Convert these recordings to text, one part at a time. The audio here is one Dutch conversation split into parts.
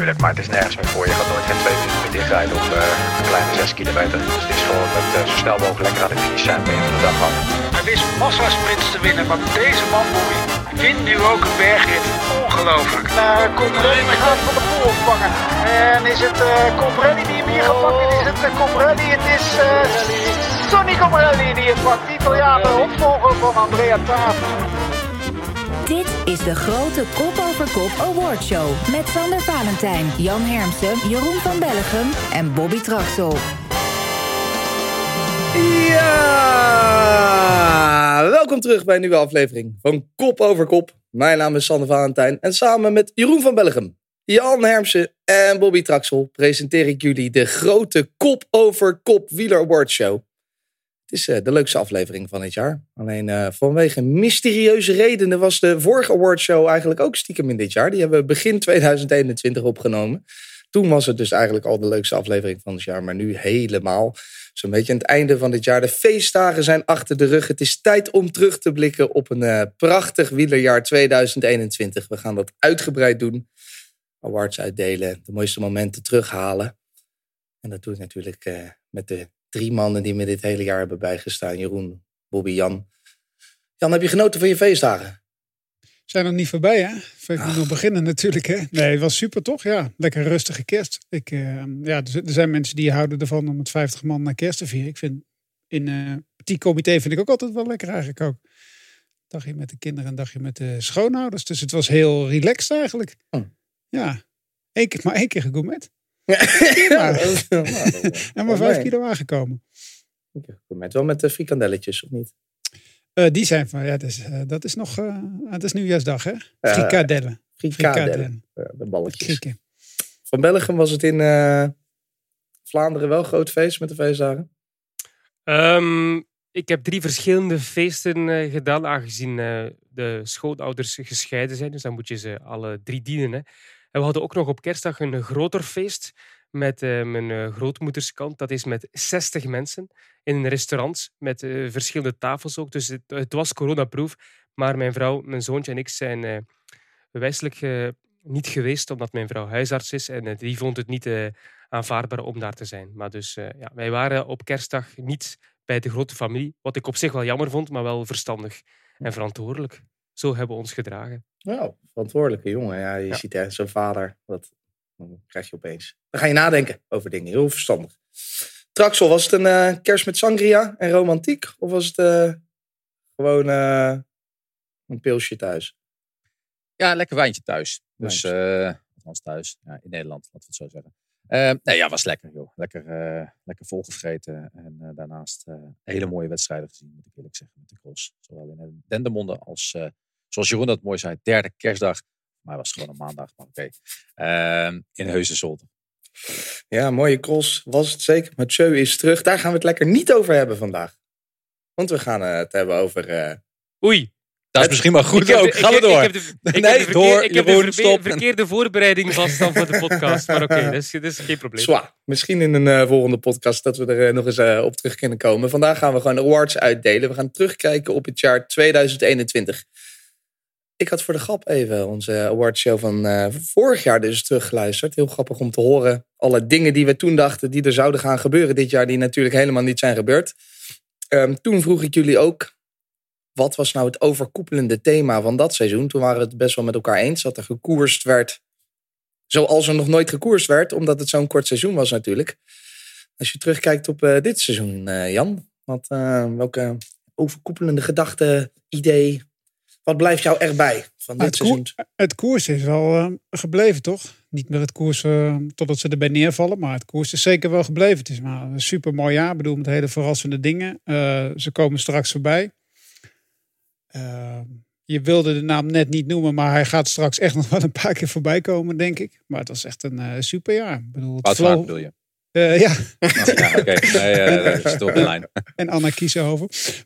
natuurlijk, maar het is nergens meer voor. Je gaat nooit geen twee minuten dichtrijden op uh, een kleine 6 kilometer. Dus het is gewoon met uh, zo snel mogelijk lekker aan de finish zijn bij van de dag af. Hij wist massasprints te winnen, maar deze man Bobby wint nu ook een bergrit. Ongelooflijk. Uh, Colbrelli gaat van de poel opvangen. En is het uh, Colbrelli die hem hier gaat pakken? Is het uh, Colbrelli? Het is uh, Sonny Colbrelli die het pakt. Italiaan, de opvolger van Andrea Taaf. Dit is de grote Kop Over Kop Award Show met Sander Valentijn, Jan Hermsen, Jeroen van Bellegem en Bobby Traxel. Ja, welkom terug bij een nieuwe aflevering van Kop Over Kop. Mijn naam is Sander Valentijn en samen met Jeroen van Bellegem, Jan Hermsen en Bobby Traxel presenteer ik jullie de grote Kop Over Kop Wieler Award Show. Het is uh, de leukste aflevering van dit jaar. Alleen uh, vanwege mysterieuze redenen was de vorige awardshow eigenlijk ook stiekem in dit jaar. Die hebben we begin 2021 opgenomen. Toen was het dus eigenlijk al de leukste aflevering van het jaar, maar nu helemaal. Zo'n beetje aan het einde van dit jaar. De feestdagen zijn achter de rug. Het is tijd om terug te blikken op een uh, prachtig wielerjaar 2021. We gaan dat uitgebreid doen. Awards uitdelen, de mooiste momenten terughalen. En dat doe ik natuurlijk met de drie mannen die me dit hele jaar hebben bijgestaan. Jeroen, Bobby, Jan. Jan, heb je genoten van je feestdagen? Zijn nog niet voorbij, hè? Even ah. nog beginnen natuurlijk, hè? Nee, het was super toch? Ja, lekker rustige kerst. Ik, uh, ja, er zijn mensen die houden ervan om met 50 man naar kerst te vieren. Ik vind in uh, petit comité vind ik ook altijd wel lekker eigenlijk ook. Dagje met de kinderen, een dagje met de schoonouders. Dus het was heel relaxed eigenlijk. Oh. Ja, Eén keer, maar één keer gegourmet. Ja, en maar vijf kilo aangekomen. Met wel met de frikandelletjes, of niet? Uh, die zijn van, ja, dat is, uh, dat is nog, uh, dat is nieuwjaarsdag, hè? Frikadellen. Frikadellen. de balletjes. Van Belgium was het in Vlaanderen wel groot feest met de feestdagen? Um, ik heb drie verschillende feesten gedaan, aangezien de schoonouders gescheiden zijn. Dus dan moet je ze alle drie dienen. Hè. We hadden ook nog op kerstdag een groter feest met uh, mijn uh, grootmoederskant. Dat is met 60 mensen in een restaurant met uh, verschillende tafels ook. Dus het, was coronaproof. Maar mijn vrouw, mijn zoontje en ik zijn wijselijk niet geweest, omdat mijn vrouw huisarts is. En die vond het niet aanvaardbaar om daar te zijn. Maar dus ja, wij waren op kerstdag niet bij de grote familie. Wat ik op zich wel jammer vond, maar wel verstandig en verantwoordelijk. Zo hebben we ons gedragen. Nou, verantwoordelijke jongen. Ja, je ja. ziet hè, zo'n vader. Dat dan krijg je opeens. Dan ga je nadenken over dingen. Heel verstandig. Traxel, was het een uh, kerst met sangria en romantiek? Of was het uh, gewoon uh, een pilsje thuis? Ja, lekker wijntje thuis. Dus, althans thuis. Ja, in Nederland, laten we het zo zeggen. nee, ja, was lekker, joh. Lekker, lekker volgevreten. En daarnaast hele mooie wedstrijden gezien, moet ik eerlijk zeggen, met de cross. Zowel in Dendermonde als zoals Jeroen dat mooi zei, derde kerstdag. Maar het was gewoon een maandag, maar oké. Okay. Uh, in Heusden Ja, mooie cross was het zeker. Mathieu is terug. Daar gaan we het lekker niet over hebben vandaag. Want we gaan het hebben over... Uh... Oei. Dat is misschien maar goed ook. Gaan we door. Ik heb de, ik nee, heb de door. Ik heb de verkeer, verkeerde voorbereiding vast dan voor de podcast. Maar oké, okay, dat, is, dat is geen probleem. Zwa. Misschien in een uh, volgende podcast dat we er uh, nog eens uh, op terug kunnen komen. Vandaag gaan we gewoon awards uitdelen. We gaan terugkijken op het jaar 2021. Ik had voor de grap even onze awardshow van uh, vorig jaar dus teruggeluisterd. Heel grappig om te horen. Alle dingen die we toen dachten die er zouden gaan gebeuren dit jaar, die natuurlijk helemaal niet zijn gebeurd. Um, toen vroeg ik jullie ook, wat was nou het overkoepelende thema van dat seizoen? Toen waren we het best wel met elkaar eens dat er gekoerst werd zoals er nog nooit gekoerst werd, omdat het zo'n kort seizoen was natuurlijk. Als je terugkijkt op uh, dit seizoen, uh, Jan, wat, welke overkoepelende gedachte, idee, wat blijft jou erbij van dit het seizoen? het koers is wel uh, gebleven, toch? Niet meer het koers uh, totdat ze erbij neervallen, maar het koers is zeker wel gebleven. Het is maar een super mooi jaar. Ik bedoel, met hele verrassende dingen. Uh, ze komen straks voorbij. je wilde de naam net niet noemen, maar hij gaat straks echt nog wel een paar keer voorbij komen, denk ik. Maar het was echt een super jaar. Ik bedoel, het flow... bedoel je? Uh, ja. Oh, ja Oké, okay. nee, uh, op de lijn. en Anna.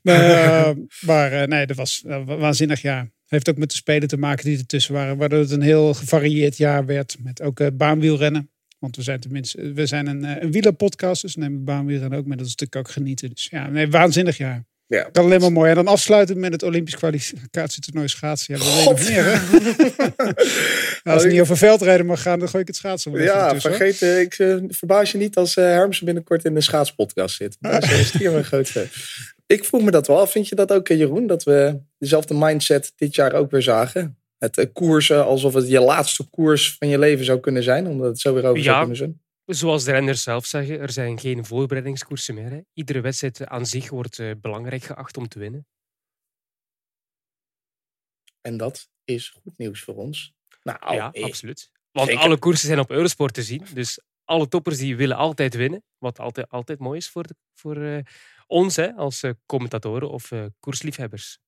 Maar, uh, maar nee, dat was een waanzinnig jaar. Heeft ook met de spelen te maken die ertussen waren. Waardoor het een heel gevarieerd jaar werd. Met ook baanwielrennen. Want we zijn tenminste, we zijn een, een wielerpodcast. Dus nemen baanwielrennen ook met. Dat is natuurlijk ook genieten. Dus ja, nee, waanzinnig jaar. Ja. Dan alleen maar mooi. En dan afsluiten met het Olympisch kwalificatietoernooi schaatsen. Ja, dat weet meer, hè? als het niet over veldrijden mag gaan, dan gooi ik het schaatsen wel Ja, vergeet, eh, ik eh, verbaas je niet als eh Hermsen binnenkort in de schaatspodcast zit. Dat is, hier een groot fan. Ik vroeg me dat wel af. Vind je dat ook, Jeroen? Dat we dezelfde mindset dit jaar ook weer zagen? Het koersen alsof het je laatste koers van je leven zou kunnen zijn. Omdat het zo weer over zou Ja. kunnen zijn. Zoals de renners zelf zeggen, er zijn geen voorbereidingskoersen meer. Hè. Iedere wedstrijd aan zich wordt eh, belangrijk geacht om te winnen. En dat is goed nieuws voor ons. Nou, ja, absoluut. Want zeker. alle koersen zijn op Eurosport te zien. Dus alle toppers die willen altijd winnen. Wat altijd, altijd mooi is voor, de- voor eh, ons hè, als eh, commentatoren of koersliefhebbers.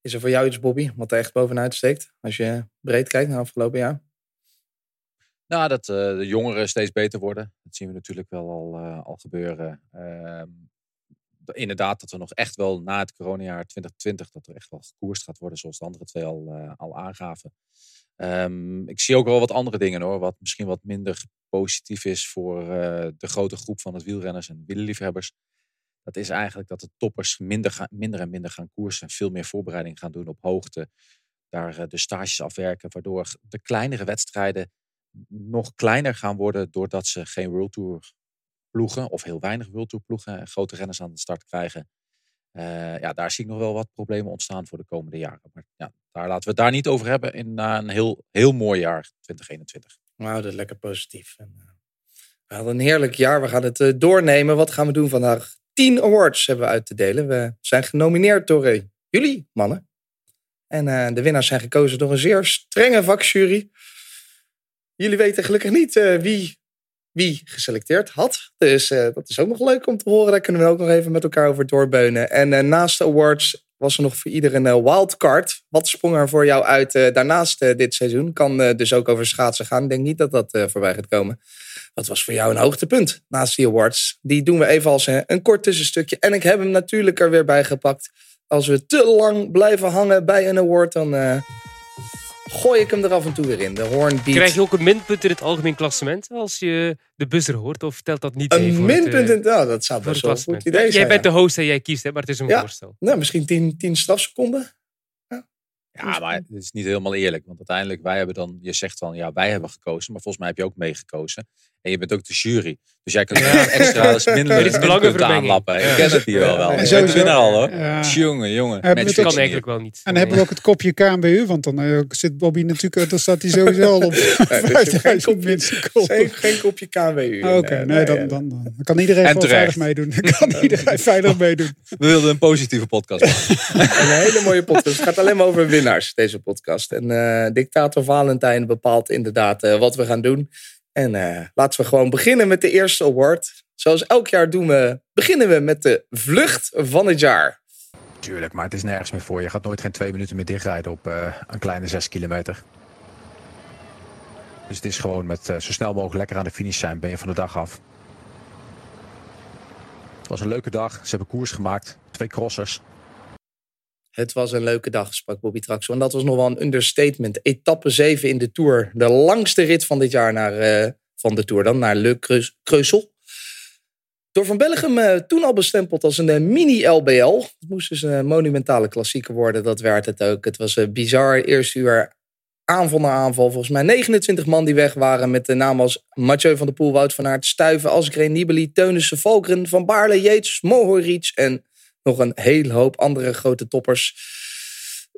Is er voor jou iets, Bobby, wat er echt bovenuit steekt? Als je breed kijkt naar afgelopen jaar. Nou, dat eh, de jongeren steeds beter worden. Dat zien we natuurlijk wel al, eh, al gebeuren. Ehm, de- inderdaad, dat we nog echt wel na het coronajaar 2020, dat er echt wel gekoerst gaat worden, zoals de andere twee al, eh, al aangaven. Ehm, ik zie ook wel wat andere dingen hoor, wat misschien wat minder positief is voor de grote groep van het wielrenners en wielerliefhebbers. Dat is eigenlijk dat de toppers minder, minder en minder gaan koersen. Veel meer voorbereiding gaan doen op hoogte. Daar de stages afwerken, waardoor de kleinere wedstrijden nog kleiner gaan worden doordat ze geen World Tour ploegen of heel weinig World Tour ploegen en grote renners aan de start krijgen. Eh, ja, daar zie ik nog wel wat problemen ontstaan voor de komende jaren. Maar ja, daar laten we het daar niet over hebben in na een heel, heel mooi jaar 2021. We houden het lekker positief. En, eh, we hadden een heerlijk jaar. We gaan het eh, doornemen. Wat gaan we doen vandaag? 10 awards hebben we uit te delen. We zijn genomineerd door eh, jullie, mannen. En eh, de winnaars zijn gekozen door een zeer strenge vakjury. Jullie weten gelukkig niet eh, wie, wie geselecteerd had. Dus eh, dat is ook nog leuk om te horen. Daar kunnen we ook nog even met elkaar over doorbeunen. En eh, naast de awards was er nog voor iedereen een wildcard. Wat sprong er voor jou uit daarnaast dit seizoen? Kan dus ook over schaatsen gaan. Ik denk niet dat dat voorbij gaat komen. Wat was voor jou een hoogtepunt naast die awards? Die doen we even als een, kort tussenstukje. En ik heb hem natuurlijk er weer bij gepakt. Als we te lang blijven hangen bij een award, dan gooi ik hem er af en toe weer in. De hornbeat. Krijg je ook een minpunt in het algemeen klassement als je de buzzer hoort? Of telt dat niet mee een voor het, minpunt? in- nou, dat zou best wel een goed klassement? idee zijn. Jij bent de host en jij kiest, hè, maar het is een Ja. voorstel. Nou, misschien 10 10 strafseconden. Ja, maar het is niet helemaal eerlijk. Want uiteindelijk, wij hebben dan, je zegt van ja, wij hebben gekozen. Maar volgens mij heb je ook meegekozen. En je bent ook de jury. Dus jij kunt extra eens minder Er minpunten aanlappen. Ik ken het hier wel wel. En Ik sowieso- ben er al hoor. Ja. Jongen, jongen. We Dat kan eigenlijk wel niet. En dan hebben we ook het kopje KNBU, want dan eh, zit Bobby natuurlijk, dan staat hij sowieso al op er zit geen 5000 kopje-. Geen, geen kopje KWU. Oké, nee, dan, dan, dan kan iedereen terecht. veilig meedoen. Dan kan iedereen veilig meedoen. We wilden een positieve podcast maken. Een hele mooie podcast. Het gaat alleen maar over winnaars, deze podcast. En eh, dictator Valentijn bepaalt inderdaad eh, wat we gaan doen. En eh, laten we gewoon beginnen met de eerste award. Zoals elk jaar doen we, beginnen we met de vlucht van het jaar. Tuurlijk, maar het is nergens meer voor. Je gaat nooit geen twee minuten meer dichtrijden op eh, een kleine zes kilometer. Dus het is gewoon met eh, zo snel mogelijk lekker aan de finish zijn, ben je van de dag af. Het was een leuke dag. Ze hebben koers gemaakt. Twee crossers. Het was een leuke dag, sprak Bobby Traxel. En dat was nog wel een understatement. Etappe 7 in de Tour. De langste rit van dit jaar naar, eh, van de Tour dan, naar Le. Door Van Bellegem eh, toen al bestempeld als een eh, mini-LBL. Het moest dus een monumentale klassieker worden, dat werd het ook. Het was een bizar eerste uur aanval na aanval. Volgens mij 29 man die weg waren met de namen als Mathieu van der Poel, Wout van Aert, Stuiven, Asgreen, Nibali, Teunissen, Valkren, Van Baarle, Yates, Mohoric en nog een hele hoop andere grote toppers.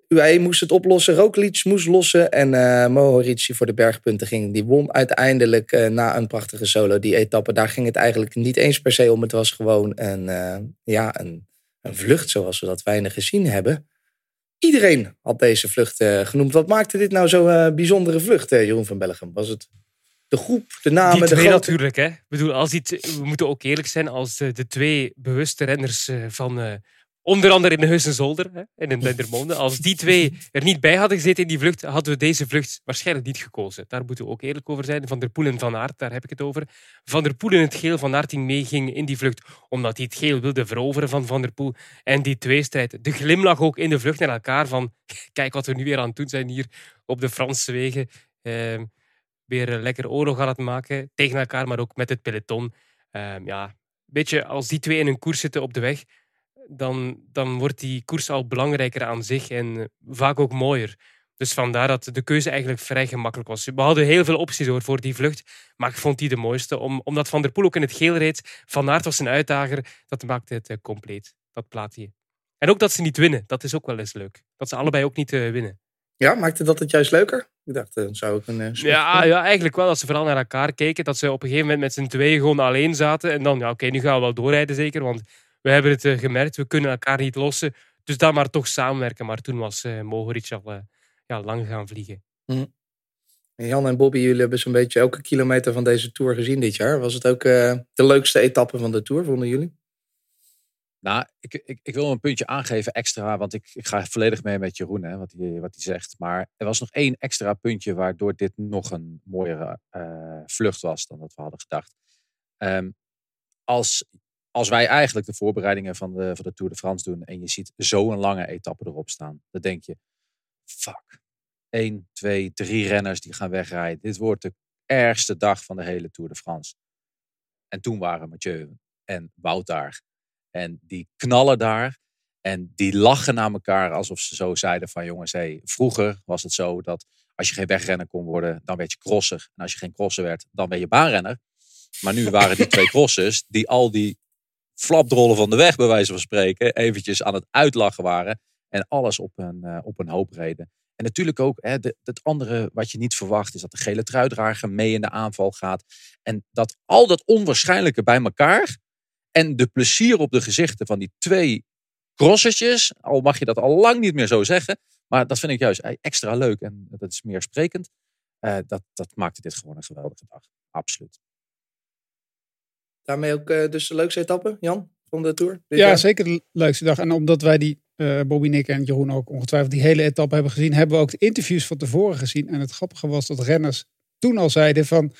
UAE moest het oplossen, Roglic moest lossen en die voor de bergpunten ging. Die won uiteindelijk eh, na een prachtige solo die etappe. Daar ging het eigenlijk niet eens per se om. Het was gewoon een, eh, ja, een, een vlucht zoals we dat weinig gezien hebben. Iedereen had deze vlucht genoemd. Wat maakte dit nou zo'n bijzondere vlucht, Jeroen van Bellegem? Was het de groep, de namen, die de twee grote... natuurlijk. Hè. Ik bedoel, als die t- we moeten ook eerlijk zijn als de, de twee bewuste renners eh, van eh, onder andere in de Heus en Zolder hè, en in Dendermonde. Als die twee er niet bij hadden gezeten in die vlucht, hadden we deze vlucht waarschijnlijk niet gekozen. Daar moeten we ook eerlijk over zijn. Van der Poel en Van Aert, daar heb ik het over. Van der Poel in het geel, Van Aert die meeging in die vlucht omdat hij het geel wilde veroveren van Van der Poel. En die tweestrijd, de glimlach ook in de vlucht naar elkaar van kijk wat we nu weer aan het doen zijn hier op de Franse wegen. Ehm, weer eh, lekker oorlog aan het maken tegen elkaar, maar ook met het peloton. Ehm, ja, weet je, als die twee in een koers zitten op de weg, dan, dan wordt die koers al belangrijker aan zich en eh, vaak ook mooier. Dus vandaar dat de keuze eigenlijk vrij gemakkelijk was. We hadden heel veel opties hoor, voor die vlucht, maar ik vond die de mooiste. Om, omdat Van der Poel ook in het geel reed, Van Aert was een uitdager, dat maakte het uh, compleet, dat plaatje. En ook dat ze niet winnen, dat is ook wel eens leuk. Dat ze allebei ook niet uh, winnen. Ja, maakte dat het juist leuker? Ik dacht, dan zou ik een... ja, ja, eigenlijk wel. Dat ze vooral naar elkaar keken. Dat ze op een gegeven moment met z'n tweeën gewoon alleen zaten. En dan, ja, oké, nu gaan we wel doorrijden zeker, want we hebben het uh, gemerkt. We kunnen elkaar niet lossen. Dus dan maar toch samenwerken. Maar toen was uh, Mohoric al ja, lang gaan vliegen. Mm. Jan en Bobby, jullie hebben zo'n beetje elke kilometer van deze Tour gezien dit jaar. Was het ook de leukste etappe van de Tour, vonden jullie? Nou, ik, ik, ik, wil een puntje aangeven extra, want ik, ik ga volledig mee met Jeroen, hè, wat hij wat zegt. Maar er was nog één extra puntje waardoor dit nog een mooiere uh, vlucht was dan dat we hadden gedacht. Um, als, als wij eigenlijk de voorbereidingen van de, van de Tour de France doen en je ziet zo'n lange etappe erop staan, dan denk je, fuck, één, twee, drie renners die gaan wegrijden. Dit wordt de ergste dag van de hele Tour de France. En toen waren Mathieu en Wout daar. En die knallen daar. En die lachen naar elkaar alsof ze zo zeiden van jongens, hey, vroeger was het zo dat als je geen wegrenner kon worden, dan werd je crosser. En als je geen crosser werd, dan ben je baanrenner. Maar nu waren die twee crossers die al die flapdrollen van de weg, bij wijze van spreken, eventjes aan het uitlachen waren. En alles op een, uh, op een hoop reden. En natuurlijk ook, hè, de, het andere wat je niet verwacht, is dat de gele truidrager mee in de aanval gaat. En dat al dat onwaarschijnlijke bij elkaar, en de plezier op de gezichten van die twee crossertjes, al mag je dat al lang niet meer zo zeggen, maar dat vind ik juist extra leuk en dat is meer sprekend. Uh, dat, dat maakte dit gewoon een geweldige dag. Absoluut. Daarmee ook uh, dus de leukste etappe, Jan, van de Tour? Ja, jaar? zeker de leukste dag. En omdat wij die, uh, Bobby, Nick en Jeroen ook ongetwijfeld die hele etappe hebben gezien, hebben we ook de interviews van tevoren gezien. En het grappige was dat renners toen al zeiden van,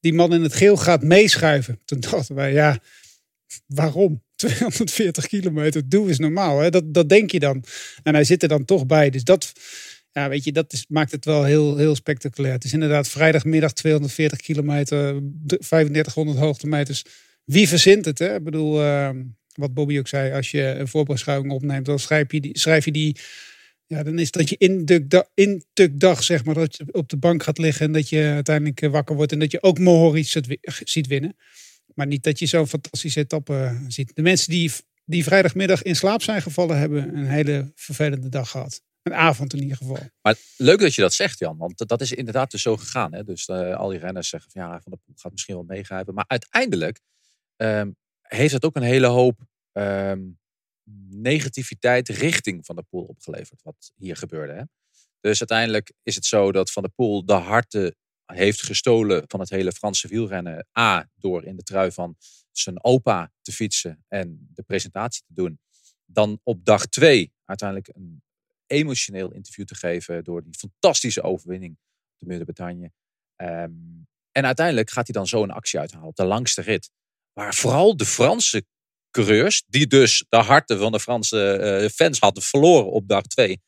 die man in het geel gaat meeschuiven. Toen dachten wij, ja, waarom? 240 kilometer, doe is normaal. Hè? Dat, dat denk je dan. En hij zit er dan toch bij. Dus dat, ja, weet je, dat is, maakt het wel heel, heel spectaculair. Het is inderdaad vrijdagmiddag 240 kilometer, 3500 hoogtemeters. Wie verzint het? Hè? Ik bedoel, uh, wat Bobby ook zei, als je een voorbeschouwing opneemt, dan schrijf je die, schrijf je die ja, dan is dat je in de dag, zeg maar, dat je op de bank gaat liggen en dat je uiteindelijk wakker wordt en dat je ook Mohoric ziet winnen. Maar niet dat je zo'n fantastische etappe ziet. De mensen die, die vrijdagmiddag in slaap zijn gevallen, hebben een hele vervelende dag gehad. Een avond in ieder geval. Maar leuk dat je dat zegt, Jan. Want dat is inderdaad dus zo gegaan. Hè? Dus uh, al die renners zeggen van ja, Van de Poel gaat misschien wel meegrijpen. Maar uiteindelijk um, heeft het ook een hele hoop um, negativiteit richting Van de Poel opgeleverd. Wat hier gebeurde. Hè? Dus uiteindelijk is het zo dat Van de Poel de harten heeft gestolen van het hele Franse wielrennen. A, door in de trui van zijn opa te fietsen en de presentatie te doen. Dan op dag twee uiteindelijk een emotioneel interview te geven door die fantastische overwinning op de Muur de Bretagne. Um, en uiteindelijk gaat hij dan zo een actie uithalen op de langste rit. Waar vooral de Franse coureurs, die dus de harten van de Franse uh, fans hadden verloren op dag twee,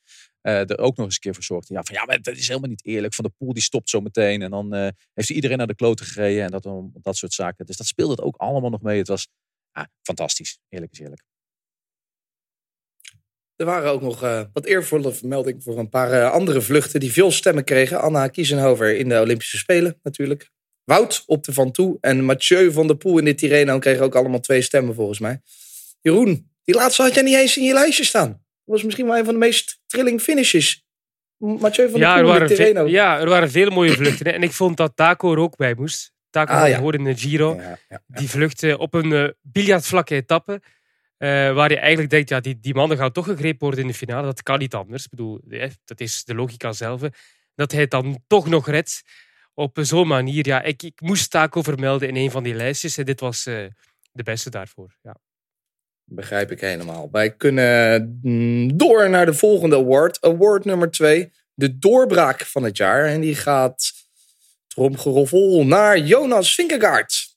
uh, er ook nog eens een keer voor. Ja, van ja, maar dat is helemaal niet eerlijk. Van de Poel die stopt zo meteen. En dan uh, heeft hij iedereen naar de kloten gereden. En dat, dat soort zaken. Dus dat speelde het ook allemaal nog mee. Het was fantastisch. Eerlijk is eerlijk. Er waren ook nog uh, wat eervolle vermeldingen voor een paar andere vluchten die veel stemmen kregen. Anna Kiesenhover in de Olympische Spelen natuurlijk. Wout op de Van Toe en Mathieu van der Poel in de Tirreno kregen ook allemaal twee stemmen volgens mij. Jeroen, die laatste had jij niet eens in je lijstje staan was misschien wel een van de meest trilling finishes. Mathieu van ja, der Poel. Ja, er waren veel mooie vluchten. En ik vond dat Taco er ook bij moest. Taco ah, ja. hoorde in de Giro. Ja, ja, ja. Die vluchtte op een uh, biljartvlakke etappe. Uh, waar je eigenlijk denkt, ja, die, die mannen gaan toch gegrepen worden in de finale. Dat kan niet anders. Ik bedoel, dat is de logica zelf. Dat hij het dan toch nog redt op zo'n manier. Ja, ik, ik moest Taco vermelden in een van die lijstjes. En dit was uh, de beste daarvoor. Ja. Begrijp ik helemaal. Wij kunnen mm, door naar de volgende award. Award nummer twee. De doorbraak van het jaar. En die gaat tromgeroffel naar Jonas Vinkegaard.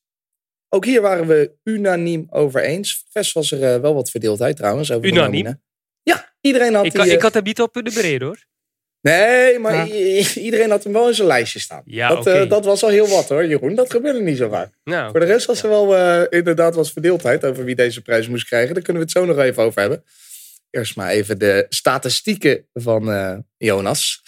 Ook hier waren we unaniem over eens. Vest was er uh, wel wat verdeeldheid trouwens. Over unaniem? Ja, iedereen had ik, die, uh... ik had hem niet op de breed hoor. Nee, maar Ja. iedereen had hem wel in zijn lijstje staan. Ja, dat, eh, dat was al heel wat hoor, Jeroen. Dat gebeurde niet zo vaak. Nou, Voor de rest was er wel eh, inderdaad wat verdeeldheid over wie deze prijs moest krijgen. Daar kunnen we het zo nog even over hebben. Eerst maar even de statistieken van eh, Jonas.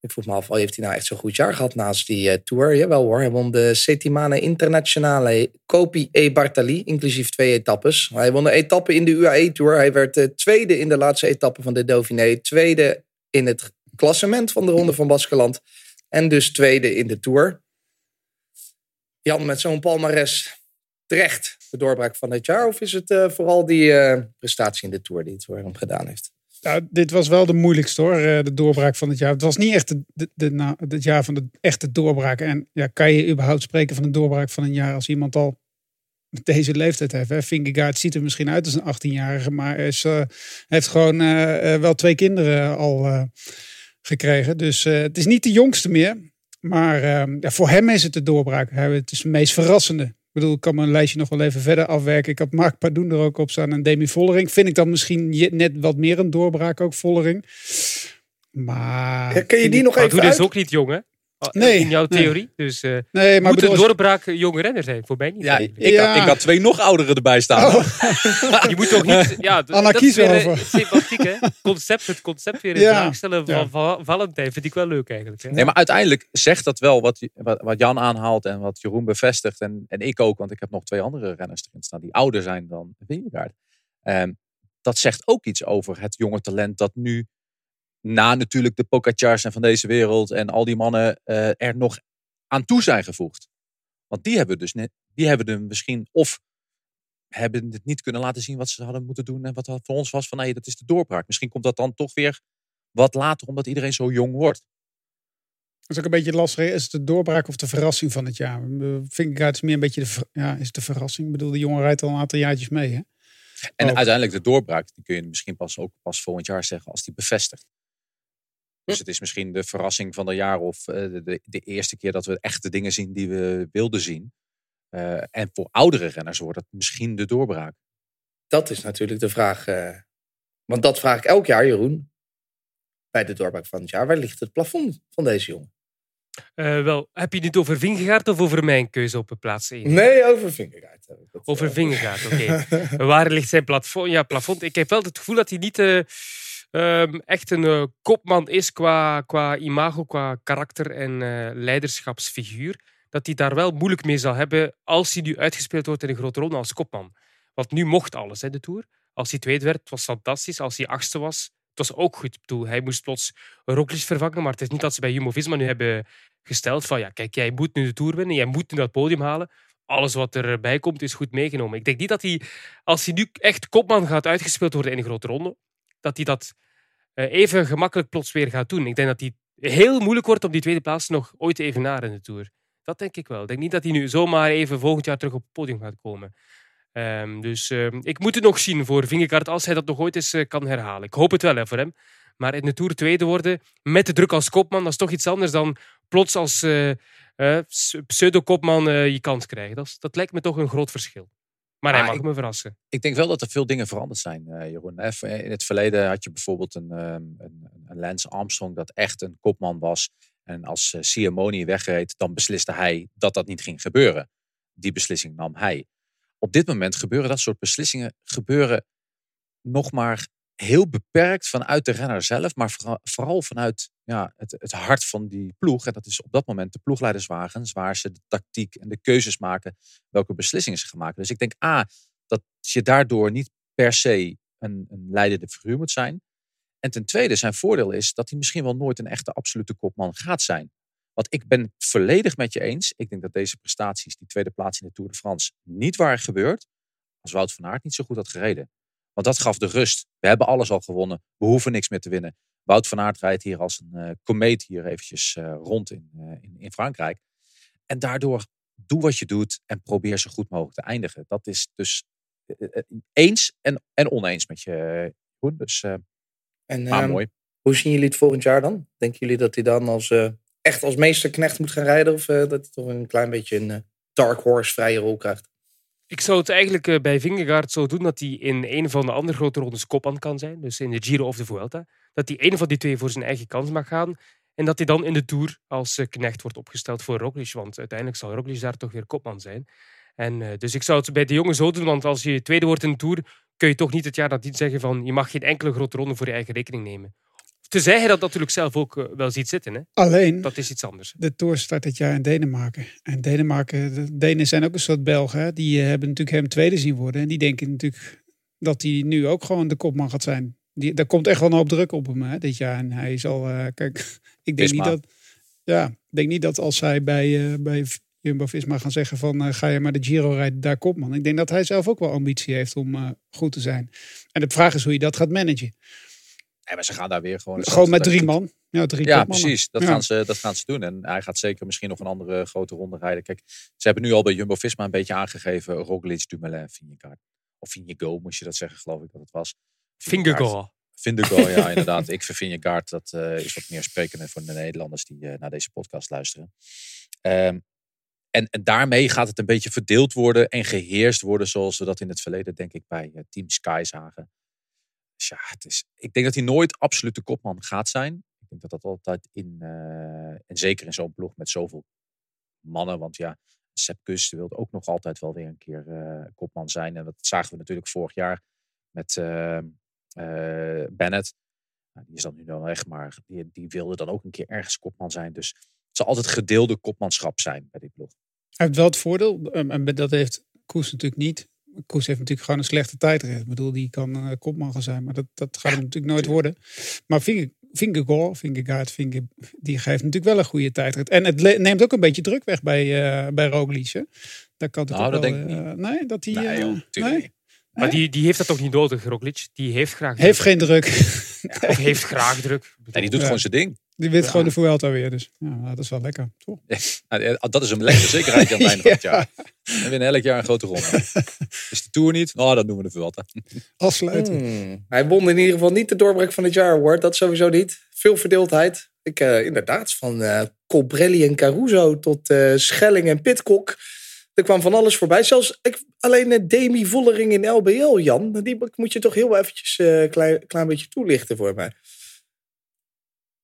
Ik vroeg me af, oh, heeft hij nou echt zo'n goed jaar gehad naast die Tour? Jawel hoor, hij won de Settimana Internationale Coppi e Bartali, inclusief twee etappes. Hij won de etappe in de UAE Tour. Hij werd tweede in de laatste etappe van de Dauphiné. Tweede in het klassement van de Ronde van Baskeland. En dus tweede in de Tour. Jan, met zo'n palmares terecht de doorbraak van dit jaar? Of is het eh, vooral die eh, prestatie in de Tour die het voor hem gedaan heeft? Nou, dit was wel de moeilijkste hoor, eh, de doorbraak van het jaar. Het was niet echt de, de, de, het jaar van de echte doorbraak. En ja, kan je überhaupt spreken van een doorbraak van een jaar als iemand al deze leeftijd heeft? Hè? Vingegaard ziet er misschien uit als een 18-jarige, maar is, eh, heeft gewoon eh, eh, wel twee kinderen al eh, gekregen. Dus eh, het is niet de jongste meer. Maar eh, ja, voor hem is het de doorbraak. Het is het meest verrassende. Ik bedoel, ik kan mijn lijstje nog wel even verder afwerken. Ik had Mark Pardoen er ook op staan en Demi Vollering. Vind ik dan misschien je- net wat meer een doorbraak ook, Vollering. Maar... Ja, kun je die nog even Doe is uit? ook niet jong, hè? Ah, Nee, In jouw nee. theorie. Dus eh ik- Nee, maar moet bedoel, een doorbraak jonge renner zijn. Voor mij niet. Ja, ik, Ja. Had, ik had twee nog ouderen erbij staan. Oh. Je moet toch niet... Ja, dat, Anna dat is weer eh, over. sympathiek, hè? Concept, het concept weer in Ja. vraag stellen van Ja. Va- Valentijn vind ik wel leuk eigenlijk. Hè? Nee, maar uiteindelijk zegt dat wel wat, wat, wat Jan aanhaalt en wat Jeroen bevestigt. En, en ik ook, want ik heb nog twee andere renners erin staan die ouder zijn dan Vingegaard. Ehm, dat zegt ook iets over het jonge talent dat nu, na natuurlijk de Pocacars en van deze wereld en al die mannen, eh, er nog aan toe zijn gevoegd. Want die hebben dus net, die hebben er misschien of hebben het niet kunnen laten zien wat ze hadden moeten doen en wat voor ons was van nee, dat is de doorbraak. Misschien komt dat dan toch weer wat later, omdat iedereen zo jong wordt. Dat is ook een beetje lastig. Is het de doorbraak of de verrassing van het jaar? Vingegaard is meer een beetje de, ja, is de verrassing. Ik bedoel, de jongen rijdt al een aantal jaartjes mee. Hè? En Ook. uiteindelijk de doorbraak, die kun je misschien pas ook pas volgend jaar zeggen als die bevestigt. Dus het is misschien de verrassing van het jaar of eh, de, de, eerste keer dat we echt de dingen zien die we wilden zien. Eh, en voor oudere renners wordt het misschien de doorbraak. Dat is natuurlijk de vraag. eh, want dat vraag ik elk jaar, Jeroen. Bij de doorbraak van het jaar. Waar ligt het plafond van deze jongen? Eh, wel, heb je het over Vingegaard of over mijn keuze op plaats 1? Nee, over Vingegaard. heb ik het, Over Vingegaard, oké. Waar ligt zijn plafond? Ja, plafond. Ik heb wel het gevoel dat hij niet eh, ehm, echt een eh, kopman is qua, qua imago, qua karakter en eh, leiderschapsfiguur. Dat hij daar wel moeilijk mee zal hebben als hij nu uitgespeeld wordt in een grote ronde als kopman. Want nu mocht alles, hè, de Tour. Als hij tweede werd, het was fantastisch. Als hij achtste was, het was ook goed. Ik hij moest plots Roglic vervangen, maar het is niet dat ze bij Jumbo-Visma nu hebben gesteld van ja, kijk, jij moet nu de Tour winnen, jij moet nu dat podium halen alles wat erbij komt is goed meegenomen. Ik denk niet dat hij, als hij nu echt kopman gaat uitgespeeld worden in een grote ronde, dat hij dat eh, even gemakkelijk plots weer gaat doen. Ik denk dat hij heel moeilijk wordt om die tweede plaats nog ooit te evenaren in de Tour. Dat denk ik wel. Ik denk niet dat hij nu zomaar even volgend jaar terug op het podium gaat komen. Ehm, dus ehm, ik moet het nog zien voor Vingegaard als hij dat nog ooit eens eh, kan herhalen. Ik hoop het wel hè, voor hem. Maar in de Tour tweede worden met de druk als kopman, dat is toch iets anders dan plots als eh, pseudo-kopman je kans krijgen. Dat, dat lijkt me toch een groot verschil. Maar hij Maar mag ik- me verrassen. Ik denk wel dat er veel dingen veranderd zijn, eh, Jeroen. Hè, In het verleden had je bijvoorbeeld een, ehm, een, een Lance Armstrong dat echt een kopman was. En als uh, Siamoni wegreed, dan besliste hij dat dat niet ging gebeuren. Die beslissing nam hij. Op dit moment gebeuren dat soort beslissingen gebeuren nog maar heel beperkt vanuit de renner zelf, maar vooral vanuit ja, het, het hart van die ploeg. En dat is op dat moment de ploegleiderswagens, waar ze de tactiek en de keuzes maken, welke beslissingen ze gaan maken. Dus ik denk A, dat je daardoor niet per se een, een leidende figuur moet zijn. En ten tweede, zijn voordeel is dat hij misschien wel nooit een echte absolute kopman gaat zijn. Want ik ben het volledig met je eens. Ik denk dat deze prestaties, die tweede plaats in de Tour de France, niet waren gebeurd als Wout van Aert niet zo goed had gereden. Want dat gaf de rust. We hebben alles al gewonnen. We hoeven niks meer te winnen. Wout van Aert rijdt hier als een uh, komeet hier eventjes uh, rond in, uh, in, in, Frankrijk. En daardoor doe wat je doet en probeer zo goed mogelijk te eindigen. Dat is dus eh, eens en, en oneens met je. Goed, dus en, maar um, mooi. Hoe zien jullie het volgend jaar dan? Denken jullie dat hij dan als, uh, echt als meesterknecht moet gaan rijden? Of uh, dat hij toch een klein beetje een uh, dark horse vrije rol krijgt? Ik zou het eigenlijk bij Vingegaard zo doen dat hij in een van de andere grote rondes kopman kan zijn. Dus in de Giro of de Vuelta. Dat hij een van die twee voor zijn eigen kans mag gaan. En dat hij dan in de Tour als eh, knecht wordt opgesteld voor Roglic. Want uiteindelijk zal Roglic daar toch weer kopman zijn. En, eh, dus ik zou het bij de jongen zo doen, want als je tweede wordt in de Tour, kun je toch niet het jaar nadien zeggen van je mag geen enkele grote ronde voor je eigen rekening nemen. Tenzij hij dat natuurlijk zelf ook eh, wel ziet zitten. Hè? Alleen, Dat is iets anders. de Tour start dit jaar in Denemarken. En Denemarken, de Denen zijn ook een soort Belgen. hè. Die hebben natuurlijk hem tweede zien worden. En die denken natuurlijk dat hij nu ook gewoon de kopman gaat zijn. Die, daar komt echt wel een hoop druk op hem hè, dit jaar. En hij zal, eh, kijk, ik denk niet Visma. dat, ja, ik denk niet dat als hij bij, eh, bij Jumbo-Visma gaan zeggen van eh, ga je maar de Giro rijden, daar kopman. Ik denk dat hij zelf ook wel ambitie heeft om goed te zijn. En de vraag is hoe je dat gaat managen. Nee, maar ze gaan daar weer gewoon... Gewoon met drie man. Ja, drie Ja, precies. Dat, Ja. gaan ze, dat gaan ze doen. En hij gaat zeker misschien nog een andere grote ronde rijden. Kijk, ze hebben nu al bij Jumbo-Visma een beetje aangegeven. Roglic, Dumoulin, Vingegaard. Of Vingegaard moest je dat zeggen, geloof ik dat het was. Fingergaard. Vingegaard, ja, inderdaad. Ik vind Vingegaard, dat eh, is wat meer sprekender voor de Nederlanders die eh, naar deze podcast luisteren. Ehm, en, en daarmee gaat het een beetje verdeeld worden en geheerst worden zoals we dat in het verleden, denk ik, bij eh, Team Sky zagen. Dus ja, het is, ik denk dat hij nooit absoluut de kopman gaat zijn. Ik denk dat dat altijd in, en zeker in zo'n ploeg met zoveel mannen, want ja, Sepp Kuss wilde ook nog altijd wel weer een keer kopman zijn. En dat zagen we natuurlijk vorig jaar met eh, eh, Bennett. Nou, die is dan nu dan weg, maar die, die wilde dan ook een keer ergens kopman zijn. Dus het zal altijd gedeelde kopmanschap zijn bij die ploeg. Hij heeft wel het voordeel, um, en dat heeft Koes natuurlijk niet. Koes heeft natuurlijk gewoon een slechte tijdrit. Ik bedoel, die kan uh, kopman gaan zijn, maar dat, dat gaat hem natuurlijk nooit worden. Maar Vingegaard, Vingegaard, Vinge, die geeft natuurlijk wel een goede tijdrit. En het neemt ook een beetje druk weg bij, uh, bij Roglic. hè. Dat kan het Nou, ook dat wel, denk ik eh, niet. Nee, dat hij... Nee, eh, tuurlijk nee? Maar die, die heeft dat toch niet nodig, Roglic? Die heeft graag Heeft druk. geen druk. Of heeft graag druk. Nee, die doet Ja. gewoon zijn ding. Die wint Ja. gewoon de Vuelta weer. Dus ja, dat is wel lekker. Toch? Nou, Dat is een lekkere zekerheid aan het einde van het Ja. jaar. We winnen elk jaar een grote ronde. Is de Tour niet? Nou, dat noemen we de Vuelta. Afsluiten. Hmm. Hij won in ieder geval niet de doorbraak van het jaar award. Dat sowieso niet. Veel verdeeldheid. Ik, eh, inderdaad, van eh Colbrelli en Caruso tot eh, Schelling en Pitcock. Er kwam van alles voorbij. Zelfs ik, alleen eh, Demi Vollering in LBL, Jan. Die moet je toch heel eventjes een klein, klein beetje toelichten voor mij.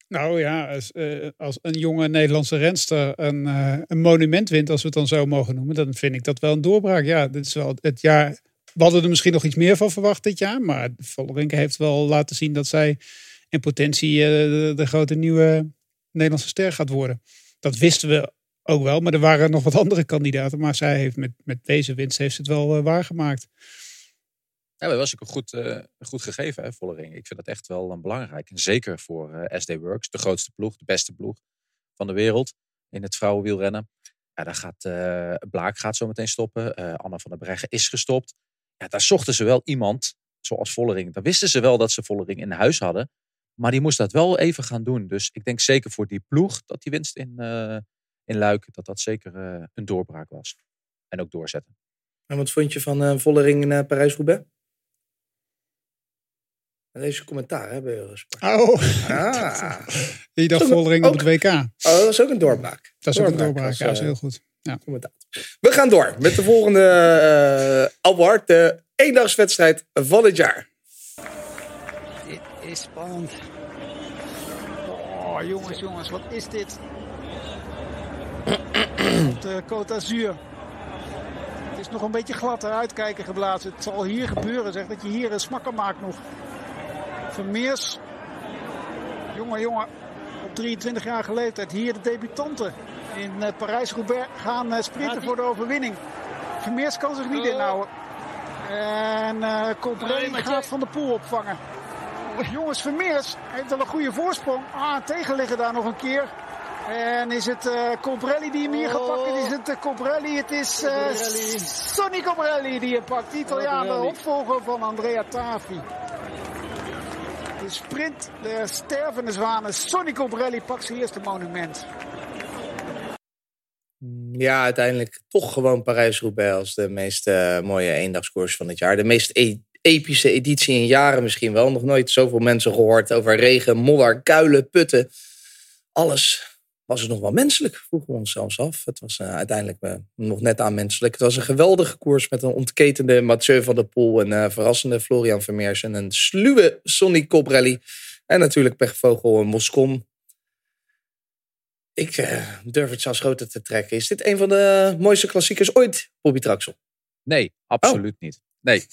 Nou ja, als, eh, als een jonge Nederlandse renster een, eh, een monument wint, als we het dan zo mogen noemen, dan vind ik dat wel een doorbraak. Ja, dit is wel het jaar. We hadden er misschien nog iets meer van verwacht dit jaar, maar Vollerink heeft wel laten zien dat zij in potentie eh, de grote nieuwe Nederlandse ster gaat worden. Dat wisten we ook wel, maar er waren nog wat andere kandidaten. Maar zij heeft met, met deze winst heeft het wel eh, waargemaakt. Ja, dat was ook een goed, eh, goed gegeven, Vollering. Ik vind dat echt wel een belangrijk. En zeker voor SD Works, de grootste ploeg, de beste ploeg van de wereld in het vrouwenwielrennen. Ja, daar gaat Blaak gaat zo meteen stoppen. Anna van der Breggen is gestopt. Ja, daar zochten ze wel iemand zoals Vollering. Dan wisten ze wel dat ze Vollering in huis hadden. Maar die moest dat wel even gaan doen. Dus ik denk zeker voor die ploeg dat die winst in, in Luik, dat dat zeker eh, een doorbraak was. En ook doorzetten. En wat vond je van eh, Vollering in Parijs-Roubaix? Deze commentaar hè, bij Eurosport. Oh, Ah, je dacht Vollering op het WK. oh, dat is ook een doorbraak. Dat is ook een doorbraak. als, Ja, dat is eh, heel goed. commentator. We gaan door met de volgende eh award. De eendagswedstrijd van het jaar. Dit is spannend. Oh, jongens, jongens, wat is dit? Op de Côte d'Azur. Het is nog een beetje glad uitkijken geblazen. Het zal hier gebeuren, zeg, dat je hier een smakker maakt nog. Vermeers. Jongen, jongen. Op 23-jarige leeftijd. Hier de debutanten in eh, Parijs-Roubaix gaan eh, sprinten voor de overwinning. Vermeers kan zich niet inhouden. En eh Colbrelli gaat Van de Poel opvangen. Jongens, Vermeers heeft al een goede voorsprong. Ah, tegenliggen daar nog een keer. En is het eh Colbrelli die hem hier gaat pakken? Is het uh, Colbrelli? Het is eh Sonny Colbrelli die hem pakt. De Italiaan, de opvolger van Andrea Tafi. De sprint, de stervende zwanen. Sonny Colbrelli pakt zijn eerste monument. Ja, uiteindelijk toch gewoon Parijs-Roubaix als de meest eh, mooie eendagskoers van het jaar. De meest e- epische editie in jaren misschien wel. Nog nooit zoveel mensen gehoord over regen, modder, kuilen, putten. Alles was het nog wel menselijk, vroegen we ons zelfs af. Het was eh, uiteindelijk eh, nog net aan menselijk. Het was een geweldige koers met een ontketende Mathieu van der Poel... een eh, verrassende Florian Vermeers en een sluwe Sonny Colbrelli. En natuurlijk Pechvogel en Moscon. Ik durf het zelfs groter te trekken. Is dit een van de mooiste klassiekers ooit, Bobby Traxel? Nee, absoluut niet. Nee,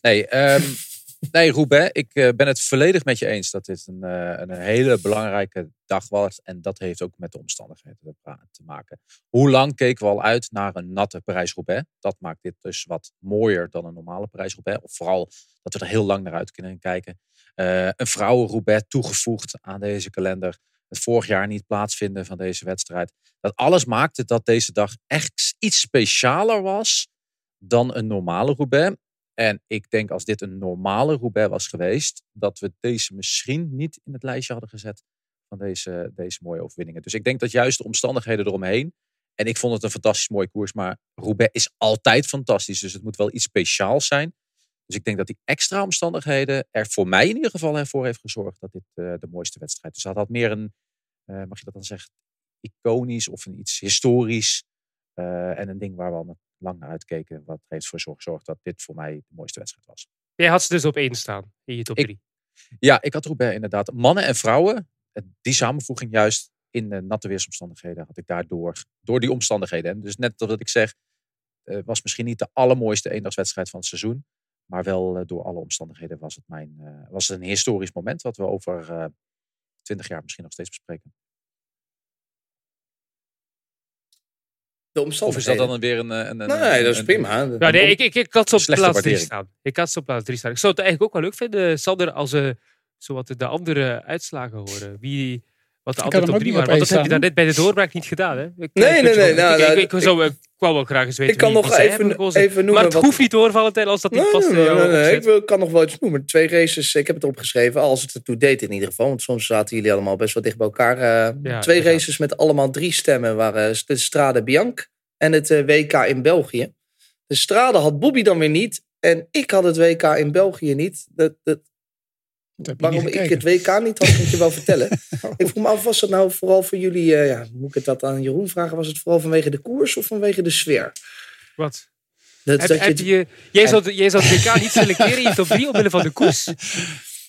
nee, ehm, nee Roubaix, ik eh, ben het volledig met je eens dat dit een, eh, een hele belangrijke dag was. En dat heeft ook met de omstandigheden te, te maken. Hoe lang keken we al uit naar een natte Parijs-Roubaix? Dat maakt dit dus wat mooier dan een normale Parijs-Roubaix. Of vooral dat we er heel lang naar uit kunnen kijken. Eh, een vrouwen-Roubaix toegevoegd aan deze kalender. Het vorig jaar niet plaatsvinden van deze wedstrijd. Dat alles maakte dat deze dag echt iets specialer was dan een normale Roubaix. En ik denk als dit een normale Roubaix was geweest, dat we deze misschien niet in het lijstje hadden gezet van deze, deze mooie overwinningen. Dus ik denk dat juist de omstandigheden eromheen. En ik vond het een fantastisch mooie koers, maar Roubaix is altijd fantastisch. Dus het moet wel iets speciaals zijn. Dus ik denk dat die extra omstandigheden er voor mij in ieder geval voor heeft gezorgd dat dit uh, de mooiste wedstrijd is. Dus dat had meer een, uh, mag je dat dan zeggen, iconisch of een iets historisch. Uh, en een ding waar we al lang naar uitkeken. Wat heeft ervoor gezorgd dat dit voor mij de mooiste wedstrijd was. Jij had ze dus op één staan in je top ik, drie. Ja, ik had Roubaix inderdaad. Mannen en vrouwen, die samenvoeging juist in de natte weersomstandigheden had ik daardoor, door die omstandigheden. En dus net dat ik zeg, uh, was misschien niet de allermooiste eendagswedstrijd van het seizoen. Maar wel uh, door alle omstandigheden was het, mijn, was het een historisch moment wat we over twintig jaar misschien nog steeds bespreken. De Of is dat dan weer een... een, een nee, dat is een- prima. Ja, nee, ik, ik, ik had ze op plaats drie waardering. staan. Ik had ze op plaats drie staan. Ik zou het eigenlijk ook wel leuk vinden, Sander, als we zowat de andere uitslagen horen. Wie, wat de top ook drie waren. op Want dat heb je één daarnet bij de doorbraak niet gedaan. Hè? Ik, Nee, ik nee, je nee, wel, nou, ik, ik, nou, ik zou, ik wou wel graag eens weten Ik kan nog even- even noemen Maar het wat- hoeft niet hoor, Valentijn, als dat niet Nee, past. in nee, jouw nee, nee. Ik wil- kan nog wel iets noemen. Twee races, ik heb het opgeschreven. Als het ertoe deed in ieder geval. Want soms zaten jullie allemaal best wel dicht bij elkaar. Eh, Ja, twee races met allemaal drie stemmen waren de Strade Bianche en het eh, WK in België. De Strade had Bobby dan weer niet. En ik had het WK in België niet. Dat, dat, waarom ik het WK niet had, ik je wel vertellen. Ik vroeg me af, was dat nou vooral voor jullie... eh, ja, moet ik het dat aan Jeroen vragen? Was het vooral vanwege de koers of vanwege de sfeer? Wat? Dat, Heb, dat heb je, je, jij, zou, jij zou het WK niet selecteren in je top 3 omwille van de koers.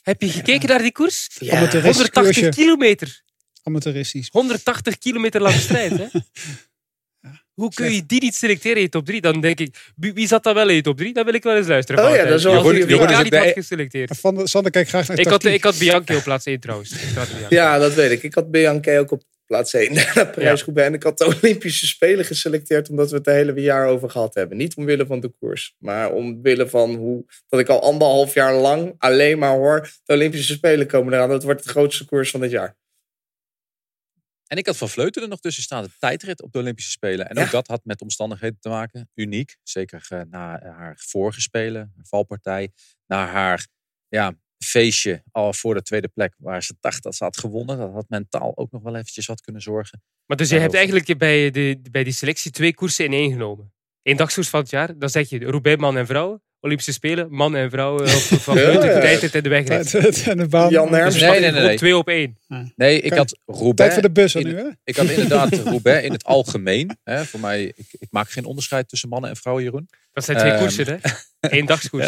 Heb je gekeken naar die koers? ja, Amateuristisch 180 koersje. kilometer. Amateuristisch. 180 kilometer lange strijd. Hè? Hoe kun je die niet selecteren in je top 3? Dan denk ik, wie, zat dan wel in je top 3? Dan wil ik wel eens luisteren. Oh ja, dat is wel vraag. is niet had geselecteerd. Van de, Sander kijkt graag naar Ik had, ik had Bianchi op plaats 1 trouwens. Ik had Bianchi. Ja, dat weet ik. Ik had Bianca ook op plaats 1 naar Parijs-Roubaix. En ik had de Olympische Spelen geselecteerd omdat we het er hele jaar over gehad hebben. Niet omwille van de koers, maar omwille van hoe... Dat ik al anderhalf jaar lang alleen maar hoor... de Olympische Spelen komen eraan. Dat wordt de grootste koers van dit jaar. En ik had Van Vleuten er nog tussen staan, de tijdrit op de Olympische Spelen. En Ja. ook dat had met omstandigheden te maken. Uniek, zeker eh, na haar vorige Spelen, valpartij. Na haar ja, feestje al voor de tweede plek, waar ze dacht dat ze had gewonnen. Dat had mentaal ook nog wel eventjes wat kunnen zorgen. Maar dus je Ja, hebt eigenlijk bij, de, bij die selectie twee koersen in één genomen. Eén dagskoers van het jaar. Dan zeg je Roubaix man en vrouw. Olympische Spelen, man en vrouw. Van Ja, Vleuten, ja. tijdrit en de wegrit. Tijd en de baan. Jan Herms. Dus Nee, nee, nee, twee op één. Nee, ik had Tijd Roubaix. voor de bus in- nu, hè? Ik had inderdaad Roubaix in het algemeen. Hè, voor mij, ik, ik maak geen onderscheid tussen mannen en vrouwen, Jeroen. Dat zijn twee Ehm, koersen, hè? Eén dagskoers.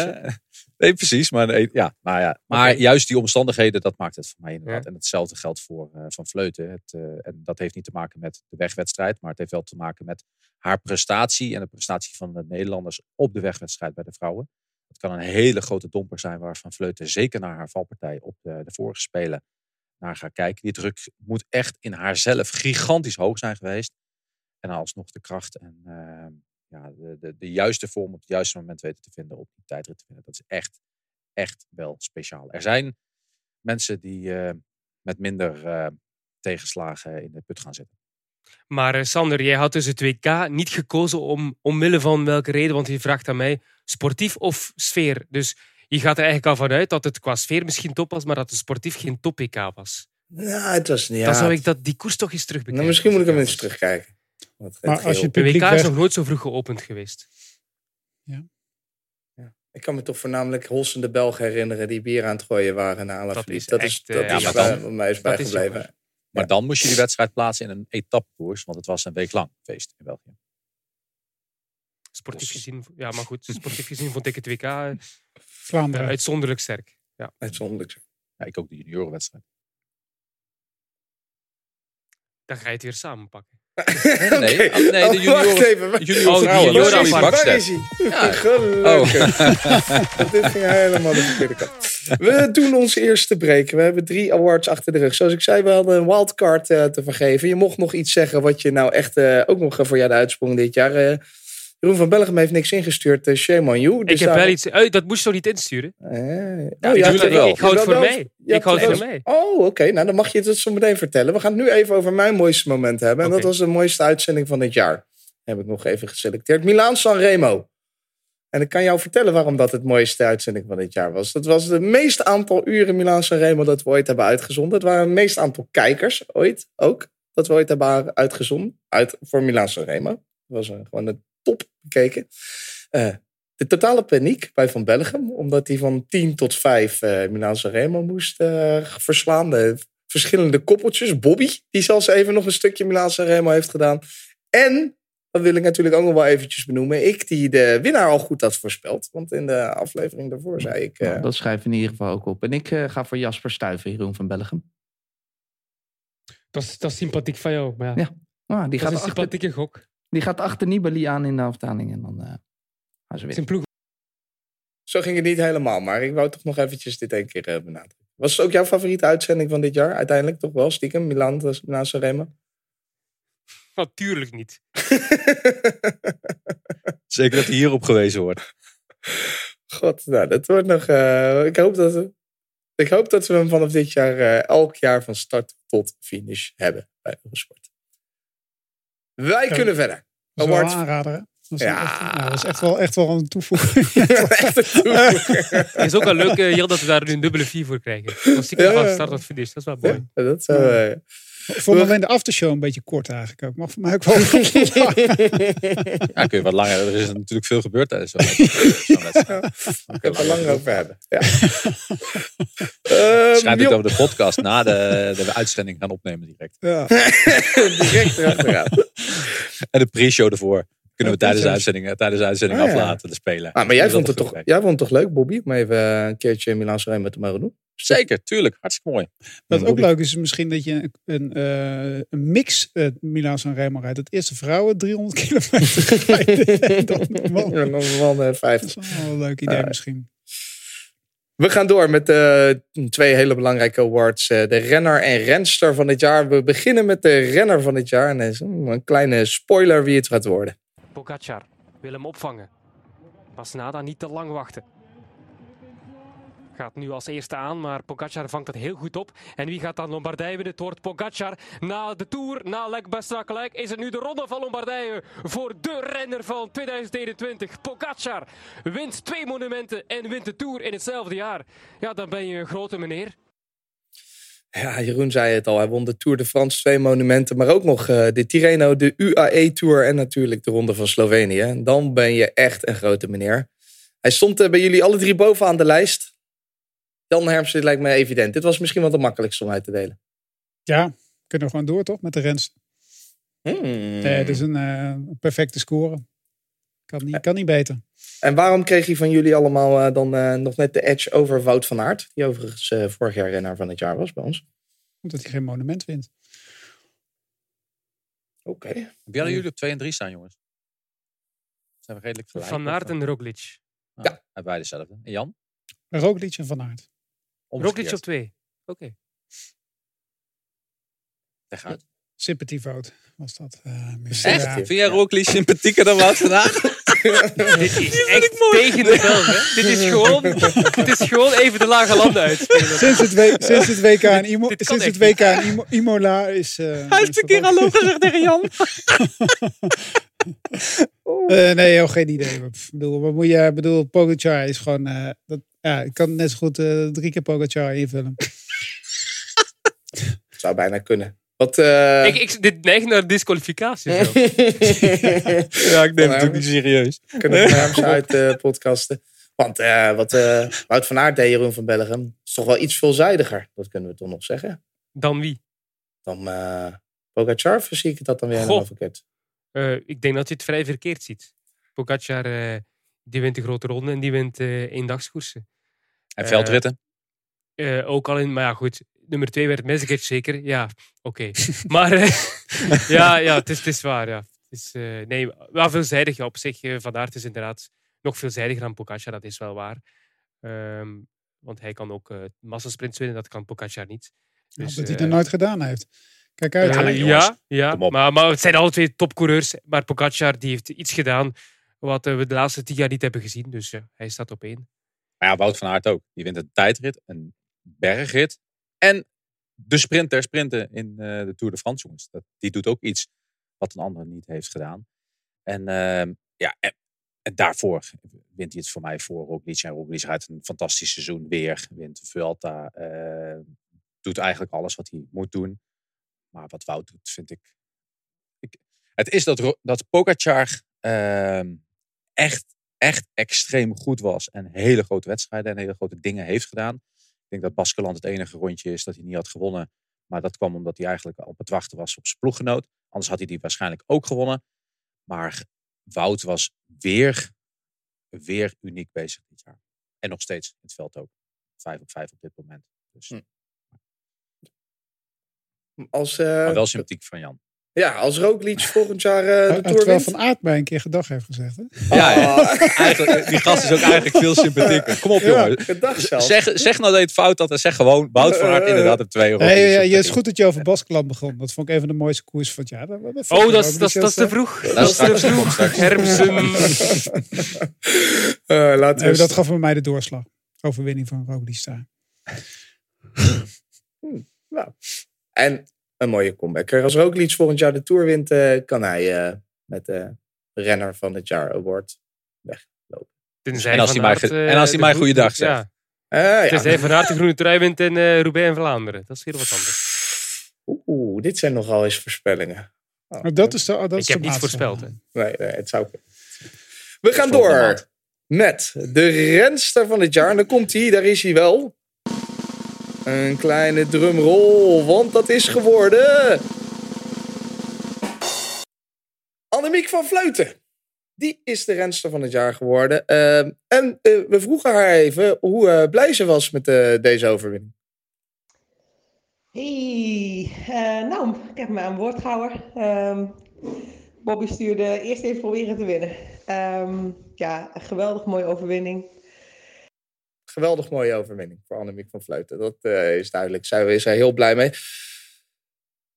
Nee, precies. Maar, ja, nou ja. maar juist die omstandigheden, dat maakt het voor mij inderdaad. Ja. En hetzelfde geldt voor eh, Van Vleuten. Het, eh, en dat heeft niet te maken met de wegwedstrijd, maar het heeft wel te maken met haar prestatie en de prestatie van de Nederlanders op de wegwedstrijd bij de vrouwen. Het kan een hele grote domper zijn waar Van Vleuten zeker naar haar valpartij op de, de vorige spelen naar gaat kijken. Die druk moet echt in haarzelf gigantisch hoog zijn geweest. En alsnog de kracht en eh, ja, de, de, de juiste vorm op het juiste moment weten te vinden op die tijdrit te vinden. Dat is echt, echt wel speciaal. Er zijn mensen die eh, met minder eh, tegenslagen in de put gaan zitten. Maar eh, Sander, jij had dus het WK niet gekozen om, omwille van welke reden? Want je vraagt aan mij, sportief of sfeer? Dus je gaat er eigenlijk al vanuit dat het qua sfeer misschien top was, maar dat het sportief geen top-WK was. Nou, het was niet... Ja, Dan zou ik dat, die koers toch eens terugbekijken. nou, misschien moet ik hem eens terugkijken. Het Maar als je het De publiek WK is nog nooit zo vroeg geopend geweest. Ik kan me toch voornamelijk hossende Belgen herinneren die bier aan het gooien waren na Dat Alaphilippe. is Dat is, echt, eh, dat ja, is waar- dan- wat mij is dat is bijgebleven. Maar dan moest je die wedstrijd plaatsen in een etappekoers, want het was een week lang feest in België. Sportief gezien, ja, maar goed, sportief gezien vond ik het WK eh, Vlaanderen. uitzonderlijk sterk. Uitzonderlijk. Ja, ik ook de juniorenwedstrijd. Dan ga je het weer samenpakken. Nee, nee, de Oh, junioren- wacht even. Junior Oh. Waar Bakstedt. is hij? Ja. Gelukkig. Dit ging helemaal de verkeerde kant. We doen ons eerste break. We hebben drie awards achter de rug. Zoals ik zei, we hadden een wildcard eh, te vergeven. Je mocht nog iets zeggen wat je nou echt eh, ook nog voor jou de uitsprong dit jaar. Eh, Jeroen van Bellegem heeft niks ingestuurd. Uh, shame on you. ik Dus heb wel iets... Oh, dat moest je toch niet insturen? Eh, oh, ja, toch- wel. Ik hou het je voor mij. Ik hou het hebt- voor mij. Oh, oké. Nou, dan mag je het zo meteen vertellen. We gaan het nu even over mijn mooiste moment hebben. En dat was de mooiste uitzending van dit jaar. Heb ik nog even geselecteerd. Milaan San Remo. En ik kan jou vertellen waarom dat het mooiste uitzending van dit jaar was. Dat was het meeste aantal uren Milaan San Remo dat we ooit hebben uitgezonden. Het waren het meeste aantal kijkers ooit ook. Dat we ooit hebben uitgezonden. Uit, voor Milaan San Remo. Dat was eh, gewoon de top bekeken. Eh, de totale paniek bij Van Bellegem. Omdat hij van 10 tot 5 eh Milaan San Remo moest eh, verslaan. De verschillende koppeltjes. Bobby, die zelfs even nog een stukje Milaan San Remo heeft gedaan. En, dat wil ik natuurlijk ook nog wel eventjes benoemen. Ik die de winnaar al goed had voorspeld. Want in de aflevering daarvoor zei ik... eh, Nou, dat schrijf ik in ieder geval ook op. En ik eh, ga voor Jasper Stuyven, Jeroen van Bellegem. Dat is, dat is sympathiek van jou. Maar ja, Ja. Ah, die, dat is gaat een achter, sympathieke gok. Die gaat achter Nibali aan in de afdaling. En dan eh gaan ze weer. Zijn ploeg Zo ging het niet helemaal, maar ik wou toch nog eventjes dit één keer eh, benadrukken. Was het ook jouw favoriete uitzending van dit jaar? Uiteindelijk toch wel, stiekem, Milan, is Milan Sanremo? Natuurlijk niet. Zeker dat hij hierop gewezen wordt. God, nou, dat wordt nog... eh, ik, hoop dat we, ik hoop dat we hem vanaf dit jaar eh, elk jaar van start tot finish hebben bij Eurosport. Wij kunnen verder. Dat is wel Awards. hè? Dat is, Ja. echt, nou, dat is echt, wel, echt wel een toevoeging. Echt een toevoeging. Het is ook wel leuk, eh, Jan, dat we daar nu een dubbele vier voor krijgen. Als ik Ja, van start tot finish, dat is wel mooi. Ja, dat zou... eh, Ik vond alleen de aftershow een beetje kort eigenlijk ook. Mag voor mij ook wel. Ja, kun je wat langer. Er is natuurlijk veel gebeurd tijdens zo'n wedstrijd. Zo'n wedstrijd. Ik heb er lang over hebben. Ja. Ehm, ook dat we de podcast na de, de uitzending gaan opnemen direct. ja. Direct. En de pre-show ervoor kunnen we Ja, tijdens de uitzending, tijdens de uitzending Ah, ja. aflaten, de spelen. Ah, maar jij Dus vond, het toch, jij vond het toch leuk, Bobby? Om even eh, een keertje Milan Sanremo te mogen doen? Zeker, tuurlijk. Hartstikke mooi. Wat ook leuk is, is misschien dat je een, eh, een mix uh, Milaan San Remo rijdt. Het eerste vrouwen 300 kilometer rijden. en dan de. Ja, nog wel eh, Dat 50. is wel een leuk idee Ah, misschien. We gaan door met de twee hele belangrijke awards. eh, De renner en renster van dit jaar. We beginnen met de renner van dit jaar. En dat is een kleine spoiler wie het gaat worden. Pogacar wil hem opvangen. Pasnada niet te lang wachten. Gaat nu als eerste aan, maar Pogacar vangt het heel goed op. En wie gaat dan Lombardije winnen? Het wordt Pogacar. Na de Tour, na Lek is het nu de ronde van Lombardije voor de renner van 2021. Pogacar wint twee monumenten en wint de Tour in hetzelfde jaar. Ja, dan ben je een grote meneer. Ja, Jeroen zei het al. Hij won de Tour de France, twee monumenten. Maar ook nog eh, de Tirreno, de UAE Tour en natuurlijk de Ronde van Slovenië. En dan ben je echt een grote meneer. Hij stond eh, bij jullie alle drie bovenaan de lijst. Jan Hermsen, dit lijkt me evident. Dit was misschien wel de makkelijkste om uit te delen. Ja, kunnen we gewoon door toch met de rens. Hmm. Nee, het is een eh, perfecte score. Kan niet, kan niet beter. En waarom kreeg hij van jullie allemaal eh, dan eh, nog net de edge over Wout van Aert? Die overigens eh, vorig jaar renner van het jaar was bij ons. Omdat hij geen monument wint. Oké. Wie hadden jullie op 2 en 3 staan, jongens? Zijn we redelijk gelijk? Van Aert of, en Roglic. Ja. Hebben wij dezelfde. En Jan? Roglic en Van Aert. Roglic op twee. Oké. Leg uit. Sympathievoot was dat. eh, meer. Echt? Ja. Vind jij Roglic sympathieker dan Wout vandaag? Dit is echt tegen de hè? Dit is gewoon, dit is gewoon even de lage landen uitspelen. Sinds het, sinds het WK in, Imo, sinds het WK in Imo- Imola is... eh, Hij heeft is een keer hallo gezegd tegen Jan. Eh, nee, joh, geen idee. Ik bedoel, wat moet je, ik bedoel, Pogacar is gewoon... eh, dat, ja, ik kan net zo goed eh, drie keer Pogacar invullen. Zou bijna kunnen. Wat, eh, Ik, ik, dit neigt naar disqualificatie. zo. Ja, ik neem het ook niet serieus. kunnen we Hermsen uit eh, podcasten. Want eh, wat Wout van Aert deed, Jeroen van Bellegem, is toch wel iets veelzijdiger. Dat kunnen we toch nog zeggen. Dan wie? Dan eh Pogacar, of zie ik dat dan weer Goh. helemaal verkeerd? Eh, ik denk dat je het vrij verkeerd ziet. Pogacar, eh, die wint de grote ronde en die wint eh eendagskoersen. En veldritten? Eh, ook al in, maar ja, goed. Nummer twee werd Mezic zeker. Ja, oké. maar eh, ja, ja het, is, het is waar. Ja. Het is, eh, nee, wel veelzijdig ja, op zich. eh, Van Aert is inderdaad nog veelzijdiger dan Pogacar, dat is wel waar. Ehm, want hij kan ook eh massasprints winnen, dat kan Pogacar niet. Ja, Dus, dat hij eh, het nog nooit gedaan heeft. Kijk uit. eh, Ja, ja, ja maar, maar het zijn alle twee topcoureurs. Maar Pogacar die heeft iets gedaan wat eh, we de laatste tien jaar niet hebben gezien. Dus ja, hij staat op één. Ja, Wout van Aert ook. Die wint een tijdrit, een bergrit. En de sprint der sprinten in eh, de Tour de France, jongens. Dat, die doet ook iets wat een ander niet heeft gedaan. En ehm, ja, en, daarvoor wint hij het voor mij voor Roglic. En Roglic rijdt een fantastisch seizoen weer. Wint Vuelta. eh, doet eigenlijk alles wat hij moet doen. Maar wat Wout doet, vind ik... ik het is dat, dat Pogacar ehm, echt echt extreem goed was en hele grote wedstrijden en hele grote dingen heeft gedaan. Ik denk dat Baskeland het enige rondje is dat hij niet had gewonnen. Maar dat kwam omdat hij eigenlijk al op het wachten was op zijn ploeggenoot. Anders had hij die waarschijnlijk ook gewonnen. Maar Wout was weer, weer uniek bezig dit jaar. En nog steeds in het veld ook. Vijf op vijf op dit moment. Dus, Hm. Als, maar wel sympathiek van Jan. Ja, als Roglic volgend jaar eh, de Uh, Tour terwijl. Van Aert mij een keer gedag heeft gezegd. Hè? Ja, ja. Eigenlijk, die gast is ook eigenlijk veel sympathieker. Kom op, Ja. jongen. gedag zelf. Zeg, zeg nou dat je het fout had en zeg gewoon Wout van Aert inderdaad op twee euro. Nee, ja, ja, het is goed dat je over Baskeland begon. Dat vond ik een van de mooiste koers van het jaar. Dat, Oh, dat is, dat, is- dat te vroeg. Dat Dat is te vroeg. Hermsen. Eh, laten Nee, we dat gaf bij mij de doorslag. Overwinning van Roglic daar. En een mooie comeback. Als Roglic volgend jaar de Tour wint, eh, kan hij eh, met de renner van het jaar award weglopen. Tenzij En als hij mij eh, en als hij de mij groen- goeiedag zegt. Ja, Eh, ja. tenzij Van Aert de groene trui wint in eh Roubaix en Vlaanderen. Dat is weer wat anders. Oeh, dit zijn nogal eens voorspellingen. Oh, Maar dat is de, dat is Ik heb de niets maatstaf. voorspeld. Hè. Nee, nee, het zou kunnen. We gaan door maand. met de renster van het jaar. En dan komt hij, daar is hij wel. Een kleine drumroll, want dat is geworden... Annemiek van Vleuten. Die is de renster van het jaar geworden. Ehm, en eh, we vroegen haar even hoe eh, blij ze was met eh, deze overwinning. Hey, nou, ik heb me aan woord gehouden. Ehm, Bobby stuurde eerst even proberen te winnen. Ehm, ja, een geweldig mooie overwinning. Geweldig mooie overwinning voor Annemiek van Vleuten. Dat eh, is duidelijk. Zij is er heel blij mee.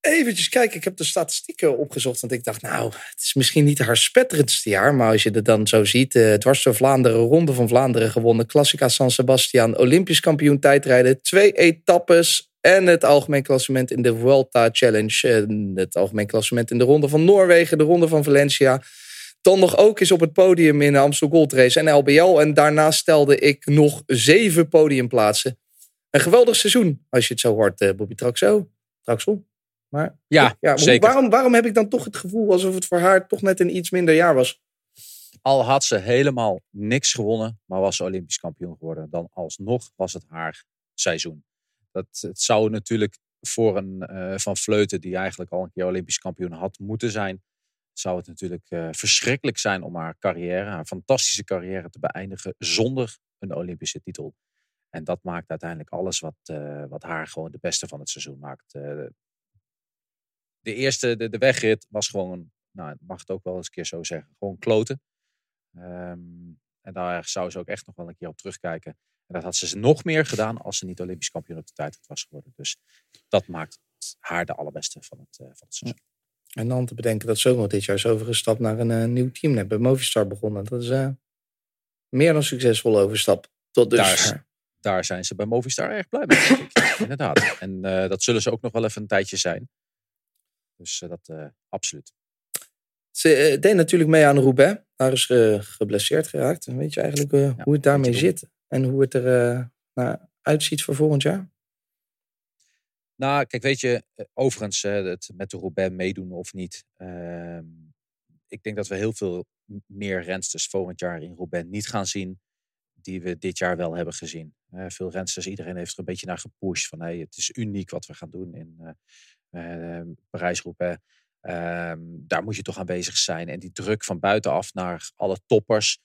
Eventjes kijken, ik heb de statistieken opgezocht. Want ik dacht, nou, het is misschien niet haar spetterendste jaar. Maar als je het dan zo ziet. eh dwars door Vlaanderen, Ronde van Vlaanderen gewonnen. Klassica San Sebastian, Olympisch kampioen tijdrijden. Twee etappes en het algemeen klassement in de Vuelta Challenge. En het algemeen klassement in de Ronde van Noorwegen, de Ronde van Valencia. Dan nog ook eens op het podium in de Amstel Gold Race en LBL. En daarnaast stelde ik nog zeven podiumplaatsen. Een geweldig seizoen, als je het zo hoort, eh, Bobby Traxo. Traxel. Maar Ja, ja, hoe- zeker. Waarom, waarom heb ik dan toch het gevoel alsof het voor haar toch net een iets minder jaar was? Al had ze helemaal niks gewonnen, maar was ze Olympisch kampioen geworden. Dan alsnog was het haar seizoen. Dat, het zou natuurlijk voor een eh, Van Vleuten, die eigenlijk al een keer Olympisch kampioen had moeten zijn, zou het natuurlijk eh, verschrikkelijk zijn om haar carrière, haar fantastische carrière te beëindigen zonder een Olympische titel. En dat maakt uiteindelijk alles wat, eh, wat haar gewoon de beste van het seizoen maakt. Eh, de eerste, de, de wegrit, was gewoon, nou, mag het ook wel eens een keer zo zeggen, gewoon kloten. Ehm, en daar zou ze ook echt nog wel een keer op terugkijken. En dat had ze nog meer gedaan als ze niet Olympisch kampioen op de tijdrit was geworden. Dus dat maakt haar de allerbeste van het, van het seizoen. En dan te bedenken dat ze ook nog dit jaar is overgestapt naar een eh, nieuw team. Net bij Movistar begonnen. Dat is eh, meer dan succesvol overstap. Tot dus. Daar, daar zijn ze bij Movistar erg blij mee. ik. Inderdaad. En eh, dat zullen ze ook nog wel even een tijdje zijn. Dus dat absoluut. Ze deed natuurlijk mee aan Roubaix. Daar is geblesseerd geraakt. En weet je eigenlijk hoe het daarmee zit? En hoe het er eh, nou, uitziet voor volgend jaar? Nou, kijk, weet je, eh, overigens, het met de Roubaix meedoen of niet. ehm, ik denk dat we heel veel meer rensters volgend jaar in Roubaix niet gaan zien. Die we dit jaar wel hebben gezien. Eh, veel rensters, iedereen heeft er een beetje naar gepusht. Van hey, het is uniek wat we gaan doen in eh, Parijs-Roubaix. Ehm, daar moet je toch aanwezig zijn. En die druk van buitenaf naar alle toppers.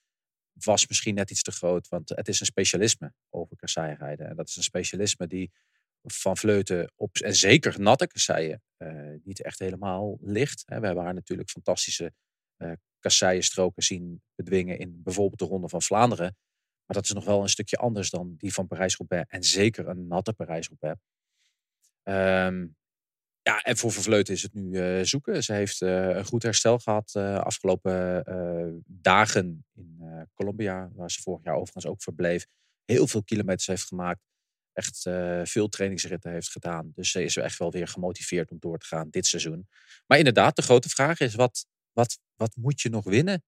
was misschien net iets te groot. Want het is een specialisme over kasseien rijden. En dat is een specialisme die van Vleuten op, en zeker natte kasseien, uh, niet echt helemaal ligt. We hebben haar natuurlijk fantastische uh, kasseienstroken zien bedwingen in bijvoorbeeld de Ronde van Vlaanderen. Maar dat is nog wel een stukje anders dan die van Parijs-Roubaix. En zeker een natte Parijs-Roubaix. Um, ja, en voor Vervleuten is het nu uh, zoeken. Ze heeft een goed herstel gehad uh, afgelopen dagen in Colombia, waar ze vorig jaar overigens ook verbleef. Heel veel kilometers heeft gemaakt. Echt veel trainingsritten heeft gedaan. Dus ze is echt wel weer gemotiveerd om door te gaan dit seizoen. Maar inderdaad, de grote vraag is: wat, wat, wat moet je nog winnen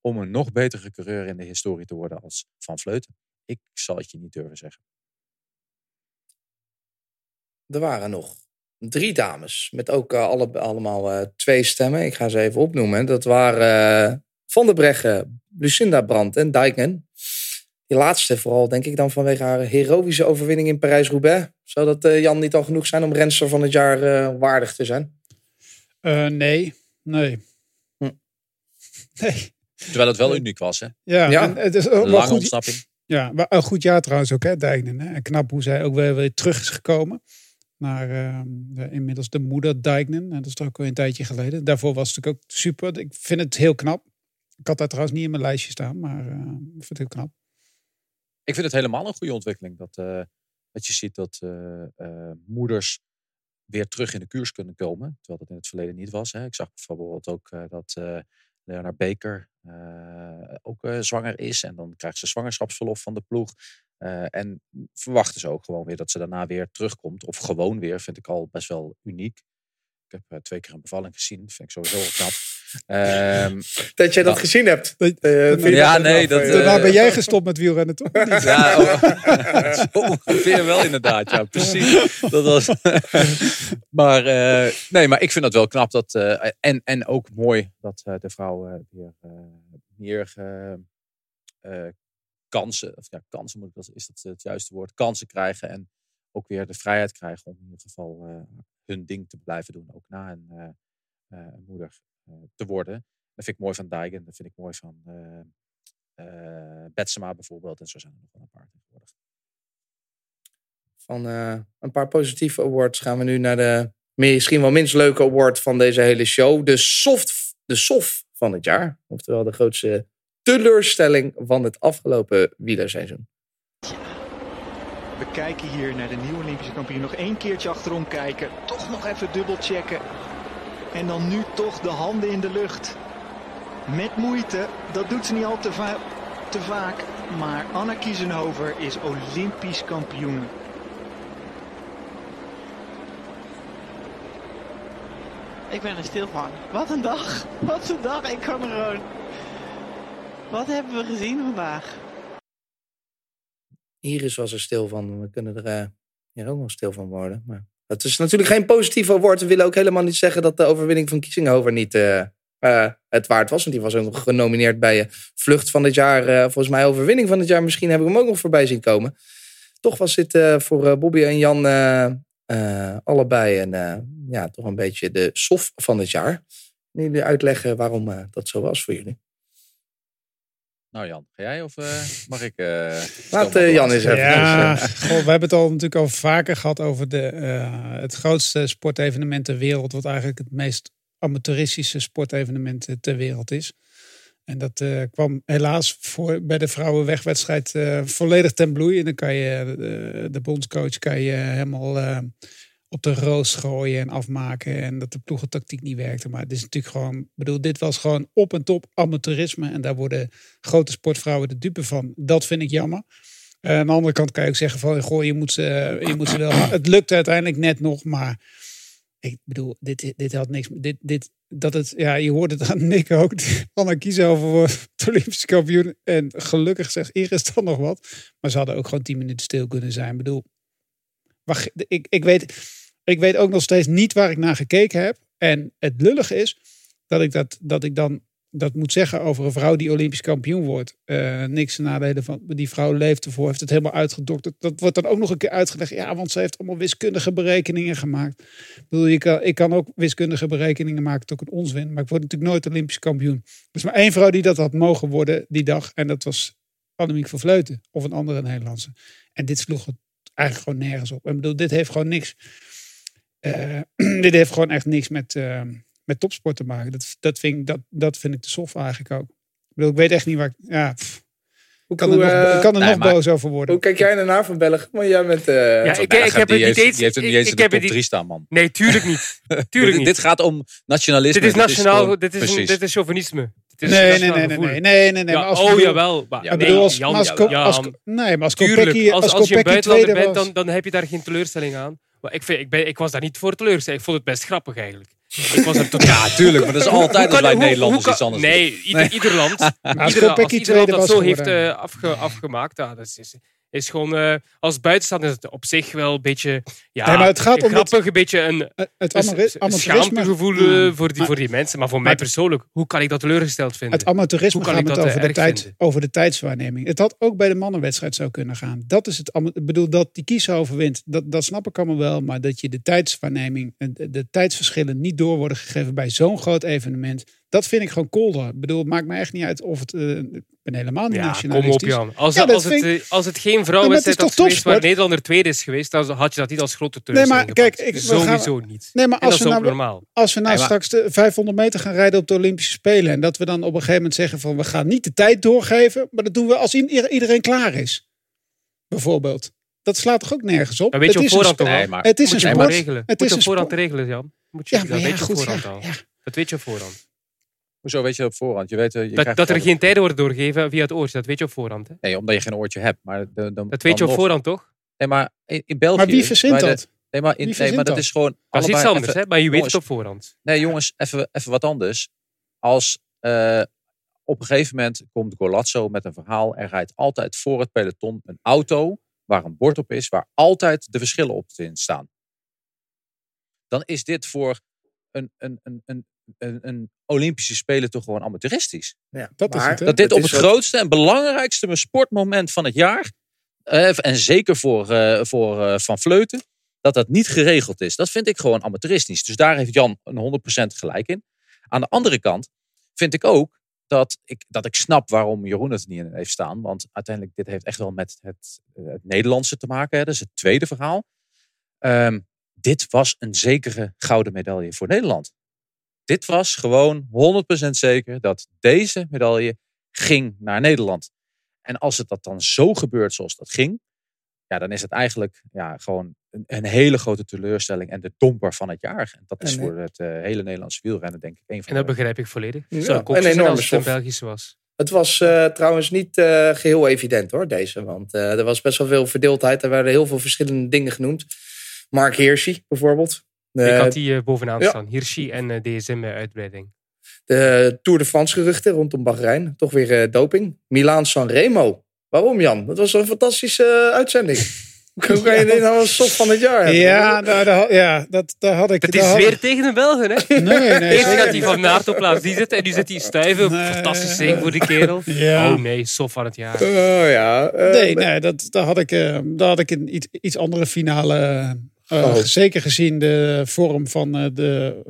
om een nog betere coureur in de historie te worden als Van Vleuten? Ik zal het je niet durven zeggen. Er waren nog drie dames. Met ook uh, alle, allemaal uh, twee stemmen. Ik ga ze even opnoemen. Dat waren Van der Breggen, Lucinda Brandt en Dijken. Die laatste vooral, denk ik dan vanwege haar heroïsche overwinning in Parijs-Roubaix. Zou dat Jan niet al genoeg zijn om renster van het jaar waardig te zijn? nee, nee. Hm. Nee. Terwijl het wel uniek was, hè? Ja, ja. het is ook Lange goed, ontsnapping. Ja, maar een goed jaar trouwens ook, hè, Dijken. Hè? En knap hoe zij ook weer, weer terug is gekomen naar uh, de, inmiddels de moeder Dijknen. Dat is toch ook al een tijdje geleden. Daarvoor was het natuurlijk ook super. Ik vind het heel knap. Ik had daar trouwens niet in mijn lijstje staan, maar uh, ik vind het heel knap. Ik vind het helemaal een goede ontwikkeling. Dat, uh, dat je ziet dat moeders weer terug in de koers kunnen komen. Terwijl dat in het verleden niet was. Hè. Ik zag bijvoorbeeld ook dat Leonard Baker ook zwanger is. En dan krijgt ze zwangerschapsverlof van de ploeg. En verwachten ze ook gewoon weer dat ze daarna weer terugkomt. Of gewoon weer, vind ik al best wel uniek. Ik heb twee keer een bevalling gezien. Dat vind ik sowieso knap. Um, dat jij dat gezien hebt. Uh, ja, nee. Dat, Daarna ben jij gestopt met wielrennen, toch? ja, oh, zo ongeveer wel inderdaad. Ja, precies. Dat was, maar, nee, maar ik vind dat wel knap. Dat, en, en ook mooi dat de vrouw weer meer kansen, of ja, kansen moet ik, is dat het juiste woord, kansen krijgen en ook weer de vrijheid krijgen om in ieder geval uh, hun ding te blijven doen, ook na een, uh, uh, moeder te worden. Dat vind ik mooi van Dijgen, dat vind ik mooi van Betsema bijvoorbeeld, en zo zijn er nog wel een paar tegenwoordig. Van een paar positieve awards gaan we nu naar de misschien wel minst leuke award van deze hele show. De soft, de soft van het jaar. Oftewel de grootste teleurstelling van het afgelopen wielerseizoen. We kijken hier naar de nieuwe Olympische kampioen. Nog één keertje achterom kijken. Toch nog even dubbel checken. En dan nu toch de handen in de lucht. Met moeite. Dat doet ze niet al te, va te vaak. Maar Anna Kiezenhover is Olympisch kampioen. Ik ben er stil van. Wat een dag. Wat een dag. Ik kan er gewoon... Wat hebben we gezien vandaag? Iris was er stil van. We kunnen er uh, hier ook nog stil van worden. Maar het is natuurlijk geen positief woord. We willen ook helemaal niet zeggen dat de overwinning van Kiesinghover niet uh, uh, het waard was. Want die was ook nog genomineerd bij Vlucht van het jaar. volgens mij overwinning van het jaar. Misschien heb ik hem ook nog voorbij zien komen. Toch was dit voor Bobby en Jan allebei een, ja, toch een beetje de sof van het jaar. jullie uitleggen waarom dat zo was voor jullie? Nou Jan, ga jij of uh, mag ik? Uh, Laat uh, Jan eens even. Ja, goh, we hebben het al natuurlijk al vaker gehad over de, het grootste sportevenement ter wereld. Wat eigenlijk het meest amateuristische sportevenement ter wereld is. En dat kwam helaas voor, bij de vrouwenwegwedstrijd volledig ten bloei. En dan kan je de, de bondscoach kan je helemaal op de roos gooien en afmaken. En dat de ploegentactiek niet werkte. Maar het is natuurlijk gewoon, bedoel, dit was gewoon op en top amateurisme. En daar worden grote sportvrouwen de dupe van. Dat vind ik jammer. Uh, aan de andere kant kan je ook zeggen van, goh, je moet ze, je moet ze wel. Het lukt uiteindelijk net nog, maar ik bedoel, dit, dit had niks. Dit, dit, dat het, ja, je hoort het aan Nick ook. Anna kiezen over het Olympisch kampioen. En gelukkig zegt Iris dan nog wat. Maar ze hadden ook gewoon tien minuten stil kunnen zijn. Ik bedoel, wacht, ik, ik weet ik weet ook nog steeds niet waar ik naar gekeken heb. En het lullige is dat ik, dat, dat ik dan dat moet zeggen over een vrouw die Olympisch kampioen wordt. Eh, niks ten nadele van die vrouw leeft ervoor, heeft het helemaal uitgedokterd. Dat wordt dan ook nog een keer uitgelegd. Ja, want ze heeft allemaal wiskundige berekeningen gemaakt. Ik bedoel, je kan, ik kan ook wiskundige berekeningen maken, ook een onzin. Maar ik word natuurlijk nooit Olympisch kampioen. Er is maar één vrouw die dat had mogen worden die dag. En dat was Annemiek van Vleuten of een andere Nederlandse. En dit sloeg het eigenlijk gewoon nergens op. Ik bedoel, dit heeft gewoon niks. eh, dit heeft gewoon echt niks met, eh, met topsport te maken. Dat, dat, vind, ik- dat, dat vind ik te soft eigenlijk ook. Ik, bedoel, ik weet echt niet waar ik. Ja, ik kan er, Hoe, nog, eh, kan er nee, nog maar- boos over worden. Hoe kijk jij ernaar van België? Want jij bent... eh, Ja, ik, Bergen, ik heb die het niet heeft, eens. die heeft het niet ik- eens ik in de heb top het 3 staan, man. Nee, tuurlijk niet. Tuurlijk dit, niet. dit gaat om nationalisme. Dit is nationaal, dit is, dit is chauvinisme. Is nee, nee, nee, nee, nee, nee, nee, nee. Ja, als oh, jawel. Maar, Ik nee, bedoel, als, Jan, als, Jan, als, nee, maar als Tuurlijk, Kopecky, als, als als je buitenlander bent, was. dan, dan heb je daar geen teleurstelling aan. Maar ik, vind, ik, ben, ik was daar niet voor teleurstelling. Ik vond het best grappig eigenlijk. Ik was er totaal... Ja, tuurlijk, maar dat is altijd als wij Nederlanders iets anders Nee, ieder, ieder land. ieder, als ieder land dat zo heeft eh, afge, afgemaakt, ja, dat is, is, gewoon... eh, als buitenstaander is het op zich wel een beetje... Ja, Nee, maar het gaat om grappig, een beetje een... Het, het een- schaamtegevoel eh, Mm. voor, die, Maar voor die mensen. Maar voor maar mij persoonlijk, hoe kan ik dat teleurgesteld vinden? Het amateurisme Hoe kan gaat ik dat, over, eh, de tijd, vinden? over de tijdswaarneming. Het had ook bij de mannenwedstrijd zo kunnen gaan. Dat is het. Ik bedoel, dat die kiezer overwint, dat, dat snap ik allemaal wel. Maar dat je de tijdswaarneming, en de, de tijdsverschillen niet door worden gegeven bij zo'n groot evenement. Dat vind ik gewoon kolder. Ik bedoel, het maakt me echt niet uit of het... eh, ik ben helemaal niet Ja, kom op nationalistisch. Jan. Als, Ja, als, het, ik- eh, als het geen vrouwenwedstrijd is toch was geweest waar? Nederlander tweede is geweest, dan had je dat niet als grote Nee, maar kijk, ik, gaan- Sowieso niet. Nee, maar En als dat we, is ook nou, normaal. als we nou straks de 500 meter gaan rijden op de Olympische Spelen. En dat we dan op een gegeven moment zeggen van we gaan niet de tijd doorgeven. Maar dat doen we als iedereen klaar is. Bijvoorbeeld. Dat slaat toch ook nergens op? Dat weet je Het op is voorhand sport- toch Nee, al? maar Het is Moet een sport. regelen. Het Moet is je een op voorhand sport. regelen, Jan. Moet je, Ja, dat weet je voorhand Ja, al. ja. Dat weet je op voorhand. Hoezo weet je dat op voorhand? Je weet, eh, je Dat, krijgt dat er geen tijden worden doorgegeven via het oortje, dat weet je op voorhand. Hè? Nee, omdat je geen oortje hebt. Maar de, de, Dat weet je op nog- voorhand toch? Nee, maar in, in België... Maar wie verzint de- dat? Nee, maar, in, nee, maar dat dat? is gewoon... Dat is iets allebei anders, even- hè? maar je weet jongens, het op voorhand. Nee, jongens, even, even wat anders. Als eh, op een gegeven moment komt Golazzo met een verhaal. Er rijdt altijd voor het peloton een auto waar een bord op is, waar altijd de verschillen op in staan. Dan is dit voor een, een, een, een, een, een Olympische Spelen toch gewoon amateuristisch. ja, Dat is het, hè? Dat dit op is het wat- grootste en belangrijkste sportmoment van het jaar, eh, en zeker voor, eh, voor eh, Van Vleuten, dat dat niet geregeld is. Dat vind ik gewoon amateuristisch. Dus daar heeft Jan een 100% gelijk in. Aan de andere kant vind ik ook dat ik, dat ik snap waarom Jeroen het er niet in heeft staan. Want uiteindelijk, dit heeft echt wel met het, het Nederlandse te maken. Hè. Dat is het tweede verhaal. Ehm, dit was een zekere gouden medaille voor Nederland. Dit was gewoon 100% zeker dat deze medaille ging naar Nederland. En als het dat dan zo gebeurt zoals dat ging, ja, dan is het eigenlijk ja, gewoon een, een hele grote teleurstelling en de domper van het jaar. En dat is En, voor het eh, hele Nederlandse wielrennen denk ik een van En dat de... begrijp ik volledig. Ja, een zo zijn enorme als het een. Belgische was. Het was eh, trouwens niet eh, geheel evident hoor, deze. Want eh, er was best wel veel verdeeldheid. Er werden heel veel verschillende dingen genoemd. Mark Hirschi bijvoorbeeld. Ik had die eh, bovenaan ja. staan. Hirschi en eh, DSM bij uitbreiding. de Tour de France geruchten rondom Bahrein. Toch weer eh, doping. Milaan Sanremo. Waarom Jan? Dat was een fantastische eh, uitzending. Hoe kan je dit nou als soft van het jaar hebben? Ja, nou, daar, ja dat, daar had ik... Het is had- weer tegen de Belgen, hè? Nee, nee. Eerst gaat hij van Naart op plaats die zitten en nu zit hij stuiven. Nee. Fantastisch zin voor die kerel. Ja. Oh nee, sof van het jaar. Oh ja. eh, Nee, nee dat, daar, had ik, eh, daar had ik een iets, iets andere finale. Eh, Oh. Zeker gezien de vorm van eh, de,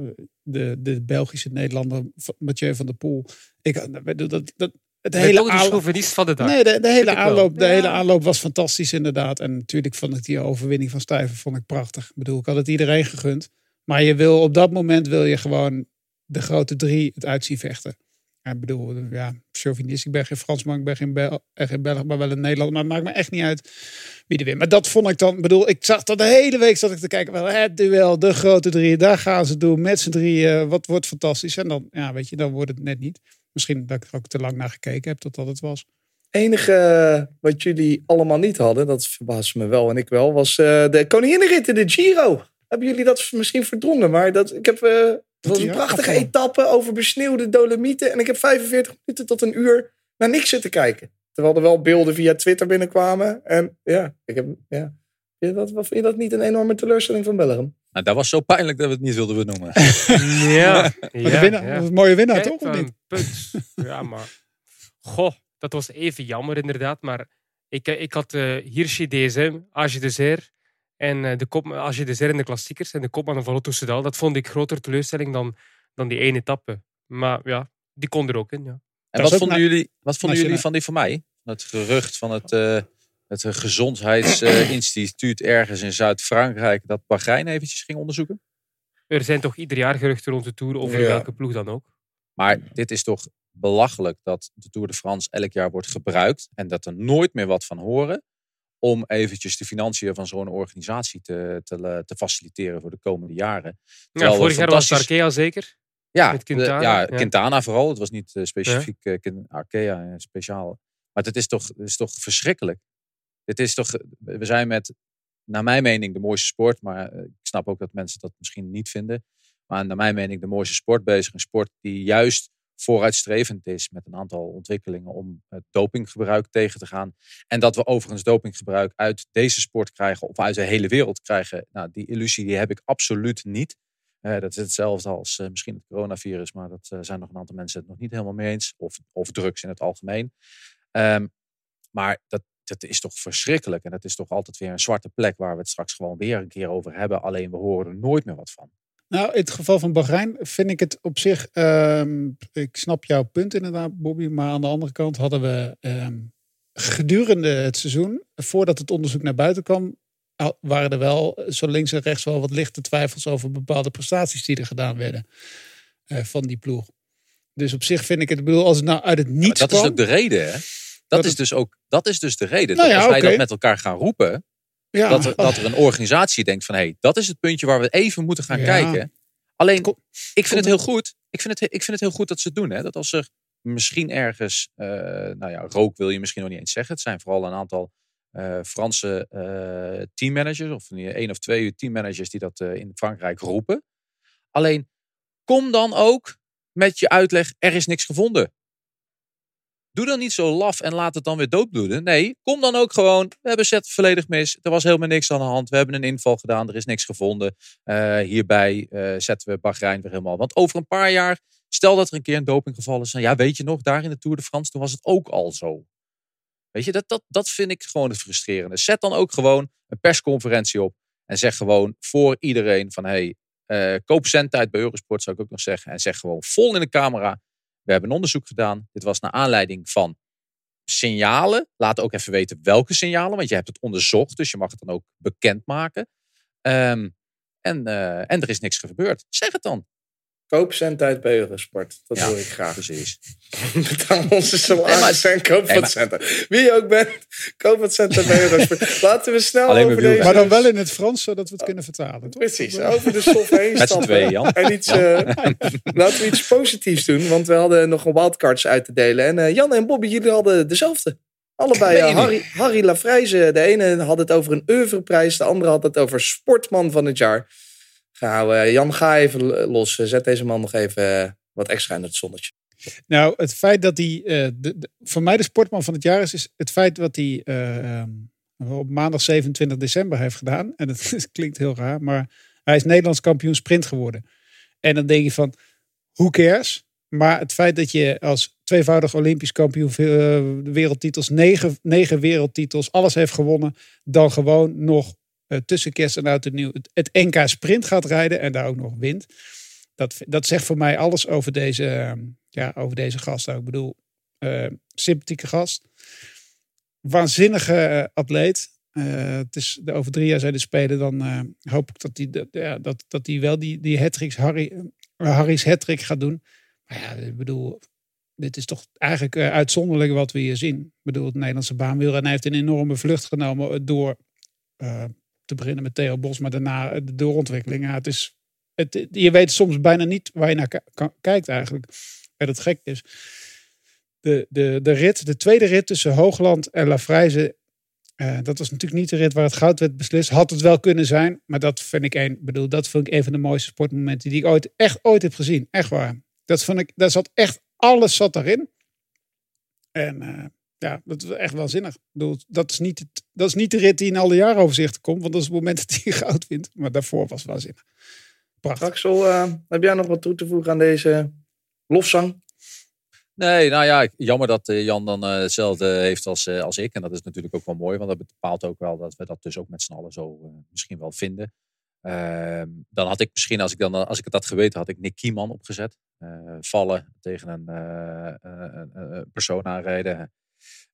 de, de Belgische Nederlander Mathieu van der Poel. Ik, had- dat, dat, dat, het hele aanloop, van de dag. nee, de, hele aanloop, de Ja. hele aanloop was fantastisch inderdaad. En natuurlijk vond ik die overwinning van Stuyven vond ik prachtig. Ik bedoel, ik had het iedereen gegund. Maar je wil op dat moment wil je gewoon de grote drie het uitzien vechten. Ja, ik bedoel, ja, chauvinist. Ik ben geen Fransman, ik ben geen, Bel eh, geen Belg, maar wel een Nederlander. Maar het maakt me echt niet uit wie er wint. Maar dat vond ik dan, ik bedoel, ik zag dat de hele week zat ik te kijken. Wel, het duel, de grote drie, daar gaan ze doen. Met z'n drieën, wat wordt fantastisch. En dan, ja, weet je, dan wordt het net niet. Misschien dat ik er ook te lang naar gekeken heb tot dat het was. enige eh, wat jullie allemaal niet hadden, dat verbaasde me wel en ik wel, was eh, de koninginnenrit in de Giro. Hebben jullie dat misschien verdrongen? Maar dat, ik heb, eh, het was een prachtige afvallen. etappe over besneeuwde dolomieten. En ik heb 45 minuten tot een uur naar niks zitten kijken. Terwijl er wel beelden via Twitter binnenkwamen. En ja, ik heb, ja. Vind je dat, vind je dat niet een enorme teleurstelling van Belgium? Nou, dat was zo pijnlijk dat we het niet wilden benoemen. Ja, de winnaar, was een mooie winnaar, Kijk, toch? Of niet? punt. Ja, maar... Goh, dat was even jammer inderdaad. Maar ik, eh, ik had eh Hirschi DSM, Age de Zer en eh, de kop, Age de Zer in de klassiekers en de kopman van Lotto Soudal. Dat vond ik groter teleurstelling dan, dan die ene etappe. Maar ja, die kon er ook in, ja. En wat vonden, na- jullie, wat vonden jullie van die van mij? Het gerucht van het, eh, het gezondheidsinstituut ergens in Zuid-Frankrijk dat Bahrein eventjes ging onderzoeken. Er zijn toch ieder jaar geruchten rond de Tour over Ja. welke ploeg dan ook. Maar dit is toch belachelijk dat de Tour de France elk jaar wordt gebruikt en dat er nooit meer wat van horen om eventjes de financiën van zo'n organisatie te, te, te faciliteren voor de komende jaren. Terwijl vorig jaar was Arkea zeker. Ja, Met Quintana, ja, ja. Quintana vooral. Het was niet eh, specifiek eh, Quin- Arkea eh, speciaal. Maar het is toch, het is toch verschrikkelijk. Dit is toch, we zijn met, naar mijn mening, de mooiste sport. Maar eh, ik snap ook dat mensen dat misschien niet vinden. Maar naar mijn mening de mooiste sport bezig. Een sport die juist vooruitstrevend is met een aantal ontwikkelingen om het dopinggebruik tegen te gaan. En dat we overigens dopinggebruik uit deze sport krijgen of uit de hele wereld krijgen. Nou, die illusie die heb ik absoluut niet. Eh, dat is hetzelfde als eh, misschien het coronavirus, maar dat eh, zijn nog een aantal mensen het nog niet helemaal mee eens. Of, of drugs in het algemeen. Ehm, maar dat, dat is toch verschrikkelijk. En dat is toch altijd weer een zwarte plek waar we het straks gewoon weer een keer over hebben. Alleen we horen er nooit meer wat van. Nou, in het geval van Bahrein vind ik het op zich. ehm, ik snap jouw punt inderdaad, Bobby. Maar aan de andere kant hadden we ehm, gedurende het seizoen, voordat het onderzoek naar buiten kwam, waren er wel zo links en rechts wel wat lichte twijfels over bepaalde prestaties die er gedaan werden eh, van die ploeg. Dus op zich vind ik het, bedoel, als het nou uit het niets dat is ook de reden, hè? Dat, Dat is dus ook dat is dus de reden. Nou dat ja, als wij dat met elkaar gaan roepen, ja, dat, er, dat er een organisatie denkt van hé, hey, dat is het puntje waar we even moeten gaan Ja. kijken. Alleen, Kom- ik vind het heel goed. Ik vind het, ik vind het heel goed dat ze het doen. Hè? Dat als er misschien ergens, eh, nou ja, rook wil je misschien nog niet eens zeggen. Het zijn vooral een aantal eh, Franse eh, teammanagers, of één of twee teammanagers die dat eh, in Frankrijk roepen. Alleen, kom dan ook met je uitleg, er is niks gevonden. Doe dan niet zo laf en laat het dan weer doodbloeden. Nee, kom dan ook gewoon. We hebben het volledig mis. Er was helemaal niks aan de hand. We hebben een inval gedaan. Er is niks gevonden. Hierbij zetten we Bahrein weer helemaal. Want over een paar jaar, stel dat er een keer een dopinggeval is. Ja, weet je nog, daar in de Tour de France, toen was het ook al zo. Weet je, dat, dat, dat vind ik gewoon het frustrerende. Zet dan ook gewoon een persconferentie op. En zeg gewoon voor iedereen van, hey, eh, koop zendtijd bij Eurosport, zou ik ook nog zeggen. En zeg gewoon vol in de camera. We hebben een onderzoek gedaan. Dit was naar aanleiding van signalen. Laat ook even weten welke signalen, want je hebt het onderzocht. Dus je mag het dan ook bekendmaken. Ehm en, eh, en er is niks gebeurd. Zeg het dan. Koop zendtijd bij Eurosport. Dat Ja, wil ik graag. Precies. Betaal onze salaris Nee, en koop nee, wat maar- centen. Wie je ook bent, koop wat centen bij Eurosport. Laten we snel Alleen over maar deze... maar dan wel in het Frans, zodat we het kunnen vertalen. Toch? Precies, over de stof heen Met z'n tweeën, Jan. En iets, eh, laten we iets positiefs doen, want we hadden nog een wildcards uit te delen. En eh, Jan en Bobby, jullie hadden dezelfde. Allebei, eh, Harry, Harry Lafrijze. De ene had het over een oeuvreprijs, de andere had het over sportman van het jaar. Eh, Jan, ga even los. Zet deze man nog even eh, wat extra in het zonnetje. Nou, het feit dat hij eh, voor mij de sportman van het jaar is, is het feit wat hij eh, ehm, op maandag 27 december heeft gedaan. En dat klinkt heel raar, maar hij is Nederlands kampioen sprint geworden. En dan denk je van, who cares? Maar het feit dat je als tweevoudig Olympisch kampioen wereldtitels, negen, negen wereldtitels, alles heeft gewonnen, dan gewoon nog tussen kerst en oud en nieuw het, NK sprint gaat rijden en daar ook nog wint. Dat, dat zegt voor mij alles over deze, eh, ja, over deze gast. ook. Ik bedoel, eh, sympathieke gast. Waanzinnige eh, atleet. Eh, het is, over drie jaar zijn de Spelen. Dan eh, hoop ik dat hij dat, ja, dat, dat wel die, die hat-tricks, Harry, eh, Harry's hat-trick gaat doen. Maar ja, ik bedoel, dit is toch eigenlijk eh, uitzonderlijk wat we hier zien. Ik bedoel, het Nederlandse baanwielrennen heeft een enorme vlucht genomen door eh, te beginnen met Theo Bos, maar daarna eh, de doorontwikkeling. Het is, het, je weet soms bijna niet waar je naar kijkt eigenlijk. En het gek is, de, de, de rit, de tweede rit tussen Hoogland en Lafrijze, eh, dat was natuurlijk niet de rit waar het goud werd beslist. Had het wel kunnen zijn, maar dat vind ik een, bedoel, dat vind ik een van de mooiste sportmomenten die ik ooit, echt ooit heb gezien. Echt waar. Dat vond ik, daar zat echt, alles zat daarin. En eh, Ja, dat is echt waanzinnig. Ik bedoel, dat, is niet het, dat is niet de rit die in alle jaaroverzichten komt. Want dat is het moment dat hij goud wint. Maar daarvoor was het waanzinnig. Prachtig. Axel, eh, heb jij nog wat toe te voegen aan deze lofzang? Nee, nou ja, jammer dat eh, Jan dan eh, hetzelfde heeft als, eh, als ik. En dat is natuurlijk ook wel mooi, want dat bepaalt ook wel dat we dat dus ook met z'n allen zo eh, misschien wel vinden. Ehm, dan had ik misschien, als ik, dan, als ik het had geweten, had ik Nick Kieman opgezet. Eh, vallen tegen een persoon aanrijden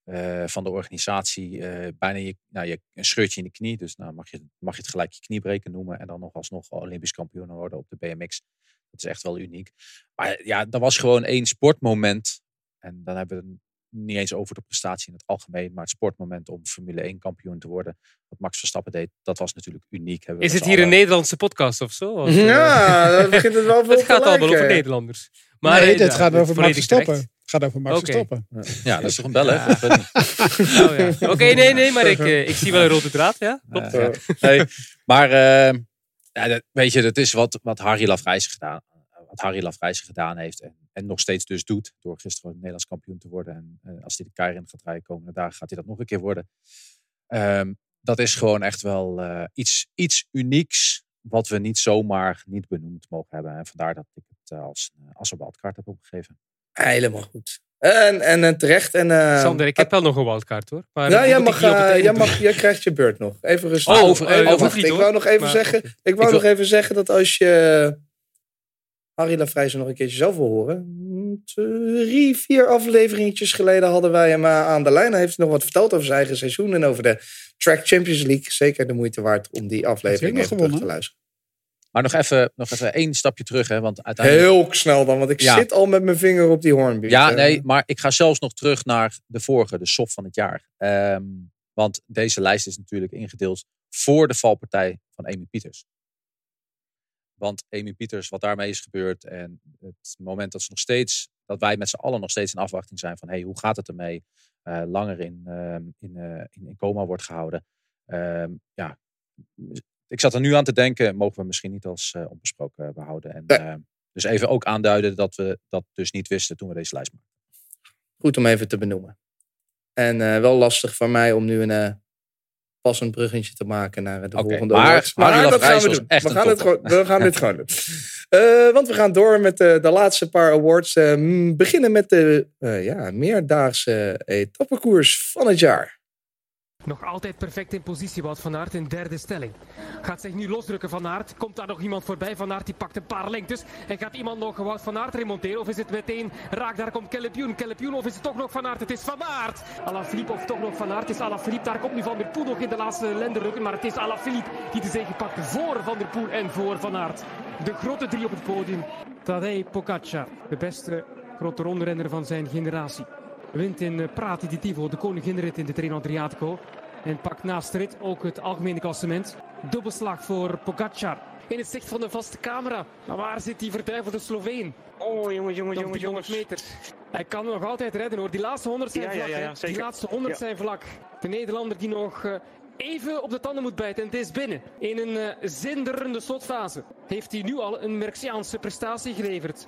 eh, van de organisatie. eh, bijna je, nou, je, een scheurtje in de knie. Dus nou mag je, mag je het gelijk je knie breken noemen. En dan nog alsnog Olympisch kampioen worden op de BMX. Dat is echt wel uniek. Maar ja, dat was gewoon één sportmoment. En dan hebben we het niet eens over de prestatie in het algemeen. Maar het sportmoment om Formule 1 kampioen te worden. Wat Max Verstappen deed, dat was natuurlijk uniek. Hebben Is het hier een Nederlandse podcast of zo? Of, eh, Ja, dat begint het wel veel Het gaat allemaal over Nederlanders. Maar nee, eh, dit ja, gaat over Max Verstappen. Gaat over Max Oké. Verstappen. Ja, dat is toch een weet niet? Oh, ja. Oké, nee, nee, maar ik, eh, ik zie wel een rode draad. Ja, klopt. Ja, ja. Nee, maar eh, ja, dat, weet je, dat is wat, wat Harry Lafrijzen gedaan, wat Harry Lafrijzen gedaan heeft. En, en nog steeds dus doet. Door gisteren Nederlands kampioen te worden. En eh, als hij de Keirin gaat rijden komende dagen, gaat hij dat nog een keer worden. Ehm, dat is gewoon echt wel eh, iets, iets unieks. Wat we niet zomaar niet benoemd mogen hebben. En vandaar dat ik het als, als een wildcard heb opgegeven. Helemaal goed. En, en, en terecht. En, eh, Sander, ik heb wel nog een wildcard hoor. Maar ja, dat jij, mag, eh, jij, mag, jij krijgt je beurt nog. Even rustig. Oh, over, eh, even hoeft wachten. niet, ik wou nog even Maar- zeggen. Ik wou wil- nog even zeggen dat als je Harry Lafrijzen nog een keertje zelf wil horen. mm, Drie, vier afleveringetjes geleden hadden wij hem eh, aan de lijn. Hij heeft nog wat verteld over zijn eigen seizoen en over de Track Champions League. Zeker de moeite waard om die aflevering even terug te luisteren. Maar nog even, nog even één stapje terug. Hè, want uiteindelijk... Heel snel dan, want ik Ja. zit al met mijn vinger op die hoornbuurt. Ja, eh. nee, maar ik ga zelfs nog terug naar de vorige, de SOF van het jaar. Ehm, want deze lijst is natuurlijk ingedeeld voor de valpartij van Amy Pieters. Want Amy Pieters, wat daarmee is gebeurd en het moment dat ze nog steeds, dat wij met z'n allen nog steeds in afwachting zijn van hey, hoe gaat het ermee? Eh, langer in, ehm, in, eh, in, in coma wordt gehouden. Ehm, ja, ik zat er nu aan te denken, mogen we misschien niet als eh, onbesproken behouden. En, ehm, dus even ook aanduiden dat we dat dus niet wisten toen we deze lijst maakten. Goed om even te benoemen. En eh, wel lastig voor mij om nu een eh, passend bruggetje te maken naar de volgende maar awards. Harry dat gaan we doen. we gaan, het gewoon, we gaan dit gewoon doen. Eh, want we gaan door met de, de laatste paar awards. Eh, beginnen met de eh, ja, meerdaagse etappekoers van het jaar. Nog altijd perfect in positie, Wout van Aert in derde stelling. Gaat zich nu losdrukken van Aert. Komt daar nog iemand voorbij? Van Aert die pakt een paar lengtes. En gaat iemand nog Wout van Aert remonteren? Of is het meteen raak? Daar komt Kellepioen. Kellepioen of is het toch nog van Aert? Het is van Aert. Alaphilippe of toch nog van Aert? Het is Alaphilippe. Daar komt nu Van der Poel nog in de laatste lendenrukken. Maar het is Alaphilippe die de zege pakt voor Van der Poel en voor Van Aert. De grote drie op het podium. Tadej Pogacar, de beste grote rondrenner van zijn generatie. Wint in eh, Prati di Tivo de koninginrit in de Treno Adriatico. En pakt naast de rit ook het algemene klassement. Dubbelslag voor Pogacar. In het zicht van de vaste camera. Maar waar zit die verduivelde Sloveen? Oh, jongens, jongens, Nog jongens, 300 jongens. meter. Hij kan nog altijd redden hoor. Die laatste 100 zijn Ja, vlak. ja, ja, die laatste 100 Ja. zijn vlak. De Nederlander die nog eh, even op de tanden moet bijten. En het is binnen. In een eh, zinderende slotfase. Heeft hij nu al een Merciaanse prestatie geleverd.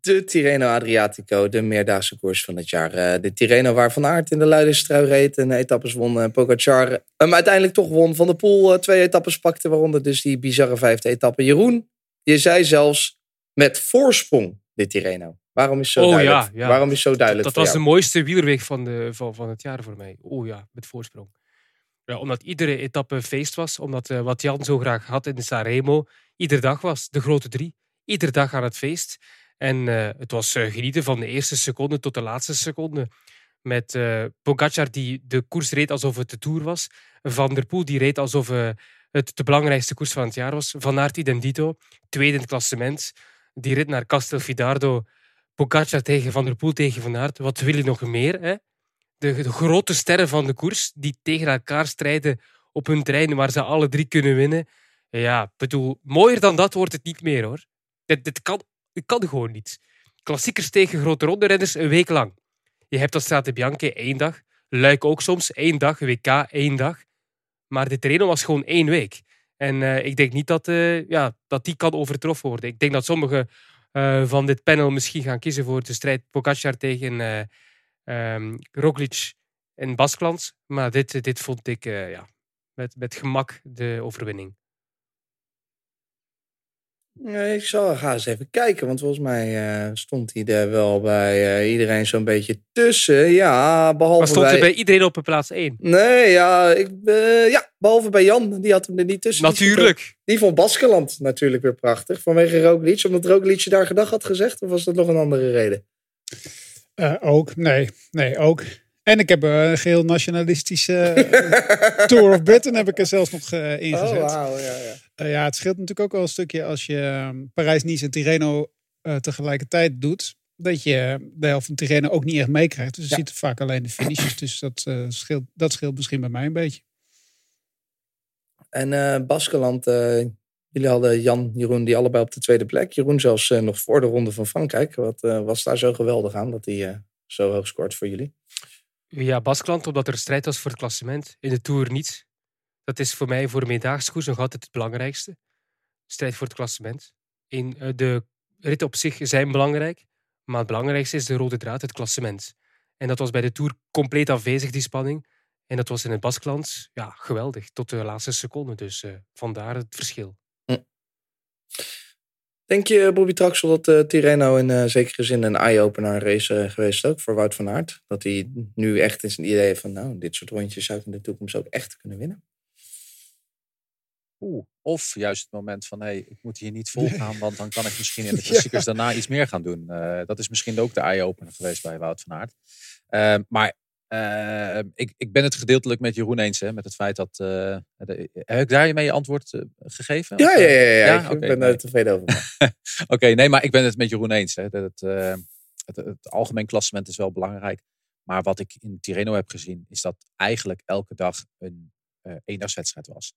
De Tirreno Adriatico, de meerdaagse koers van het jaar. Eh, de Tirreno waar Van Aert in de Luidenstrui reed en etappes won. eh, Pogacar hem uiteindelijk toch won. Van de Poel eh, twee etappes pakte, waaronder dus die bizarre vijfde etappe. Jeroen, je zei zelfs met voorsprong de Tirreno. Waarom is zo Oh, duidelijk? ja, ja. Waarom is zo duidelijk Dat was de mooiste wielerweek van, de, van, van het jaar voor mij. Oh ja, met voorsprong. Ja, omdat iedere etappe feest was. Omdat wat Jan zo graag had in de Sanremo. Iedere dag was de grote drie. Iedere dag aan het feest. En eh, het was eh, genieten van de eerste seconde tot de laatste seconde. Met eh Pogacar die de koers reed alsof het de Tour was. Van der Poel die reed alsof het de belangrijkste koers van het jaar was. Van Aert idem dito. Tweede in het klassement. Die rit naar Castelfidardo. Pogacar tegen Van der Poel tegen Van Aert. Wat wil je nog meer? Hè? De, grote sterren van de koers die tegen elkaar strijden op hun terrein waar ze alle drie kunnen winnen. Ja, bedoel, mooier dan dat wordt het niet meer hoor. Dit, dit kan, dit kan gewoon niet. Klassiekers tegen grote rondrenners een week lang. Je hebt dat Strade Bianche één dag. Luik ook soms één dag. WK één dag. Maar de trainer was gewoon één week. En eh, ik denk niet dat, eh, ja, dat die kan overtroffen worden. Ik denk dat sommigen eh, van dit panel misschien gaan kiezen voor de strijd Pogacar tegen, ehm Roglic en Basklans. Maar dit, dit vond ik ja, met, met gemak de overwinning. Nee, ik zal ga eens even kijken, want volgens mij eh, stond hij er wel bij eh, iedereen zo'n beetje tussen. Ja, behalve Maar stond bij... er bij iedereen op plaats 1? Nee, ja, ik, eh, ja, behalve bij Jan. Die had hem er niet tussen. Die vond- Natuurlijk. Die vond Baskeland natuurlijk weer prachtig. Vanwege Roglic. Omdat Roglic je daar gedag had gezegd. Of was dat nog een andere reden? Eh, ook, nee, nee, ook. En ik heb een geheel nationalistische Tour of Britain heb ik er zelfs nog eh, ingezet. Oh, wauw, ja, ja. Eh, ja, het scheelt natuurlijk ook wel een stukje als je ehm, Parijs-Nice en Tirreno eh, tegelijkertijd doet. Dat je de helft van Tirreno ook niet echt meekrijgt. Dus je ziet vaak alleen de finishes. Dus dat, eh, scheelt, dat scheelt misschien bij mij een beetje. En eh Baskeland, eh, jullie hadden Jan, Jeroen, die allebei op de tweede plek. Jeroen zelfs eh, nog voor de ronde van Frankrijk. Wat eh, was daar zo geweldig aan dat hij eh, zo hoog scoort voor jullie? Ja, Baskeland, omdat er strijd was voor het klassement. In de Tour niet. Dat is voor mij voor een meedaagse koers nog altijd het belangrijkste. Strijd voor het klassement. In, eh, de ritten op zich zijn belangrijk. Maar het belangrijkste is de rode draad, het klassement. En dat was bij de Tour compleet afwezig, die spanning. En dat was in het Baskeland ja, geweldig. Tot de laatste seconde. Dus eh, vandaar het verschil. Denk je, Bobby Traxel, dat eh Tirreno in zekere zin een eye-opener race eh, geweest ook voor Wout van Aert? Dat hij nu echt in zijn idee heeft van, nou, dit soort rondjes zou ik in de toekomst ook echt kunnen winnen? Oeh. Of juist het moment van, hé, hey, ik moet hier niet volgaan, want dan kan ik misschien in de klassiekers daarna iets meer gaan doen. Eh, dat is misschien ook de eye-opener geweest bij Wout van Aert. Eh, maar eh, ik, ik ben het gedeeltelijk met Jeroen eens, hè, met het feit dat... eh, de- heb ik daar je mee je antwoord eh, gegeven? Ja, Of, ja, ja, ja, ik ben nee. er tevreden over. Oké, nee, maar ik ben het met Jeroen eens. Hè, dat het, eh, het, het algemeen klassement is wel belangrijk. Maar wat ik in Tirreno heb gezien, is dat eigenlijk elke dag een eh eendagswedstrijd was.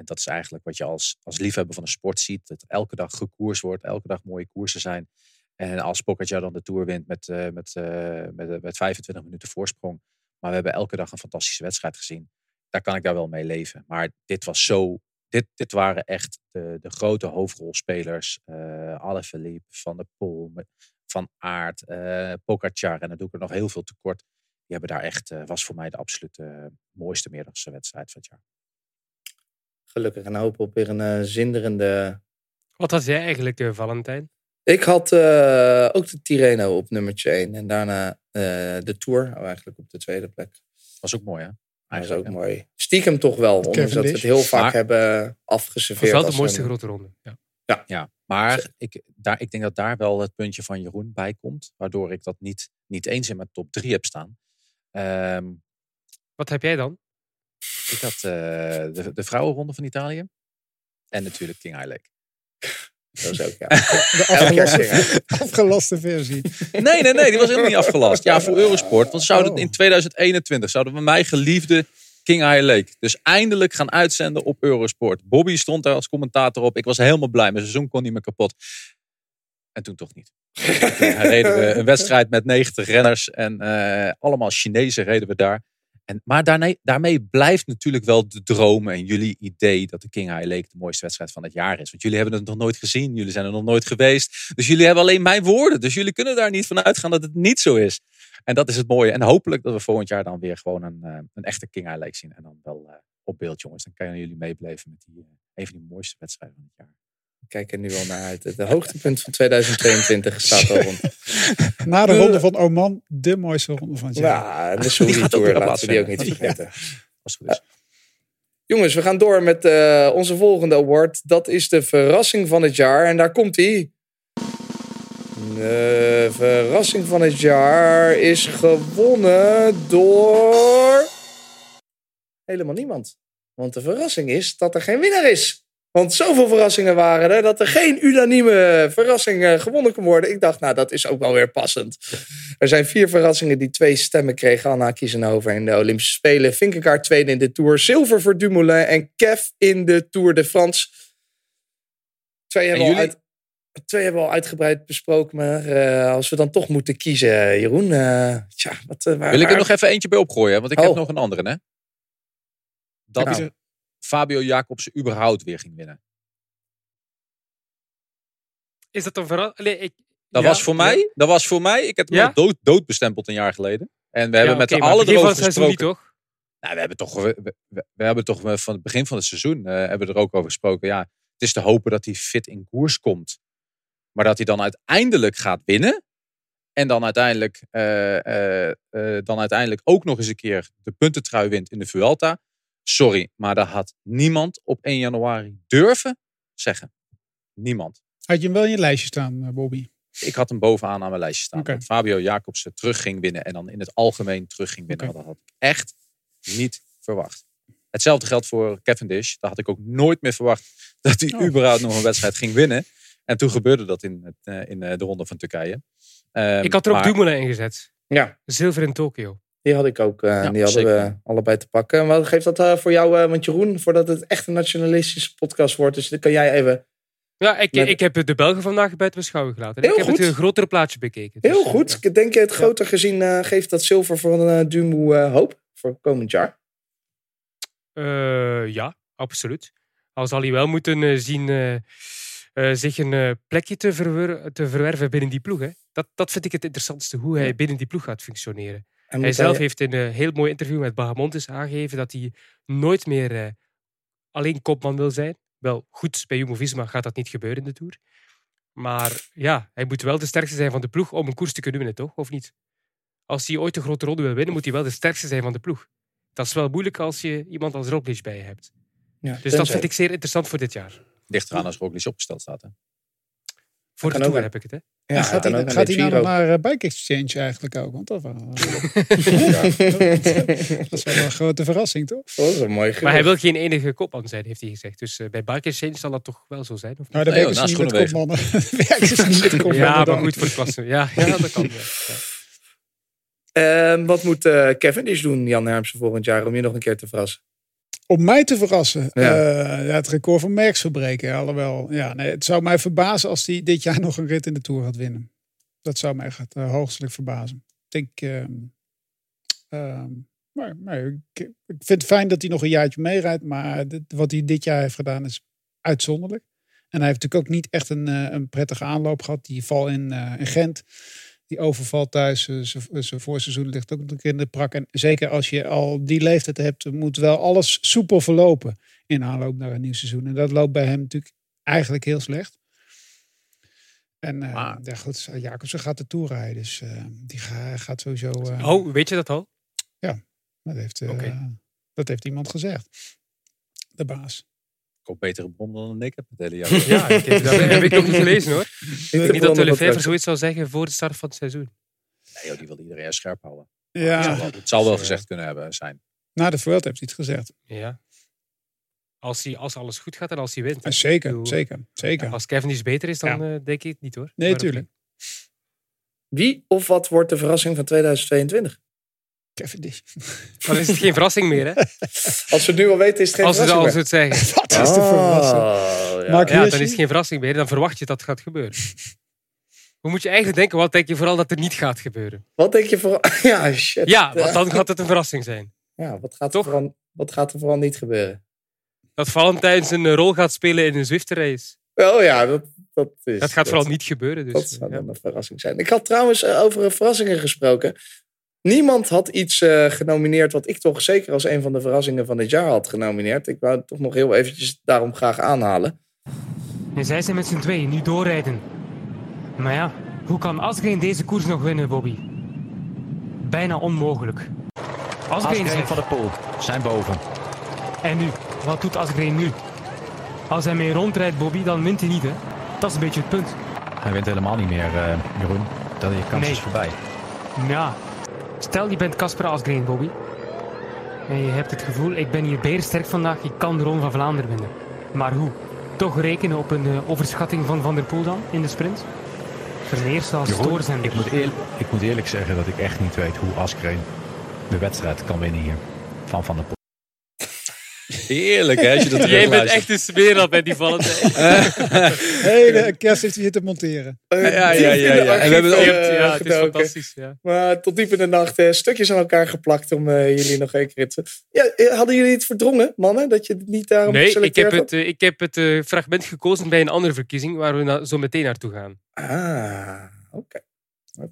En dat is eigenlijk wat je als, als liefhebber van de sport ziet. Dat elke dag gekoers wordt, elke dag mooie koersen zijn. En als Pogacar dan de Tour wint met, eh, met, eh, met, met 25 minuten voorsprong. Maar we hebben elke dag een fantastische wedstrijd gezien. Daar kan ik daar wel mee leven. Maar dit was zo dit, dit waren echt de, de grote hoofdrolspelers. eh Alaphilippe, Van der Poel, Van Aert, eh Pogacar. En dan doe ik er nog heel veel tekort. Die hebben daar echt, eh, was voor mij de absolute eh, mooiste middagse wedstrijd van het jaar. Gelukkig en hopen op weer een eh, zinderende... Wat had jij eigenlijk, eh, Valentijn? Ik had eh, ook de Tirreno op nummertje 1 en daarna eh, de Tour oh, eigenlijk op de tweede plek. Was ook mooi, hè? Dat is ook mooi. Stiekem toch wel, ondanks dat we het heel vaak Maar- hebben Dat afgeserveerd. was wel de mooiste een- grote ronde. Ja. Ja. Ja, maar ik, daar, ik denk dat daar wel het puntje van Jeroen bij komt. Waardoor ik dat niet, niet eens in mijn top 3 heb staan. Ehm, Wat heb jij dan? Ik had eh, de, de vrouwenronde van Italië. En natuurlijk King High Lake. Dat is ook, ja. De afgelaste, versie. Nee, nee, nee, die was helemaal niet afgelast. Ja, voor Eurosport. Want zouden Oh. in 2021 zouden we mijn geliefde King High Lake dus eindelijk gaan uitzenden op Eurosport. Bobby stond daar als commentator op. Ik was helemaal blij. Mijn seizoen kon niet meer kapot. En toen toch niet. Toen reden we een wedstrijd met 90 renners en eh, allemaal Chinezen reden we daar. Maar daarmee, daarmee blijft natuurlijk wel de droom en jullie idee dat de King High Lake de mooiste wedstrijd van het jaar is. Want jullie hebben het nog nooit gezien, jullie zijn er nog nooit geweest. Dus jullie hebben alleen mijn woorden. Dus jullie kunnen daar niet van uitgaan dat het niet zo is. En dat is het mooie. En hopelijk dat we volgend jaar dan weer gewoon een, eh, een echte King High Lake zien. En dan wel eh, op beeld, jongens. Dan kunnen jullie meebeleven met die, eh, een van die mooiste wedstrijden van het jaar. Ik kijk er nu wel naar uit. Het hoogtepunt van 2022 staat al rond. Na de ronde van Oman, de mooiste ronde van het jaar. Ja, de ook Tour, laten we die ook niet vergeten. Als het goed is. Jongens, we gaan door met eh, onze volgende award. Dat is de verrassing van het jaar. En daar komt hij. De verrassing van het jaar is gewonnen door. Helemaal niemand. Want de verrassing is dat er geen winnaar is. Want zoveel verrassingen waren er dat er geen unanieme verrassing eh, gewonnen kon worden. Ik dacht, nou, dat is ook wel weer passend. Er zijn vier verrassingen die twee stemmen kregen. Anna Kiezenhover in de Olympische Spelen. Vinkegaard tweede in de Tour. Zilver voor Dumoulin. En Kev in de Tour de France. Twee hebben, we al uit, twee hebben we al uitgebreid besproken. Maar eh, als we dan toch moeten kiezen, Jeroen. eh, tja, wat, waar, Wil ik er nog even eentje bij opgooien? Want ik Oh. heb nog een andere, hè? Dat Nou. Fabio Jacobsen überhaupt weer ging winnen. Is dat een ik, Dat Ja, was voor ja. mij, dat was voor mij, ik heb hem Ja? al dood, dood bestempeld een jaar geleden. En we hebben met van erover gesproken. niet, toch? Nou, we hebben toch, we, we- we hebben toch van het begin van het seizoen eh, hebben we er ook over gesproken. Ja, het is te hopen dat hij fit in koers komt. Maar dat hij dan uiteindelijk gaat winnen. En dan uiteindelijk, eh, eh, dan uiteindelijk ook nog eens een keer de puntentrui wint in de Vuelta. Sorry, maar dat had niemand op 1 januari durven zeggen. Niemand. Had je hem wel in je lijstje staan, eh, Bobby? Ik had hem bovenaan aan mijn lijstje staan. Dat Fabio Jacobsen terug ging winnen. En dan in het algemeen terug ging winnen. Dat had ik echt niet verwacht. Hetzelfde geldt voor Cavendish. Daar had ik ook nooit meer verwacht dat hij Oh. überhaupt nog een wedstrijd ging winnen. En toen gebeurde dat in, het, eh, in eh, de ronde van Turkije. Ehm, Ik had er ook maar- Dumoulin ingezet. Ja, Zilver in Tokio. Die had ik ook. eh, Ja, die hadden zeker. we allebei te pakken. En wat geeft dat eh, voor jou, eh, want Jeroen, voordat het echt een nationalistische podcast wordt. Dus dan kan jij even... Ja, ik, Met- ik heb de Belgen vandaag buiten beschouwing gelaten. Heel ik heb het een grotere plaatje bekeken. Heel Dus, eh, goed. Denk je het groter gezien geeft dat zilver van Dumo eh, hoop voor komend jaar? Ja, absoluut. Al zal hij wel moeten zien zich een plekje te, verwer- te verwerven binnen die ploeg. Hè. Dat, dat vind ik het interessantste, hoe hij binnen die ploeg gaat functioneren. En Hij zelf heeft in een heel mooi interview met Bahamontes aangegeven dat hij nooit meer eh, alleen kopman wil zijn. Wel, goed, bij Jumbo-Visma gaat dat niet gebeuren in de Tour. Maar ja, hij moet wel de sterkste zijn van de ploeg om een koers te kunnen winnen, toch? Of niet? Als hij ooit een grote ronde wil winnen, moet hij wel de sterkste zijn van de ploeg. Dat is wel moeilijk als je iemand als Roglic bij je hebt. Ja, Dus dat vind ik zeer interessant voor dit jaar. Ligt eraan als Roglic opgesteld staat. Hè? Voor de Tour heb ik het, hè? Ja, gaat hij, gaat hij nou nog naar eh, Bike Exchange eigenlijk ook? Want dat, was- dat is wel een grote verrassing, toch? Dat is een mooi Maar hij wil geen enige kopman zijn, heeft hij gezegd. Dus eh, bij Bike Exchange zal dat toch wel zo zijn? Of niet? Nou, daar Nee, werken ze joh, niet met kopmannen. niet met ja, maar goed voor de klasse. Ja, ja dat kan. Ja. Ja. En wat moet eh Cavendish doen, Jan Hermsen, volgend jaar om je nog een keer te verrassen? Om mij te verrassen. Ja. Ja, het record van Merckx verbreken. Alhoewel, ja, nee, het zou mij verbazen als hij dit jaar nog een rit in de Tour gaat winnen. Dat zou mij echt uh, hoogstelijk verbazen. Ik denk, ehm, ehm, maar, maar ik, ik vind het fijn dat hij nog een jaartje meerijdt. Maar dit- wat hij dit jaar heeft gedaan is uitzonderlijk. En hij heeft natuurlijk ook niet echt een, eh, een prettige aanloop gehad. Die val in, eh, in Gent. Die overval thuis, eh, zijn zijn voorseizoen ligt ook nog een keer in de prak. En zeker als je al die leeftijd hebt, moet wel alles soepel verlopen in aanloop naar een nieuw seizoen. En dat loopt bij hem natuurlijk eigenlijk heel slecht. En eh Maar- ja, goed, Jacobsen gaat de Tour rijden, dus eh, die ga- gaat sowieso... eh, Oh, weet je dat al? dat, heeft, eh, dat heeft iemand gezegd. De baas. Hoop betere bron dan ik heb het hele jaar. Ja, ik heb, dat heb ik nog niet gelezen hoor. Ik de denk niet dat op Lefevre web. zoiets zal zeggen voor de start van het seizoen. Nee, joh, die wil iedereen erg scherp houden. Ja, Het zal wel, het zal wel Ja. gezegd kunnen hebben zijn. na de Vuelta heeft hij het gezegd. Ja. Als, hij, als alles goed gaat en als hij wint. zeker, bedoel, zeker, zeker. Als Kevin is beter is, dan eh, denk ik het niet hoor. Nee, Maar tuurlijk. Wie of wat wordt de verrassing van 2022? Cavendish. Dan is het geen verrassing meer, hè? Als we het nu al weten, is het geen Als verrassing als meer. het zeggen. Wat is de verrassing? Oh, ja. Dan is het geen verrassing meer. Dan verwacht je dat het gaat gebeuren. Hoe moet je eigenlijk denken? Wat denk je vooral dat er niet gaat gebeuren? Wat denk je voor... Ja, shit. Ja, want dan gaat het een verrassing zijn. Ja, wat gaat, er Toch? vooral, wat gaat er vooral niet gebeuren? Dat Valentijn zijn eh, rol gaat spelen in een Zwift-race. Wel ja, dat, dat is... Dat gaat vooral niet gebeuren. Dus, Dat zou ja. dan een verrassing zijn. Ik had trouwens eh, over eh, verrassingen gesproken. Niemand had iets eh, genomineerd wat ik toch zeker als een van de verrassingen van dit jaar had genomineerd. Ik wou het toch nog heel eventjes daarom graag aanhalen. En zij zijn met z'n tweeën nu doorrijden. Maar ja, hoe kan Asgreen deze koers nog winnen, Bobby? Bijna onmogelijk. Asgreen Asgreen van de Poel zijn boven. En nu? Wat doet Asgreen nu? Als hij mee rondrijdt, Bobby, dan wint hij niet, hè? Dat is een beetje het punt. Hij wint helemaal niet meer, eh, Jeroen. Dat je kans Nee. is voorbij. Ja, stel je bent Casper Asgreen, Bobby. En je hebt het gevoel, ik ben hier berensterk vandaag, ik kan de Ronde van Vlaanderen winnen. Maar hoe? Toch rekenen op een eh, overschatting van Van der Poel dan, in de sprint? Vermeer zal Jeroen, stoor zijn. ik, moet eer- ik moet eerlijk zeggen dat ik echt niet weet hoe Askreen de wedstrijd kan winnen hier. Van Van der Poel. Heerlijk, hè? Als je dat Jij bent echt een smeer met die Valentijn. Hele kerst heeft hij hier te monteren. Ja, ja, ja, ja. En we hebben eh, ja, het is fantastisch. Ja. Maar tot diep in de nacht eh, stukjes aan elkaar geplakt om eh, jullie nog één keer te... Ja, eh, hadden jullie het verdrongen, mannen? Dat je het niet daarom Nee, ik heb het, ik heb het fragment gekozen bij een andere verkiezing waar we na- zo meteen naartoe gaan. Ah. Oké.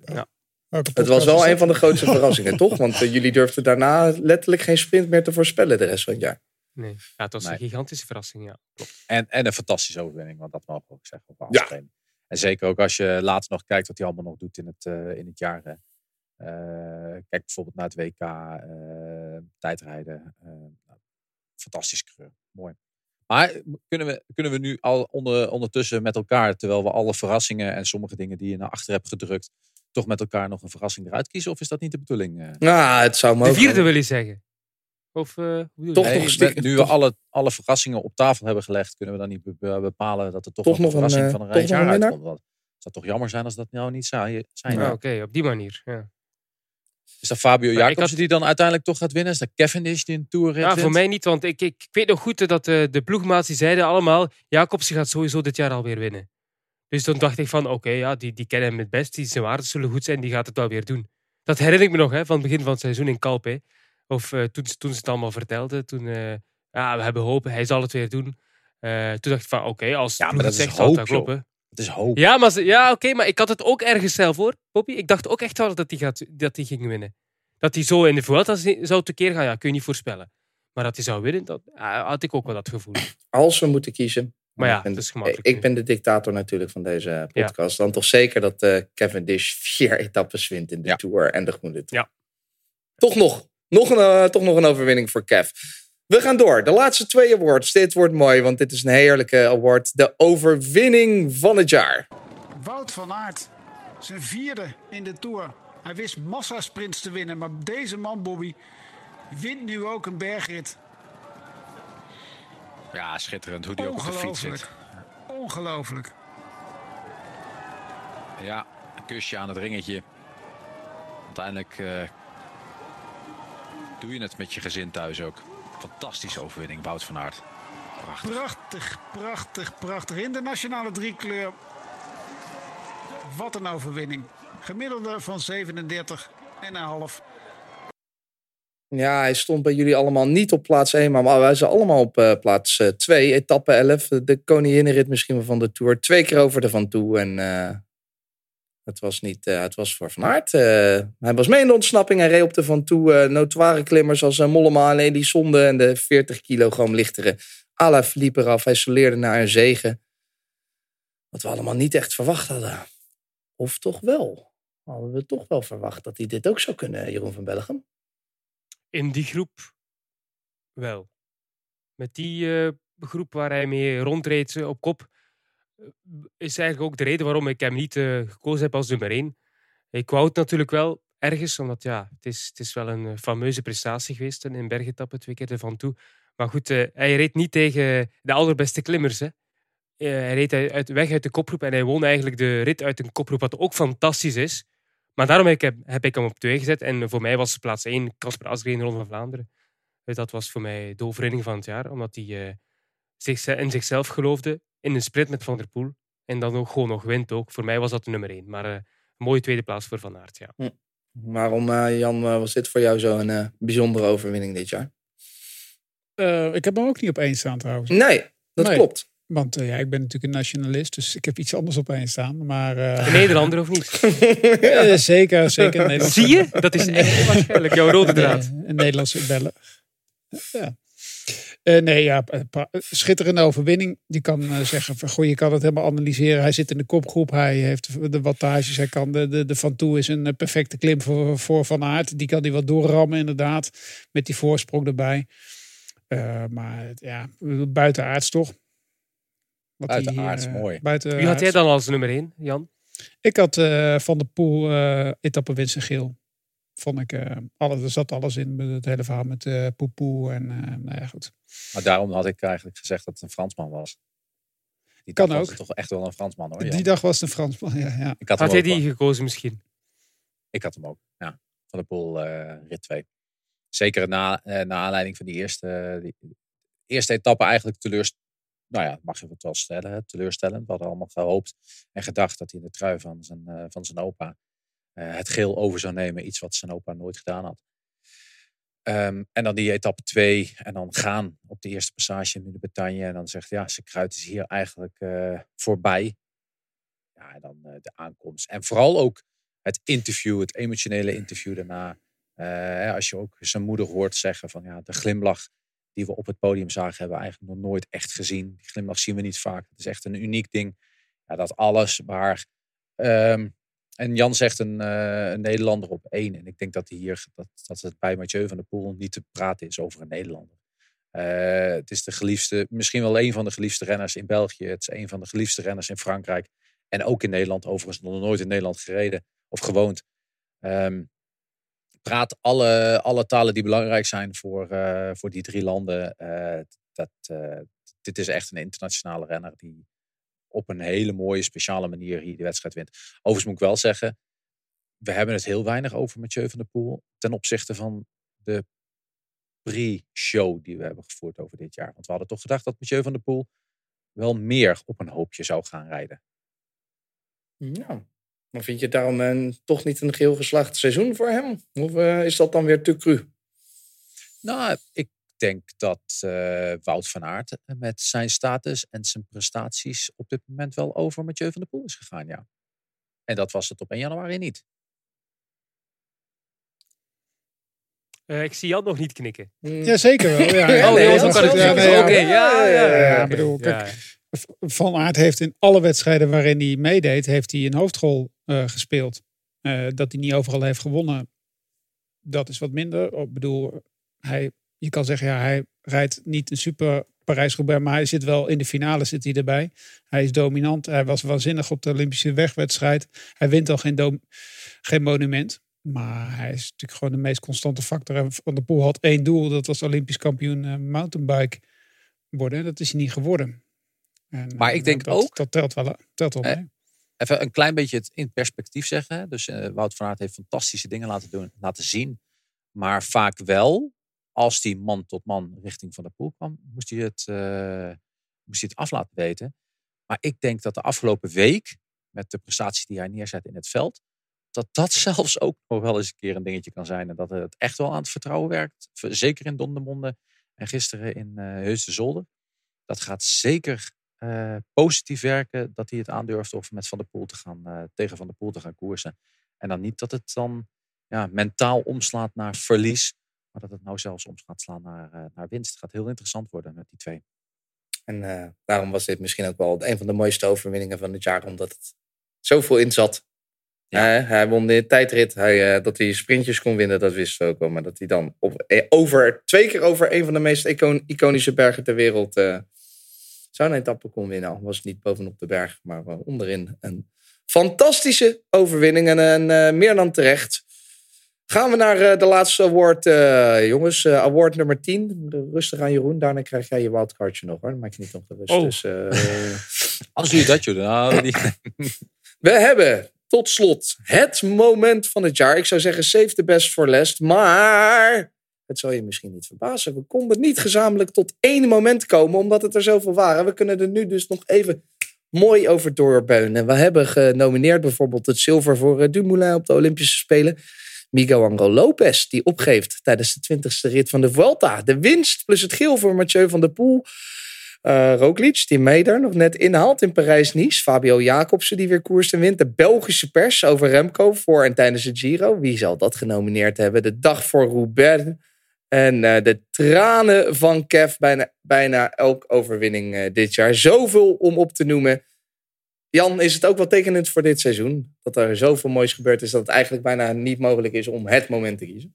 Ja. Het was wel een van de grootste verrassingen, toch? Want jullie durfden daarna letterlijk geen sprint meer te voorspellen de rest van het jaar. Nee, ja, het was Nee. een gigantische verrassing, ja. Klopt. En, en een fantastische overwinning, want dat mogen we ook zeggen. Op Ja. En zeker ook als je later nog kijkt wat hij allemaal nog doet in het, eh, in het jaar. hè. Eh, kijk bijvoorbeeld naar het WK eh, tijdrijden. Eh, nou, fantastisch. Mooi. Maar kunnen we, kunnen we nu al onder, ondertussen met elkaar, terwijl we alle verrassingen en sommige dingen die je naar achter hebt gedrukt, toch met elkaar nog een verrassing eruit kiezen? Of is dat niet de bedoeling? eh? Nou, het zou De mogen. vierde wil je zeggen? Of, eh, hoe bedoel je? Toch Nee, nog stiekem- nu we toch- alle, alle verrassingen op tafel hebben gelegd, kunnen we dan niet be- be- bepalen dat er toch, Toch nog een verrassing eh, van een rijtje uitkomt. Het zou toch jammer zijn als dat nou niet zou zijn. Ja, Oké, op die manier. Ja. Is dat Fabio Maar ik Jacobs die dan uiteindelijk toch gaat winnen? Is dat Cavendish die een Tour Ja, voor mij niet, want ik, ik, ik weet nog goed dat de, de ploegmaats die zeiden allemaal, Jacobsen gaat sowieso dit jaar alweer winnen. Dus toen dacht ik van, oké, ja, die, die kennen hem het best, die zijn waarden zullen goed zijn, die gaat het wel weer doen. Dat herinner ik me nog, hè, van het begin van het seizoen in Calpe. Of eh, toen, ze- toen ze het allemaal vertelden, toen, eh, ja, we hebben hoop, hij zal het weer doen. Eh, toen dacht ik van, oké, als Ja, maar dat is zegt, zal kloppen. Het is hoop. Ja, maar, ja oké, maar ik had het ook ergens zelf hoor, Bobby. Ik dacht ook echt wel dat hij, gaat, dat hij ging winnen. Dat hij zo in de Vuelta zou tekeer gaan, ja, kun je niet voorspellen. Maar dat hij zou winnen, dat had ik ook wel dat gevoel. Als we moeten kiezen. Maar ja, ik ben, het is gemakkelijk Ik ben de dictator natuurlijk van deze podcast. Dan toch zeker dat eh Cavendish vier etappes wint in de Tour en de Groene Tour. Ja. Toch nog. Nog een, eh, toch nog een overwinning voor Kev. We gaan door. De laatste twee awards. Dit wordt mooi, want dit is een heerlijke award. De overwinning van het jaar. Wout van Aert, zijn vierde in de Tour. Hij wist massasprints te winnen, maar deze man, Bobby, wint nu ook een bergrit. Ja, schitterend hoe die ook op de fiets zit. Ongelooflijk. Ongelooflijk. Ja, een kusje aan het ringetje. Uiteindelijk eh, doe je het met je gezin thuis ook. Fantastische overwinning, Wout van Aert. Prachtig. Prachtig, prachtig, prachtig. Internationale driekleur. Wat een overwinning. Gemiddelde van 37 en een half. Ja, hij stond bij jullie allemaal niet op plaats 1, maar wij zijn allemaal op eh, plaats 2. etappe 11, de koninginnenrit misschien wel van de Tour. Twee keer over de Van Toe en eh, het was niet, eh, het was voor Van Aert. eh, hij was mee in de ontsnapping, hij reed op de Van Toe. eh notoire klimmers als uh, Mollema en Elie Sonde en de 40 kilogram lichtere Ala Philippe eraf. Hij soleerde naar een zegen. Wat we allemaal niet echt verwacht hadden. Of toch wel? Hadden we toch wel verwacht dat hij dit ook zou kunnen, Jeroen van Bellegem? In die groep wel. Met die groep waar hij mee rondreed op kop, is eigenlijk ook de reden waarom ik hem niet eh, gekozen heb als nummer 1. Ik wou het natuurlijk wel ergens, omdat ja, het is, het is wel een eh, fameuze prestatie geweest in een bergetappe, twee keer ervan toe. Maar goed, eh, hij reed niet tegen de allerbeste klimmers. Hè. Eh, hij reed uit, weg uit de kopgroep en hij won eigenlijk de rit uit een kopgroep, wat ook fantastisch is. Maar daarom heb ik, hem op twee gezet. En voor mij was plaats één Casper Asgreen Ronde van Vlaanderen. Dat was voor mij de overwinning van het jaar. Omdat hij eh, zich, in zichzelf geloofde in een sprint met Van der Poel. En dan ook gewoon nog wint ook. Voor mij was dat de nummer één. Maar eh, een mooie tweede plaats voor Van Aert, ja. Waarom, eh, Jan, eh, was dit voor jou zo'n bijzondere overwinning dit jaar? Eh, ik heb hem ook niet op één staan trouwens. Nee, dat Nee. klopt. Want eh, ja, ik ben natuurlijk een nationalist, dus ik heb iets anders op één staan. Maar, eh, Een Nederlander of niet? Eh, zeker, zeker. Zie je? Dat is echt waarschijnlijk jouw rode draad. Nee, een Nederlandse bellen. Ja. Eh, nee, ja, schitterende overwinning. Je kan eh, zeggen, van, goh, je kan het helemaal analyseren. Hij zit in de kopgroep, hij heeft de wattages, hij kan de, de, de Van Toe is een eh, perfecte klim voor, voor Van Aert. Die kan hij wat doorrammen inderdaad, met die voorsprong erbij. Eh, maar ja, buiten aards toch? Wat Buiten hij, aards, eh, mooi. Wie had jij dan als nummer één, Jan? Ik had eh, Van de Poel eh etappe winst en geel. Vond ik, eh alles, er zat alles in, met het hele verhaal met eh Poepoe en eh, nou ja, goed. Maar daarom had ik eigenlijk gezegd dat het een Fransman was. Die Kan ook. het toch echt wel een Fransman hoor. Die dag was het een Fransman, ja. ja. Ik had, Had hij die wel. gekozen misschien? Ik had hem ook, ja. Van de Poel eh, rit 2. Zeker na, eh, na aanleiding van die eerste, die eerste etappe eigenlijk teleurstellend. Nou ja, mag je het wel stellen, hè, teleurstellend. We hadden allemaal gehoopt en gedacht dat hij in de trui van zijn, eh, van zijn opa het geel over zou nemen. Iets wat zijn opa nooit gedaan had. Ehm, en dan die etappe 2 en dan gaan op de eerste passage in de Bretagne. En dan zegt ja, zijn kruid is hier eigenlijk eh, voorbij. Ja, en dan eh, de aankomst. En vooral ook het interview, het emotionele interview daarna. Eh, als je ook zijn moeder hoort zeggen van ja, de glimlach die we op het podium zagen, hebben we eigenlijk nog nooit echt gezien. Die glimlach zien we niet vaak. Het is echt een uniek ding. Ja, dat alles waar. ehm, en Jan zegt een, eh, een Nederlander op één. En ik denk dat, hier, dat, dat het bij Mathieu van der Poel niet te praten is over een Nederlander. Eh, het is de geliefde, misschien wel een van de geliefde renners in België. Het is een van de geliefde renners in Frankrijk. En ook in Nederland. Overigens nog nooit in Nederland gereden of gewoond. Ehm, praat alle, alle talen die belangrijk zijn voor, eh, voor die drie landen. Dat, dit is echt een internationale renner die op een hele mooie, speciale manier hier de wedstrijd wint. Overigens moet ik wel zeggen, we hebben het heel weinig over Mathieu van der Poel ten opzichte van de pre-show die we hebben gevoerd over dit jaar. Want we hadden toch gedacht dat Mathieu van der Poel wel meer op een hoopje zou gaan rijden. Ja. Maar vind je het daarom een, toch niet een geheel geslaagd seizoen voor hem? Of eh, is dat dan weer te cru? Nou, ik denk dat eh, Wout van Aert met zijn status en zijn prestaties op dit moment wel over Mathieu van der Poel is gegaan, ja. En dat was het op 1 januari niet. Eh, ik zie Jan nog niet knikken. Ja, zeker wel. Ja, Oh, nee, ja, Oké, ja, ja, ja, ja, oké, bedoel, ja. kijk, Van Aert heeft in alle wedstrijden waarin hij meedeed, heeft hij een hoofdrol eh, gespeeld. Eh, dat hij niet overal heeft gewonnen, dat is wat minder. Ik bedoel, hij, je kan zeggen, ja, hij rijdt niet een super Parijs-Roubaix, maar hij zit wel in de finale zit hij erbij. Hij is dominant. Hij was waanzinnig op de Olympische wegwedstrijd. Hij wint al geen, geen monument. Maar hij is natuurlijk gewoon de meest constante factor. En Van der Poel had één doel. Dat was Olympisch kampioen eh, mountainbike worden. Dat is hij niet geworden. En, Maar eh, ik denk dat, ook- Dat telt wel, telt wel Eh, mee. Even een klein beetje het in perspectief zeggen. Dus eh, Wout van Aert heeft fantastische dingen laten, doen, laten zien. Maar vaak wel, als die man tot man richting Van der Poel kwam, moest hij het, eh, moest hij het af laten weten. Maar ik denk dat de afgelopen week, met de prestaties die hij neerzet in het veld, dat dat zelfs ook nog wel eens een keer een dingetje kan zijn. En dat het echt wel aan het vertrouwen werkt. Zeker in Dondermonde en gisteren in eh Heus de Zolder. Dat gaat zeker eh, positief werken dat hij het aandurft of met Van der Poel te gaan, eh, tegen Van der Poel te gaan koersen. En dan niet dat het dan ja, mentaal omslaat naar verlies, maar dat het nou zelfs om gaat slaan naar, eh, naar winst. Het gaat heel interessant worden met die twee. En eh, daarom was dit misschien ook wel een van de mooiste overwinningen van het jaar, omdat het zoveel in zat. Hij won de tijdrit. Hij, eh, dat hij sprintjes kon winnen, dat wisten we ook wel. Maar dat hij dan op, over, twee keer over een van de meest icon- iconische bergen ter wereld eh zo'n etappe kon winnen. Al was het niet bovenop de berg, maar wel onderin. Een fantastische overwinning en, meer dan terecht. Gaan we naar eh, de laatste award, eh, jongens. Eh, award nummer 10. Rustig aan Jeroen. Daarna krijg jij je wildcardje nog hoor. Dan maak je niet nog de rust. Oh. Dus, eh, Als doe je dat, joh. Nou, die... we hebben tot slot het moment van het jaar. Ik zou zeggen, save the best for last. Maar het zal je misschien niet verbazen. We konden niet gezamenlijk tot één moment komen, omdat het er zoveel waren. We kunnen er nu dus nog even mooi over doorbeunen. We hebben genomineerd bijvoorbeeld het zilver voor Dumoulin op de Olympische Spelen. Miguel Angel Lopez, die opgeeft tijdens de 20ste rit van de Vuelta. De winst plus het geel voor Mathieu van der Poel. Eh Roglic, die Meder nog net inhaalt in Parijs-Nice. Fabio Jacobsen, die weer koers en wint. De Belgische pers over Remco voor en tijdens het Giro. Wie zal dat genomineerd hebben? De dag voor Roubaix. En eh, de tranen van Kev. Bijna, bijna elke overwinning eh, dit jaar. Zoveel om op te noemen. Jan, is het ook wel tekenend voor dit seizoen? Dat er zoveel moois gebeurd is dat het eigenlijk bijna niet mogelijk is om het moment te kiezen.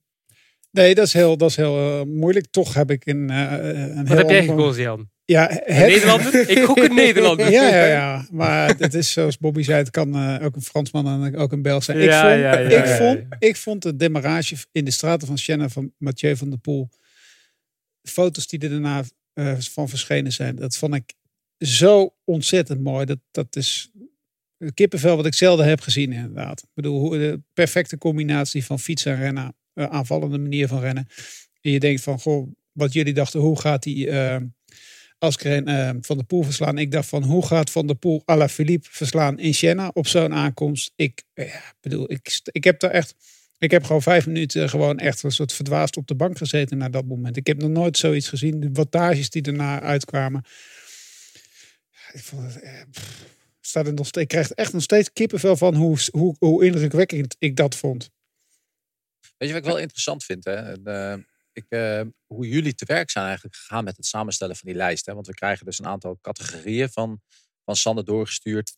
Nee, dat is heel, dat is heel eh, moeilijk. Toch heb ik een, eh, een Wat heel heb jij gekozen, Jan? Ja, Nederlander? Ik gok een Nederlander. Ja, ja, ja. Maar het is zoals Bobby zei, het kan eh, ook een Fransman en ook een Belg zijn. Ik, Ja, vond, ja, ja, ik, ja, vond, ik vond de demarrage in de straten van Siena van Mathieu van der Poel. Foto's die er daarna eh, van verschenen zijn. Dat vond ik zo ontzettend mooi. Dat, dat is een kippenvel wat ik zelden heb gezien inderdaad. Ik bedoel, de perfecte combinatie van fietsen en rennen. eh, aanvallende manier van rennen. En je denkt van, goh, wat jullie dachten, hoe gaat die eh Askren eh, Van de Poel verslaan? Ik dacht van, hoe gaat Van der Poel à la Philippe verslaan in Siena op zo'n aankomst? Ik bedoel, ik, ik heb daar echt... Ik heb gewoon vijf minuten gewoon echt een soort verdwaasd op de bank gezeten na dat moment. Ik heb nog nooit zoiets gezien. De wattages die daarna uitkwamen. Ik vond eh, nog steeds, ik krijg echt nog steeds kippenvel van hoe, hoe, hoe indrukwekkend ik dat vond. Weet je wat ik wel interessant vind? Hè? En, eh, ik, eh, hoe jullie te werk zijn eigenlijk gegaan met het samenstellen van die lijst. Hè? Want we krijgen dus een aantal categorieën van, van Sander doorgestuurd.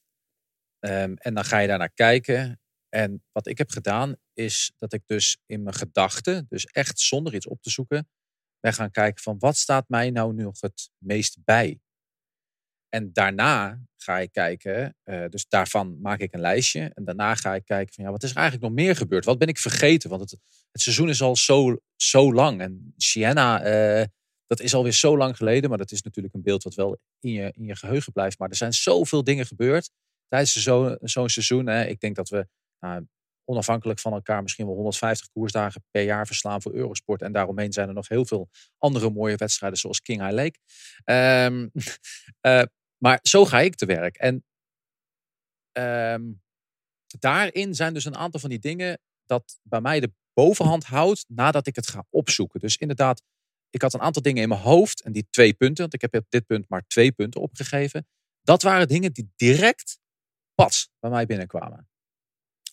Ehm, en dan ga je daar naar kijken. En wat ik heb gedaan, is dat ik dus in mijn gedachten, dus echt zonder iets op te zoeken, ben gaan kijken van wat staat mij nou nog het meest bij. En daarna ga ik kijken, eh, dus daarvan maak ik een lijstje. En daarna ga ik kijken van ja, wat is er eigenlijk nog meer gebeurd? Wat ben ik vergeten? Want het, het seizoen is al zo, zo lang. En Sienna, eh, dat is alweer zo lang geleden. Maar dat is natuurlijk een beeld wat wel in je, in je geheugen blijft. Maar er zijn zoveel dingen gebeurd tijdens zo'n seizoen. Hè. Ik denk dat we nou, onafhankelijk van elkaar misschien wel 150 koersdagen per jaar verslaan voor Eurosport. En daaromheen zijn er nog heel veel andere mooie wedstrijden zoals King High Lake. Eh, maar zo ga ik te werk. En ehm, daarin zijn dus een aantal van die dingen dat bij mij de bovenhand houdt nadat ik het ga opzoeken. Dus inderdaad, ik had een aantal dingen in mijn hoofd en die twee punten, want ik heb op dit punt maar twee punten opgegeven. Dat waren dingen die direct pas bij mij binnenkwamen.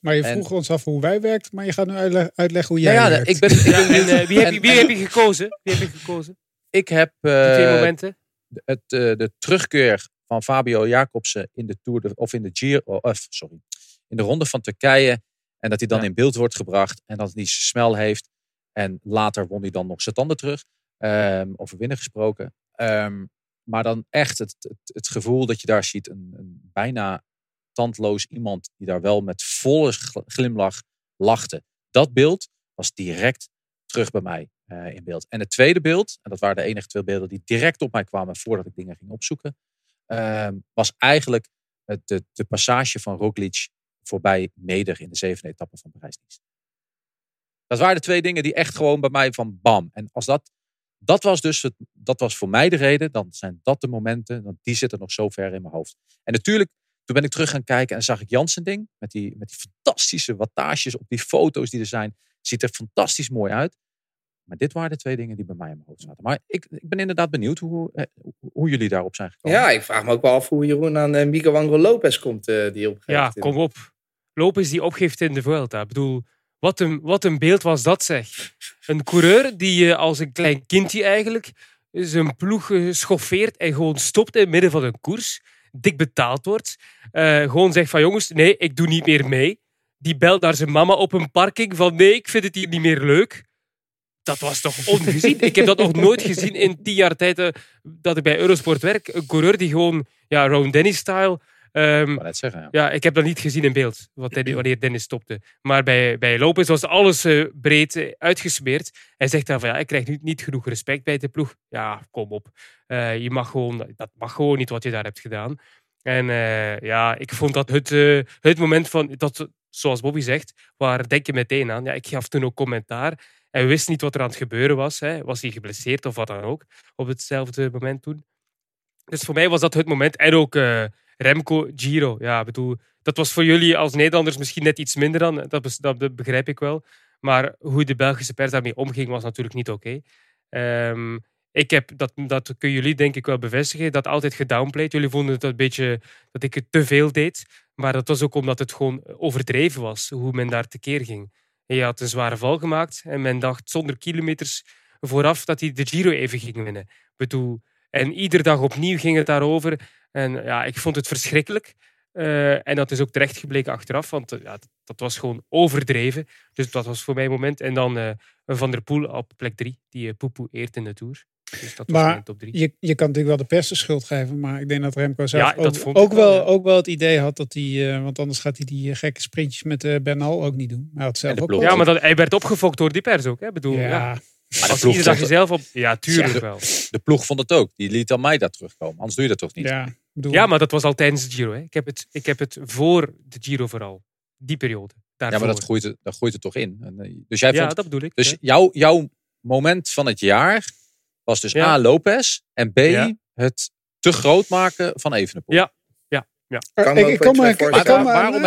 Maar je En- vroeg ons af hoe wij werkt, maar je gaat nu uitle- uitleggen hoe jij Ja, ja, werkt. ik ben, ik ben Ja, en eh, wie, heb En- wie heb je gekozen? Wie heb je gekozen? Ik heb Die twee eh, momenten. het, eh, de terugkeer van Fabio Jacobsen in de Tour de, of in de Giro, of, sorry, in de ronde van Turkije. En dat hij dan in beeld wordt gebracht en dat hij smel heeft. En later won hij dan nog zijn tanden terug. Ehm, over winnen gesproken. Ehm, maar dan echt het, het, het gevoel dat je daar ziet, een, een bijna tandloos iemand die daar wel met volle gl- glimlach lachte. Dat beeld was direct terug bij mij eh, in beeld. En het tweede beeld, en dat waren de enige twee beelden die direct op mij kwamen voordat ik dingen ging opzoeken, ehm, was eigenlijk de, de passage van Roglic voorbij Meder in de zevende etappe van Parijs-Nice. Dat waren de twee dingen die echt gewoon bij mij van bam. En als dat, dat was dus het, dat was voor mij de reden, dan zijn dat de momenten, want die zitten nog zo ver in mijn hoofd. En natuurlijk, toen ben ik terug gaan kijken en zag ik Jansen ding met die, met die fantastische wattages op die foto's die er zijn. Ziet er fantastisch mooi uit. Maar dit waren de twee dingen die bij mij in mijn hoofd zaten. Maar ik, ik ben inderdaad benieuwd hoe, eh, hoe jullie daarop zijn gekomen. Ja, ik vraag me ook wel af hoe Jeroen aan uh, Miguel Angel Lopez komt. eh, die opgeeft. Ja, kom op. Lopez die opgeeft in de Vuelta. Ik bedoel, wat een, wat een beeld was dat zeg. Een coureur die eh, als een klein kindje eigenlijk zijn ploeg eh, schoffeert en gewoon stopt in het midden van een koers. Dik betaald wordt. Eh, gewoon zegt van jongens, nee, ik doe niet meer mee. Die belt naar zijn mama op een parking van nee, ik vind het hier niet meer leuk. Dat was toch ongezien? ik heb dat nog nooit gezien in tien jaar tijd eh, dat ik bij Eurosport werk. Een coureur die gewoon, ja, Ron Dennis-style... ehm, net zeggen, ja. ja, ik heb dat niet gezien in beeld, wat Dennis- wanneer Dennis stopte. Maar bij, bij Lopez was alles eh, breed eh, uitgesmeerd. Hij zegt dan van, ja, ik krijg nu niet genoeg respect bij de ploeg. Ja, kom op. Je mag gewoon, dat mag gewoon niet wat je daar hebt gedaan. En ja, ik vond dat het, het moment van, dat, zoals Bobby zegt, waar denk je meteen aan. Ja, ik gaf toen ook commentaar. We wisten niet wat er aan het gebeuren was. Hè. Was hij geblesseerd of wat dan ook, op hetzelfde moment toen. Dus voor mij was dat het moment. En ook eh, Remco, Giro. Ja, bedoel, dat was voor jullie als Nederlanders misschien net iets minder dan. Dat, dat begrijp ik wel. Maar hoe de Belgische pers daarmee omging, was natuurlijk niet oké. Ehm, ik heb, dat, dat kunnen jullie denk ik wel bevestigen, dat altijd gedownplayed. Jullie vonden het een beetje dat ik het te veel deed. Maar dat was ook omdat het gewoon overdreven was, hoe men daar tekeer ging. Je had een zware val gemaakt en men dacht zonder kilometers vooraf dat hij de Giro even ging winnen. Bedoel, en iedere dag opnieuw ging het daarover. En ja, ik vond het verschrikkelijk. Eh, en dat is ook terecht gebleken achteraf, want eh, ja, dat, dat was gewoon overdreven. Dus dat was voor mij een moment. En dan eh, Van der Poel op plek drie, die uh, Poepoe eert in de Tour. Dus dat was Maar mijn top drie. je, je kan natuurlijk wel de pers de schuld geven. Maar ik denk dat Remco zelf Ja, dat ook, wel, wel, ja. ook wel het idee had dat hij... eh, want anders gaat hij die gekke sprintjes met eh, Bernal ook niet doen. Hij had zelf ook wel- Ja, maar dat, hij werd opgefokt door die pers ook. Hè? Ik Bedoel, Ja. ja. Maar de Als ploeg iedere dag jezelf op... Ja, tuurlijk de, wel. De ploeg vond het ook. Die liet aan mij daar terugkomen. Anders doe je dat toch niet? Ja, Ja, maar dat was al tijdens de Giro. Hè? Ik, heb het, ik heb het voor de Giro vooral. Die periode. Ja, Daarvoor. maar dat groeit, dat groeit er toch in. Eh, dus jij Ja, vond, dat bedoel ik, Dus ja. jouw, jouw moment van het jaar was dus Ja. A. Lopez en B. Ja. het te groot maken van Evenepoel. Ja, ja, ja. Ik, ik kan me, ik kan ik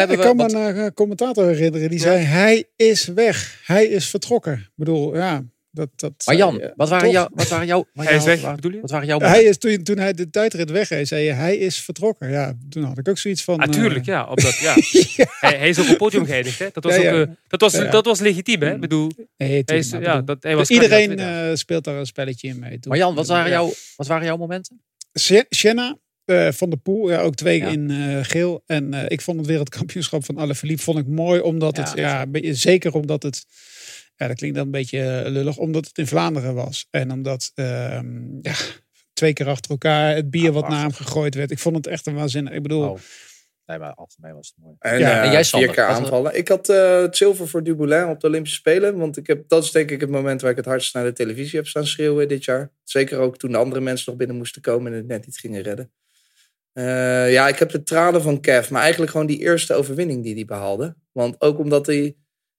we- kan me een eh, commentator herinneren die zei: Hij is weg. Hij is vertrokken. Ik bedoel, ja. Dat, dat Maar Jan, wat waren, jou, wat waren, jou, wat Hij is jou- weg, waar- bedoel je? Wat waren jouw Hij momenten? is, toen, toen hij de tijdrit wegreed, zei je, hij is vertrokken. Ja, toen had ik ook zoiets van... Natuurlijk, eh, ja. Omdat, ja. Hij, hij is ook op het podium geëindigd. Hè. Dat, was Ja, ook, ja. eh, dat, was, Ja, ja. dat was legitiem. Hè. Ik bedoel, nee, hij, is, maar ja, bedoel, dat, hij was Iedereen eh, speelt daar een spelletje in mee. Maar Jan, wat waren, Ja. jouw, wat waren jouw momenten? Senna eh, van de Poel, ja, ook twee Ja. in eh, geel. En eh, ik vond het wereldkampioenschap van Alaphilippe vond ik mooi, omdat het, Ja, ja, een beetje- zeker omdat het, ja, dat klinkt dan een beetje eh, lullig, omdat het in Vlaanderen was. En omdat, ehm, ja, twee keer achter elkaar het bier wat naar hem gegooid werd. Ik vond het echt een waanzinnig. Ik bedoel, Oh. Nee, maar algemeen was het mooi. En, Ja, eh, en jij, vier keer wat- aanvallen. Ik had eh, het zilver voor Dumoulin op de Olympische Spelen. Want ik heb, dat is denk ik het moment waar ik het hardst naar de televisie heb staan schreeuwen dit jaar. Zeker ook toen de andere mensen nog binnen moesten komen en het net niet gingen redden. Eh, ja, ik heb de tranen van Kev. Maar eigenlijk gewoon die eerste overwinning die hij behaalde. Want ook omdat hij...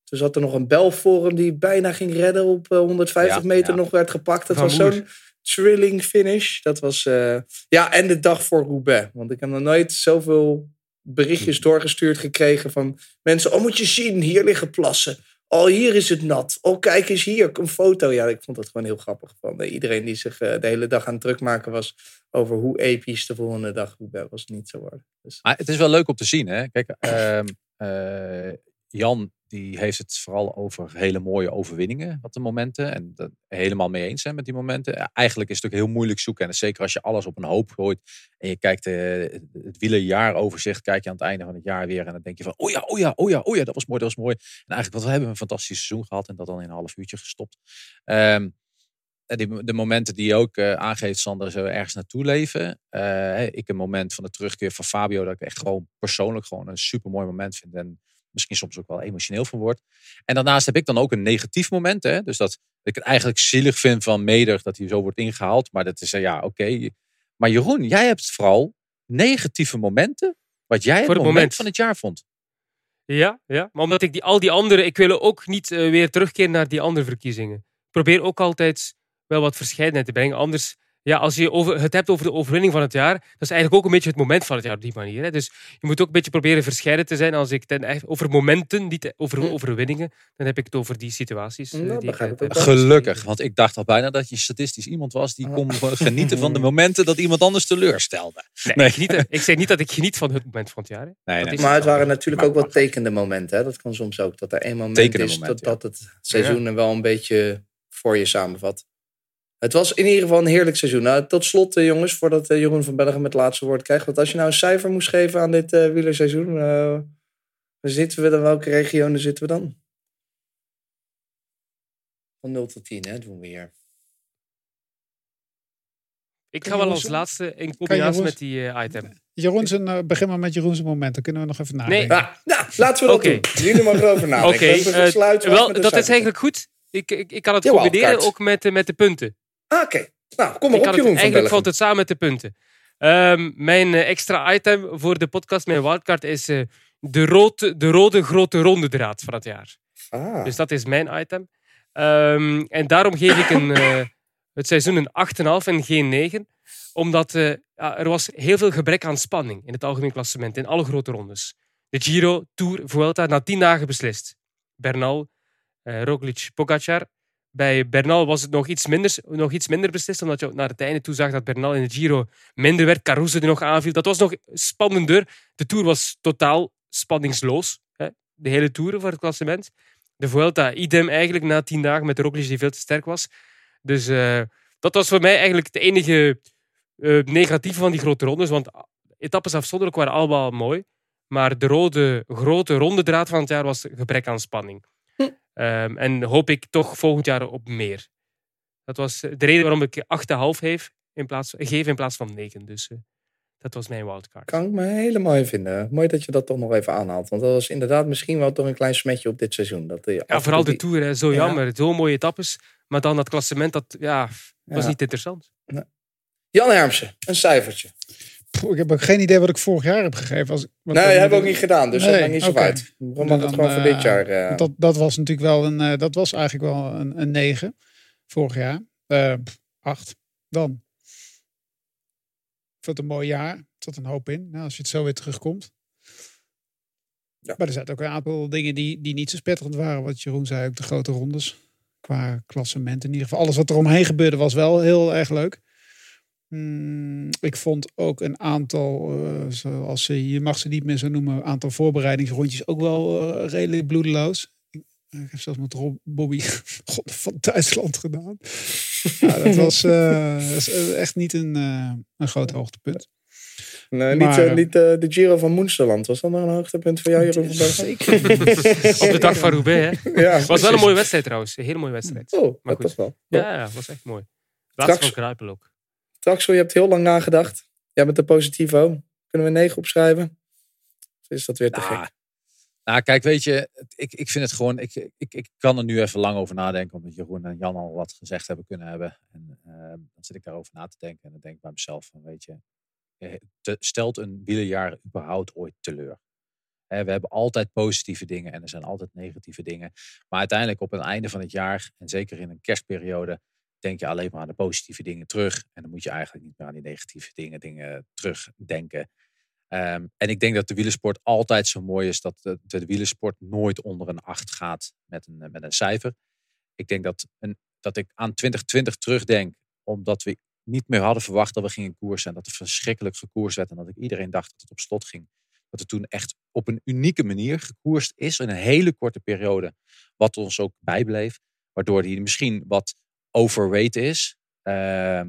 Toen zat er nog een bel voor hem die bijna ging redden op eh, 150 Ja, meter ja. nog werd gepakt. Dat Van was zo'n thrilling finish. Dat was... eh, ja, en de dag voor Roubaix. Want ik heb nog nooit zoveel berichtjes doorgestuurd gekregen van mensen. Oh, moet je zien, hier liggen plassen. Oh, hier is het nat. Oh, kijk eens hier, een foto. Ja, ik vond dat gewoon heel grappig. Van eh, iedereen die zich eh, de hele dag aan het druk maken was over hoe episch de volgende dag Roubaix was niet zo worden. Dus, Maar het is wel leuk om te zien. Hè? Kijk, eh, Jan die heeft het vooral over hele mooie overwinningen, wat de momenten. En dat helemaal mee eens zijn met die momenten. Eigenlijk is het ook heel moeilijk zoeken. En zeker als je alles op een hoop gooit. En je kijkt eh, het wielerjaaroverzicht, kijk je aan het einde van het jaar weer. En dan denk je van, oh ja, oh ja, oh ja, oh ja, dat was mooi, dat was mooi. En eigenlijk, wat we hebben een fantastisch seizoen gehad. En dat dan in een half uurtje gestopt. Die, de momenten die je ook eh, aangeeft, Sander, zo ergens naartoe leven. Eh, ik een moment van de terugkeer van Fabio, dat ik echt gewoon persoonlijk gewoon een super mooi moment vind. En misschien soms ook wel emotioneel van word. En daarnaast heb ik dan ook een negatief moment. Hè? Dus dat ik het eigenlijk zielig vind van Meder dat hij zo wordt ingehaald. Maar dat is, eh, ja, oké. Maar Jeroen, jij hebt vooral negatieve momenten. Wat jij het Voor moment, het moment. van het jaar vond. Ja, ja, maar omdat ik die, al die andere... Ik wil ook niet eh, weer terugkeren naar die andere verkiezingen. Ik probeer ook altijd wel wat verscheidenheid te brengen. Anders, ja, als je over, het hebt over de overwinning van het jaar, dat is eigenlijk ook een beetje het moment van het jaar op die manier. Hè. Dus je moet ook een beetje proberen verscheiden te zijn. Als ik ten, echt over momenten, niet over overwinningen, dan heb ik het over die situaties. eh, Nou, die ik, ik eh. Gelukkig, want ik dacht al bijna dat je statistisch iemand was die kon genieten van de momenten dat iemand anders teleurstelde. Nee, Nee. Ik, geniet, ik zeg niet dat ik geniet van het moment van het jaar. Hè. Nee, maar het waren natuurlijk ook wat tekende momenten. Hè? Dat kan soms ook. Dat er één moment Tekende is dat, dat het seizoen er wel een beetje voor je samenvat. Het was in ieder geval een heerlijk seizoen. Nou, tot slot, eh, jongens, voordat eh, Jeroen van Bellegem het laatste woord krijgt. Want als je nou een cijfer moest geven aan dit eh wielerseizoen, waar zitten we dan? Welke regionen zitten we dan? Van 0 tot 10, hè, doen we hier. Ik ga wel als laatste in combinatie met die eh, item. Jeroen zijn, begin maar met Jeroen zijn moment. Dan kunnen we nog even Nee, nadenken. Ah, nou, laten we dat Oké. doen. Jullie mogen erover nadenken. Oké, We sluiten af wel, dat is eigenlijk goed. Ik, ik, ik kan het combineren ook met, met de punten. Ah, Oké, nou, kom maar op, het, eigenlijk valt het samen met de punten. Ehm, mijn eh, extra item voor de podcast, mijn wildcard, is eh, de, rode, de rode grote ronde draad van het jaar. Ah. Dus dat is mijn item. Ehm, en daarom geef ik een, eh, het seizoen een 8,5 en geen 9. Omdat er was heel veel gebrek aan spanning in het algemeen klassement, in alle grote rondes. De Giro, Tour, Vuelta, na 10 dagen beslist. Bernal, Roglic, Pogacar. Bij Bernal was het nog iets, minder, nog iets minder beslist, omdat je naar het einde toe zag dat Bernal in de Giro minder werd. Caruso die nog aanviel. Dat was nog spannender. De Tour was totaal spanningsloos. Hè? De hele Tour voor het klassement. De Vuelta, idem eigenlijk na tien dagen met Roglic die veel te sterk was. Dus eh, dat was voor mij eigenlijk het enige eh, negatieve van die grote rondes. Want etappes afzonderlijk waren allemaal mooi. Maar de rode, grote ronde draad van het jaar was gebrek aan spanning. Ehm, en hoop ik toch volgend jaar op meer. Dat was de reden waarom ik 8,5 geef in plaats, geef in plaats van 9. Dus eh, dat was mijn wildcard. Kan ik me helemaal in vinden. Mooi dat je dat toch nog even aanhaalt. Want dat was inderdaad misschien wel toch een klein smetje op dit seizoen. Dat, eh, af Ja, vooral de Tour, hè. zo Ja. jammer. Zo mooie etappes. Maar dan dat klassement, dat ja, was Ja. niet interessant. Jan Hermsen, een cijfertje. Ik heb ook geen idee wat ik vorig jaar heb gegeven. Als, nee, dat hebben we ook niet gedaan. Dus dat maakt niet zo oké. uit. We maken het gewoon voor eh, dit jaar. eh. Dat, dat was natuurlijk wel een, eh, dat was eigenlijk wel een, een 9 vorig jaar. Eh, acht dan. Ik vond het een mooi jaar. Er zat een hoop in. Nou, als je het zo weer terugkomt. Maar er zaten ook een aantal dingen die, die niet zo spetterend waren. Wat Jeroen zei, ook de grote rondes. qua klassement. In ieder geval, alles wat er omheen gebeurde was wel heel erg leuk. Mm, ik vond ook een aantal, eh, zoals ze, je mag ze niet meer zo noemen, een aantal voorbereidingsrondjes ook wel eh, redelijk bloedeloos. Ik, ik heb zelfs met Rob, Bobby God, van Duitsland gedaan. ja, dat was eh, echt niet een, eh, een groot hoogtepunt. Nee, Maar- niet, eh, niet eh, de Giro van Moensterland. Was dat nog een hoogtepunt voor jou, Jeroen van? Zeker. Op de dag van Roubaix, hè? Ja, was wel een mooie wedstrijd trouwens. Een hele mooie wedstrijd. Oh, maar dat goed. toch wel. Ja, ja, was echt mooi. Laatste Straks- van Kruipel ook. Traxel, je hebt heel lang nagedacht. Ja, met de positivo. Kunnen we 9 opschrijven? Of is dat weer te Nou, gek? Nou, kijk, weet je, ik, ik vind het gewoon, ik, ik, ik kan er nu even lang over nadenken, omdat Jeroen en Jan al wat gezegd hebben kunnen hebben. En eh, dan zit ik daarover na te denken en dan denk ik bij mezelf van, weet je, eh, te- stelt een wielerjaar überhaupt ooit teleur? We hebben altijd positieve dingen en er zijn altijd negatieve dingen. Maar uiteindelijk op het einde van het jaar, en zeker in een kerstperiode, denk je alleen maar aan de positieve dingen terug. En dan moet je eigenlijk niet meer aan die negatieve dingen, dingen terugdenken. Ehm, en ik denk dat de wielersport altijd zo mooi is dat de, de wielersport nooit onder een 8 gaat met een, met een cijfer. Ik denk dat, een, dat ik aan 2020 terugdenk, omdat we niet meer hadden verwacht dat we gingen koersen. En dat er verschrikkelijk gekoerst werd. En dat ik iedereen dacht dat het op slot ging. Dat er toen echt op een unieke manier gekoerst is. In een hele korte periode. Wat ons ook bijbleef. Waardoor die misschien wat overweight is. Ehm,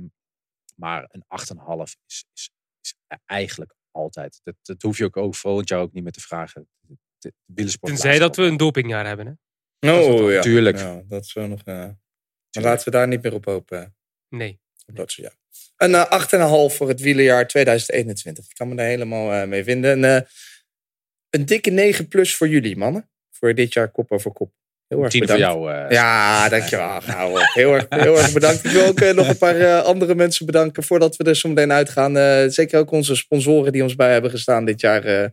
maar een 8,5 is, is, is eigenlijk altijd. Dat, dat hoef je ook, ook volgend jaar ook niet meer te vragen. De, de wielersport Tenzij dat we een dopingjaar hebben, hè? Oh ja. Tuurlijk. Ja, dat is zo nog. eh, maar laten we daar niet meer op hopen. Nee. Dat soort jaar. Een eh, 8,5 voor het wielerjaar 2021. Ik kan me daar helemaal eh, mee vinden. Een, eh, een dikke 9 plus voor jullie, mannen. Voor dit jaar kop over kop. Heel erg Tien voor bedankt. jou, eh. ja, dankjewel. Nou, heel, erg, heel erg bedankt. Ik wil ook eh, nog een paar eh, andere mensen bedanken voordat we er zo meteen uitgaan. Eh, zeker ook onze sponsoren die ons bij hebben gestaan dit jaar. eh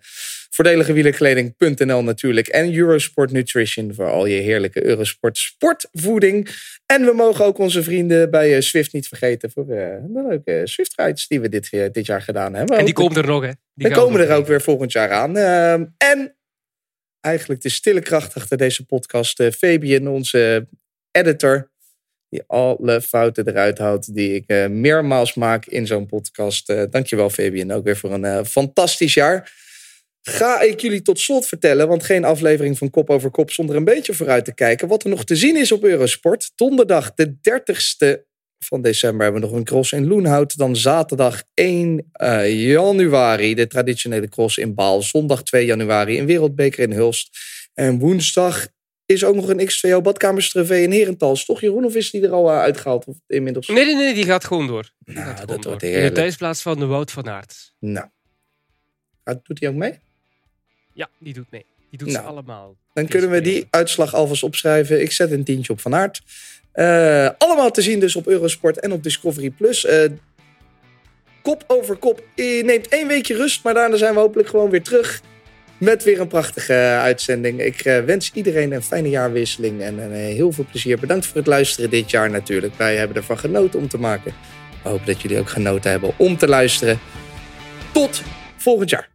Voordeligewielerkleding.nl natuurlijk. En Eurosport Nutrition voor al je heerlijke Eurosport sportvoeding. En we mogen ook onze vrienden bij eh, Swift niet vergeten voor eh, de leuke Swift rides die we dit, dit jaar gedaan hebben. En die komen er nog, hè? Die Die komen er ook weer volgend jaar aan. Ehm, en eigenlijk de stille kracht achter deze podcast. eh, Fabian, onze editor. Die alle fouten eruit houdt die ik eh, meermaals maak in zo'n podcast. Eh dankjewel Fabian, ook weer voor een eh, fantastisch jaar. Ga ik jullie tot slot vertellen, want geen aflevering van Kop over Kop zonder een beetje vooruit te kijken. Wat er nog te zien is op Eurosport. Donderdag de 30ste van december hebben we nog een cross in Loenhout. Dan zaterdag 1 eh, januari de traditionele cross in Baal. Zondag 2 januari een wereldbeker in Hulst. En woensdag is ook nog een XVO badkamerstrevee in Herentals. Toch Jeroen, of is die er al eh, uitgehaald? Of inmiddels? Nee, nee, nee, die gaat gewoon door. Die gaat gewoon dat wordt In de heerlijk. thuisplaats van de Wout van Aert. Nou, Gaat- doet hij ook mee? Ja, die doet mee. Die doet Nou, ze allemaal. Dan kunnen we die uitslag alvast opschrijven. Ik zet een tientje op Van Aert. Eh, allemaal te zien dus op Eurosport en op Discovery+. Plus. Eh, kop over kop eh, neemt één weekje rust. Maar daarna zijn we hopelijk gewoon weer terug. Met weer een prachtige uitzending. Ik wens iedereen een fijne jaarwisseling. En heel veel plezier. Bedankt voor het luisteren dit jaar natuurlijk. Wij hebben ervan genoten om te maken. We hopen dat jullie ook genoten hebben om te luisteren. Tot volgend jaar.